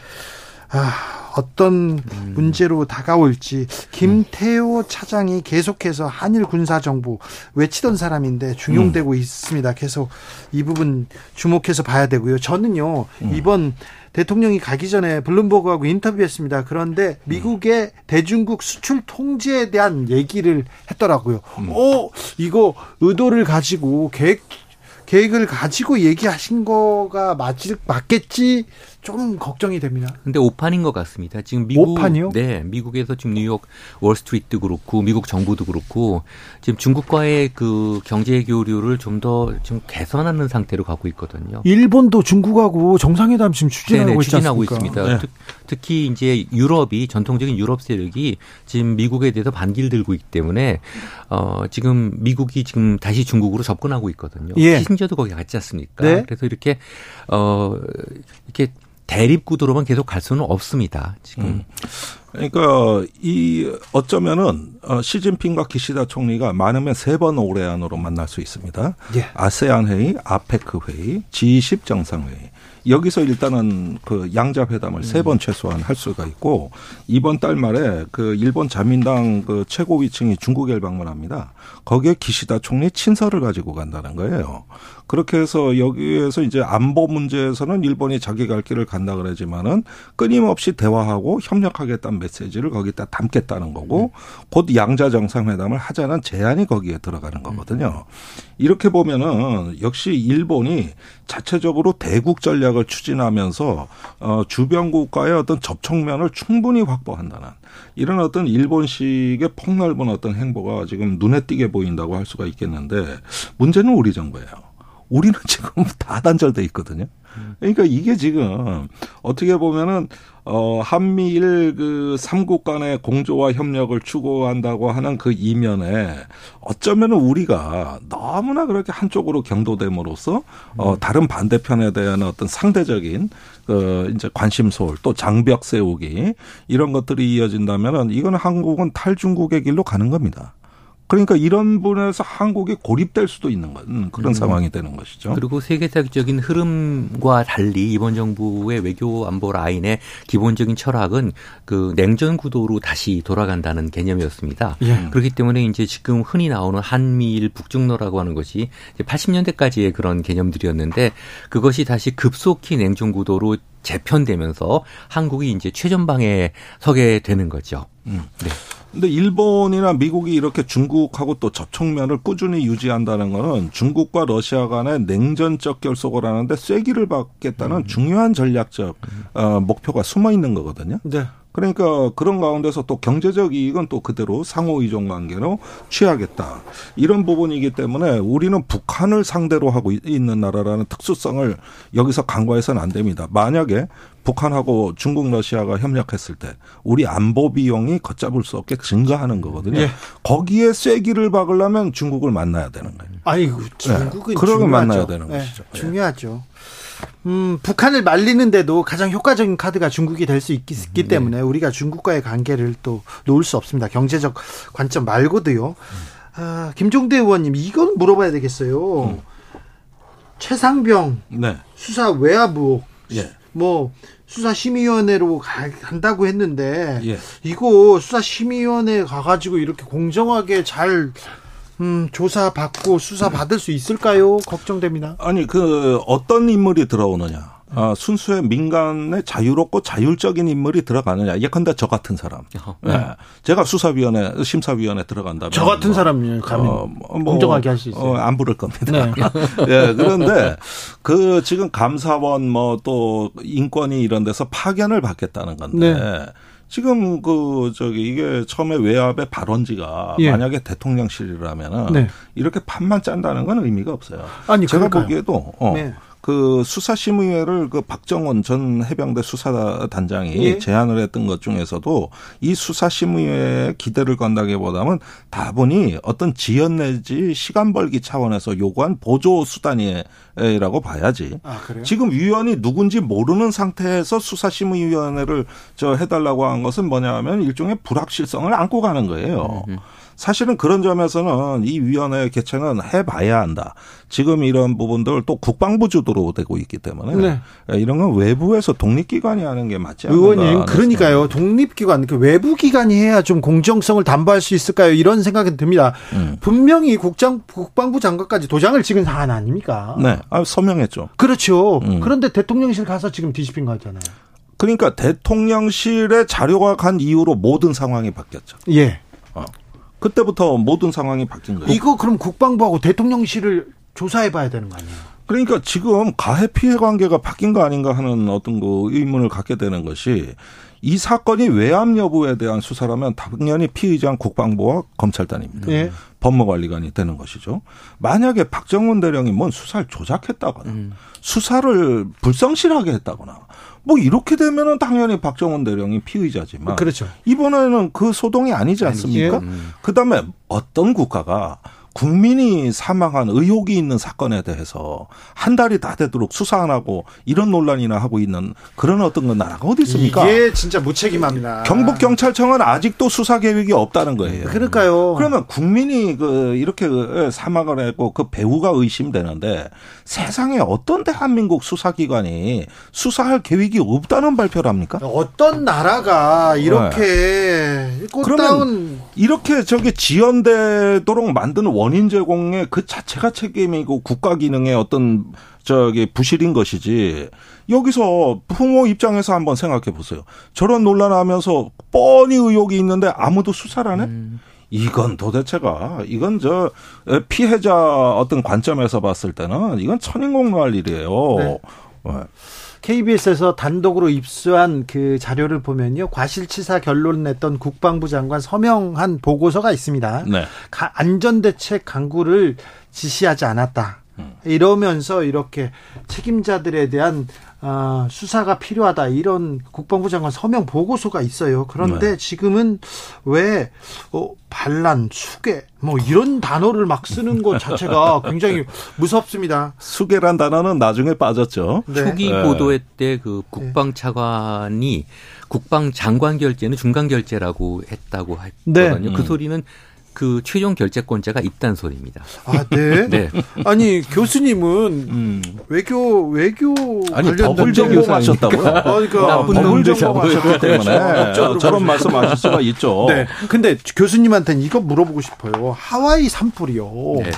아, 어떤 음. 문제로 다가올지 김태호 차장이 계속해서 한일 군사 정부 외치던 사람인데 중용되고 음. 있습니다. 계속 이 부분 주목해서 봐야 되고요. 저는요 음. 이번 대통령이 가기 전에 블룸버그하고 인터뷰했습니다. 그런데 음. 미국의 대중국 수출 통제에 대한 얘기를 했더라고요. 음. 오, 이거 의도를 가지고 계획 계획을 가지고 얘기하신 거가 맞을 맞겠지 좀 걱정이 됩니다. 근데 오판인 것 같습니다. 지금 미국 오판이요? 네, 미국에서 지금 뉴욕 월스트리트도 그렇고 미국 정부도 그렇고 지금 중국과의 그 경제 교류를 좀 더 좀 개선하는 상태로 가고 있거든요. 일본도 중국하고 정상회담 지금 추진하고, 네네, 추진하고 있습니다. 네. 특, 히 이제 유럽이 전통적인 유럽 세력이 지금 미국에 대해서 반기를 들고 있기 때문에 어 지금 미국이 지금 다시 중국으로 접근하고 있거든요. 예. 키신저도 거기 갔지 않습니까? 네. 그래서 이렇게 어 이렇게 대립 구도로만 계속 갈 수는 없습니다. 지금. 음. 그러니까 이 어쩌면은 어, 시진핑과 기시다 총리가 많으면 세 번 올해 안으로 만날 수 있습니다. 예. 아세안 회의, 아페크 회의, G20 정상 회의. 여기서 일단은 그 양자 회담을 음. 세번 최소한 할 수가 있고 이번 달 말에 그 일본 자민당 그 최고 위층이 중국에 방문합니다. 거기에 기시다 총리 친서를 가지고 간다는 거예요. 그렇게 해서 여기에서 이제 안보 문제에서는 일본이 자기 갈 길을 간다 그러지만은 끊임없이 대화하고 협력하겠다는 메시지를 거기다 담겠다는 거고 곧 양자 정상회담을 하자는 제안이 거기에 들어가는 거거든요. 이렇게 보면은 역시 일본이 자체적으로 대국 전략을 추진하면서 어 주변 국가의 어떤 접촉면을 충분히 확보한다는 이런 어떤 일본식의 폭넓은 어떤 행보가 지금 눈에 띄게 보인다고 할 수가 있겠는데 문제는 우리 정부예요. 우리는 지금 다 단절돼 있거든요. 그러니까 이게 지금 어떻게 보면은 어 한미일 그 삼국 간의 공조와 협력을 추구한다고 하는 그 이면에 어쩌면은 우리가 너무나 그렇게 한쪽으로 경도됨으로써 어 음. 다른 반대편에 대한 어떤 상대적인 그 이제 관심 소홀 또 장벽 세우기 이런 것들이 이어진다면은 이거는 한국은 탈중국의 길로 가는 겁니다. 그러니까 이런 분에서 한국이 고립될 수도 있는 건 그런 음. 상황이 되는 것이죠. 그리고 세계사적인 흐름과 달리 이번 정부의 외교 안보 라인의 기본적인 철학은 그 냉전 구도로 다시 돌아간다는 개념이었습니다. 예. 그렇기 때문에 이제 지금 흔히 나오는 한미일 북중로라고 하는 것이 80년대까지의 그런 개념들이었는데 그것이 다시 급속히 냉전 구도로 재편되면서 한국이 이제 최전방에 서게 되는 거죠. 음. 네. 근데 일본이나 미국이 이렇게 중국하고 또 접촉면을 꾸준히 유지한다는 거는 중국과 러시아 간의 냉전적 결속을 하는데 쐐기를 받겠다는 음. 중요한 전략적 어, 목표가 숨어 있는 거거든요. 네. 그러니까 그런 가운데서 또 경제적 이익은 또 그대로 상호 이종 관계로 취하겠다. 이런 부분이기 때문에 우리는 북한을 상대로 하고 있는 나라라는 특수성을 여기서 간과해서는 안 됩니다. 만약에 북한하고 중국 러시아가 협력했을 때 우리 안보 비용이 걷잡을 수 없게 증가하는 거거든요. 예. 거기에 쐐기를 박으려면 중국을 만나야 되는 거예요. 아이고 중국은 네. 그러면 만나야 되는 네. 것이죠. 예. 중요하죠. 음, 북한을 말리는데도 가장 효과적인 카드가 중국이 될 수 있기 네. 때문에 우리가 중국과의 관계를 또 놓을 수 없습니다. 경제적 관점 말고도요. 아, 김종대 의원님, 이건 물어봐야 되겠어요. 음. 최상병 네. 수사 외화부 예. 뭐 수사심의위원회로 간다고 했는데 예. 이거 수사심의위원회 가가지고 이렇게 공정하게 잘 음, 조사 받고 수사 받을 수 있을까요? 걱정됩니다. 아니 그 어떤 인물이 들어오느냐. 아, 순수의 민간의 자유롭고 자율적인 인물이 들어가느냐. 예컨대 저 같은 사람. 네. 네. 제가 수사위원회, 심사위원회 들어간다면. 저 같은 뭐, 사람이 가면 어, 뭐, 공정하게 할 수 있어요. 어, 안 부를 겁니다. 네. 예, 그런데 그 지금 감사원 뭐 또 인권위 이런 데서 파견을 받겠다는 건데. 네. 지금 그 저기 이게 처음에 외압의 발언지가 예. 만약에 대통령실이라면은 네. 이렇게 판만 짠다는 건 의미가 없어요. 아니 제가 그럴까요? 보기에도 어 네. 그 수사심의회를 그 박정원 전 해병대 수사단장이 예. 제안을 했던 것 중에서도 이 수사심의회에 기대를 건다기보다는 다분히 어떤 지연 내지 시간 벌기 차원에서 요구한 보조 수단이라고 봐야지. 아, 지금 위원이 누군지 모르는 상태에서 수사심의위원회를 저 해달라고 한 것은 뭐냐면 일종의 불확실성을 안고 가는 거예요. 음. 사실은 그런 점에서는 이 위원회 개최는 해봐야 한다. 지금 이런 부분들 또 국방부 주도로 되고 있기 때문에 네. 이런 건 외부에서 독립기관이 하는 게 맞지 않나. 의원님, 그러니까요. 독립기관, 그 외부 기관이 해야 좀 공정성을 담보할 수 있을까요? 이런 생각이 듭니다. 음. 분명히 국장, 국방부 장관까지 도장을 찍은 사안 아닙니까? 네. 아, 서명했죠. 그렇죠. 음. 그런데 대통령실 가서 지금 뒤집힌 거잖아요. 그러니까 대통령실의 자료가 간 이후로 모든 상황이 바뀌었죠. 예. 그때부터 모든 상황이 바뀐 거예요. 이거 그럼 국방부하고 대통령실을 조사해 봐야 되는 거 아니에요? 그러니까 지금 가해 피해 관계가 바뀐 거 아닌가 하는 어떤 그 의문을 갖게 되는 것이 이 사건이 외압 여부에 대한 수사라면 당연히 피의자는 국방부와 검찰단입니다. 네. 법무관리관이 되는 것이죠. 만약에 박정훈 대령이 뭔 수사를 조작했다거나 음. 수사를 불성실하게 했다거나 뭐 이렇게 되면은 당연히 박정훈 대령이 피의자지만 그렇죠. 이번에는 그 소동이 아니지 않습니까? 음. 그다음에 어떤 국가가 국민이 사망한 의혹이 있는 사건에 대해서 한 달이 다 되도록 수사 안 하고 이런 논란이나 하고 있는 그런 어떤 건 나라가 어디 있습니까? 이게 진짜 무책임합니다. 경북 경찰청은 아직도 수사 계획이 없다는 거예요. 그러니까요. 그러면 국민이 그 이렇게 사망을 했고 그 배우가 의심되는데 세상에 어떤 대한민국 수사기관이 수사할 계획이 없다는 발표를 합니까? 어떤 나라가 이렇게 네. 그러면 이렇게 저기 지연되도록 원 원인 제공의 그 자체가 책임이고 국가 기능의 어떤 저기 부실인 것이지 여기서 부모 입장에서 한번 생각해 보세요. 저런 논란하면서 뻔히 의혹이 있는데 아무도 수사를 안 해? 음. 이건 도대체가 이건 저 피해자 어떤 관점에서 봤을 때는 이건 천인공노할 일이에요. 네. 네. KBS에서 단독으로 입수한 그 자료를 보면요. 과실치사 결론 냈던 국방부 장관 서명한 보고서가 있습니다. 네. 안전대책 강구를 지시하지 않았다. 음. 이러면서 이렇게 책임자들에 대한 어, 수사가 필요하다 이런 국방부 장관 서명 보고서가 있어요. 그런데 네. 지금은 왜 어, 반란, 수계 뭐 이런 단어를 막 쓰는 것 자체가 굉장히 무섭습니다. 수계란 단어는 나중에 빠졌죠. 네. 초기 네. 보도회 때 그 국방 차관이 국방 장관 결제는 중간 결제라고 했다고 했거든요. 네. 그 음. 소리는 그 최종 결재권자가 있다는 소리입니다. 아, 네. 네. 아니 교수님은 음. 외교 외교 아니 법을 전공하셨다고요? 그러니까 법을 전공하셨기 때문에 저런 말씀하실 수가 있죠. 네. 근데 교수님한테는 이거 물어보고 싶어요. 하와이 산불이요. 네.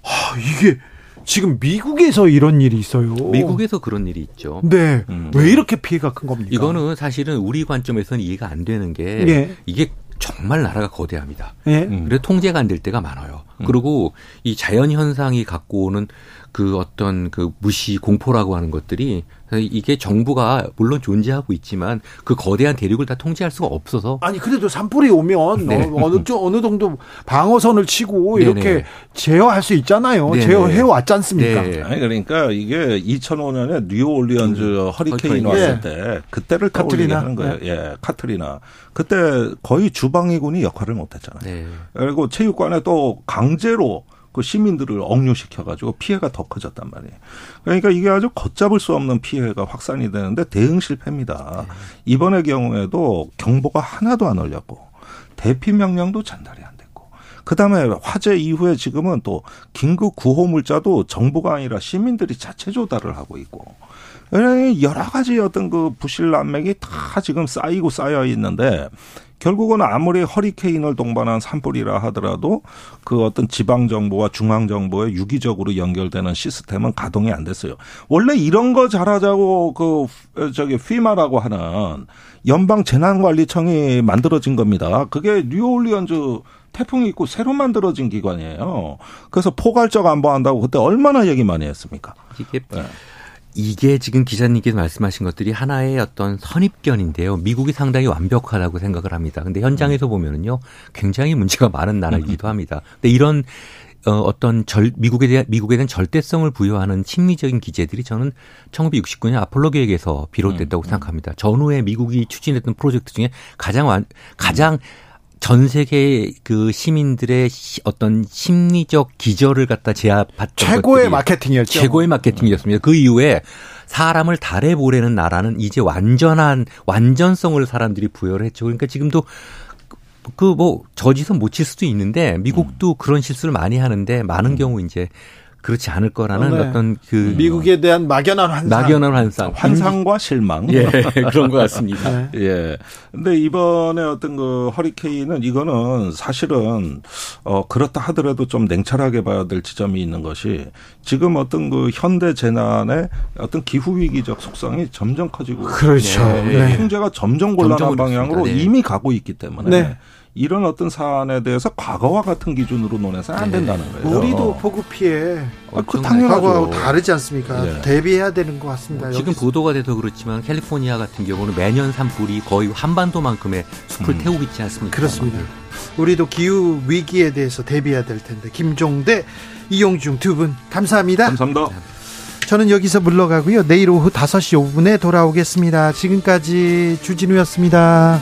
하, 이게 지금 미국에서 이런 일이 있어요. 미국에서 그런 일이 있죠. 네. 음. 왜 이렇게 피해가 큰 겁니까? 이거는 사실은 우리 관점에서는 이해가 안 되는 게 네. 이게 정말 나라가 거대합니다. 예. 음. 그래 통제가 안 될 때가 많아요. 음. 그리고 이 자연 현상이 갖고 오는 그 어떤 그 무시 공포라고 하는 것들이 이게 정부가 물론 존재하고 있지만 그 거대한 대륙을 다 통제할 수가 없어서 아니 그래도 산불이 오면 네. 어느 어느 정도 방어선을 치고 이렇게 네네. 제어할 수 있잖아요. 네네. 제어해 왔지 않습니까? 네. 아니 그러니까 이게 2005년에 뉴올리언즈 음. 허리케인 왔을 네. 때 그때를 카트리나 하는 거예요. 네. 예, 카트리나. 그때 거의 주방위군이 역할을 못 했잖아요. 네. 그리고 체육관에 또 강제로 그 시민들을 억류시켜가지고 피해가 더 커졌단 말이에요. 그러니까 이게 아주 걷잡을 수 없는 피해가 확산이 되는데 대응 실패입니다. 네. 이번의 경우에도 경보가 하나도 안 울렸고 대피 명령도 전달이 안 됐고 그다음에 화재 이후에 지금은 또 긴급 구호 물자도 정부가 아니라 시민들이 자체 조달을 하고 있고 여러 가지 어떤 그 부실 난맥이 다 지금 쌓이고 쌓여 있는데 결국은 아무리 허리케인을 동반한 산불이라 하더라도 그 어떤 지방 정부와 중앙 정부에 유기적으로 연결되는 시스템은 가동이 안 됐어요. 원래 이런 거 잘하자고 그 저기 피마라고 하는 연방 재난관리청이 만들어진 겁니다. 그게 뉴올리언즈 태풍이 있고 새로 만들어진 기관이에요. 그래서 포괄적 안보한다고 그때 얼마나 얘기 많이 했습니까? 이게 네. 이게 지금 기자님께서 말씀하신 것들이 하나의 어떤 선입견인데요. 미국이 상당히 완벽하다고 생각을 합니다. 근데 현장에서 음. 보면은요, 굉장히 문제가 많은 나라이기도 음. 합니다. 근데 이런 어, 어떤 절, 미국에 대한, 미국에 대한 절대성을 부여하는 심리적인 기제들이 저는 1969년 아폴로 계획에서 비롯됐다고 음, 음. 생각합니다. 전후에 미국이 추진했던 프로젝트 중에 가장 완, 가장 전 세계 그 시민들의 어떤 심리적 기절을 갖다 제압했던 최고의 마케팅이었죠. 최고의 마케팅이었습니다. 그 이후에 사람을 달에 보내는 나라는 이제 완전한 완전성을 사람들이 부여를 했죠. 그러니까 지금도 그 뭐 저짓은 못칠 수도 있는데 미국도 음. 그런 실수를 많이 하는데 많은 음. 경우 이제 그렇지 않을 거라는 네. 어떤 그 미국에 대한 막연한 환상, 막연한 환상, 환상과 실망, 예 그런 것 같습니다. 네. 예. 근데 이번에 어떤 그 허리케인은 이거는 사실은 어 그렇다 하더라도 좀 냉철하게 봐야 될 지점이 있는 것이 지금 어떤 그 현대 재난의 어떤 기후 위기적 속성이 점점 커지고 그렇죠. 네. 경제가 점점 곤란한 점점 방향으로 네. 이미 가고 있기 때문에. 네. 이런 어떤 사안에 대해서 과거와 같은 기준으로 논해서는 안 네. 된다는 거예요. 우리도 보급 피해 아, 그 당연하고 다르지 않습니까? 네. 대비해야 되는 것 같습니다. 지금 여기서. 보도가 돼서 그렇지만 캘리포니아 같은 경우는 매년 산불이 거의 한반도만큼의 숲을 음. 태우고 있지 않습니까? 그렇습니다. 우리도 기후 위기에 대해서 대비해야 될 텐데 김종대, 이용중 두 분 감사합니다. 감사합니다. 저는 여기서 물러가고요. 내일 오후 5시 5분에 돌아오겠습니다. 지금까지 주진우였습니다.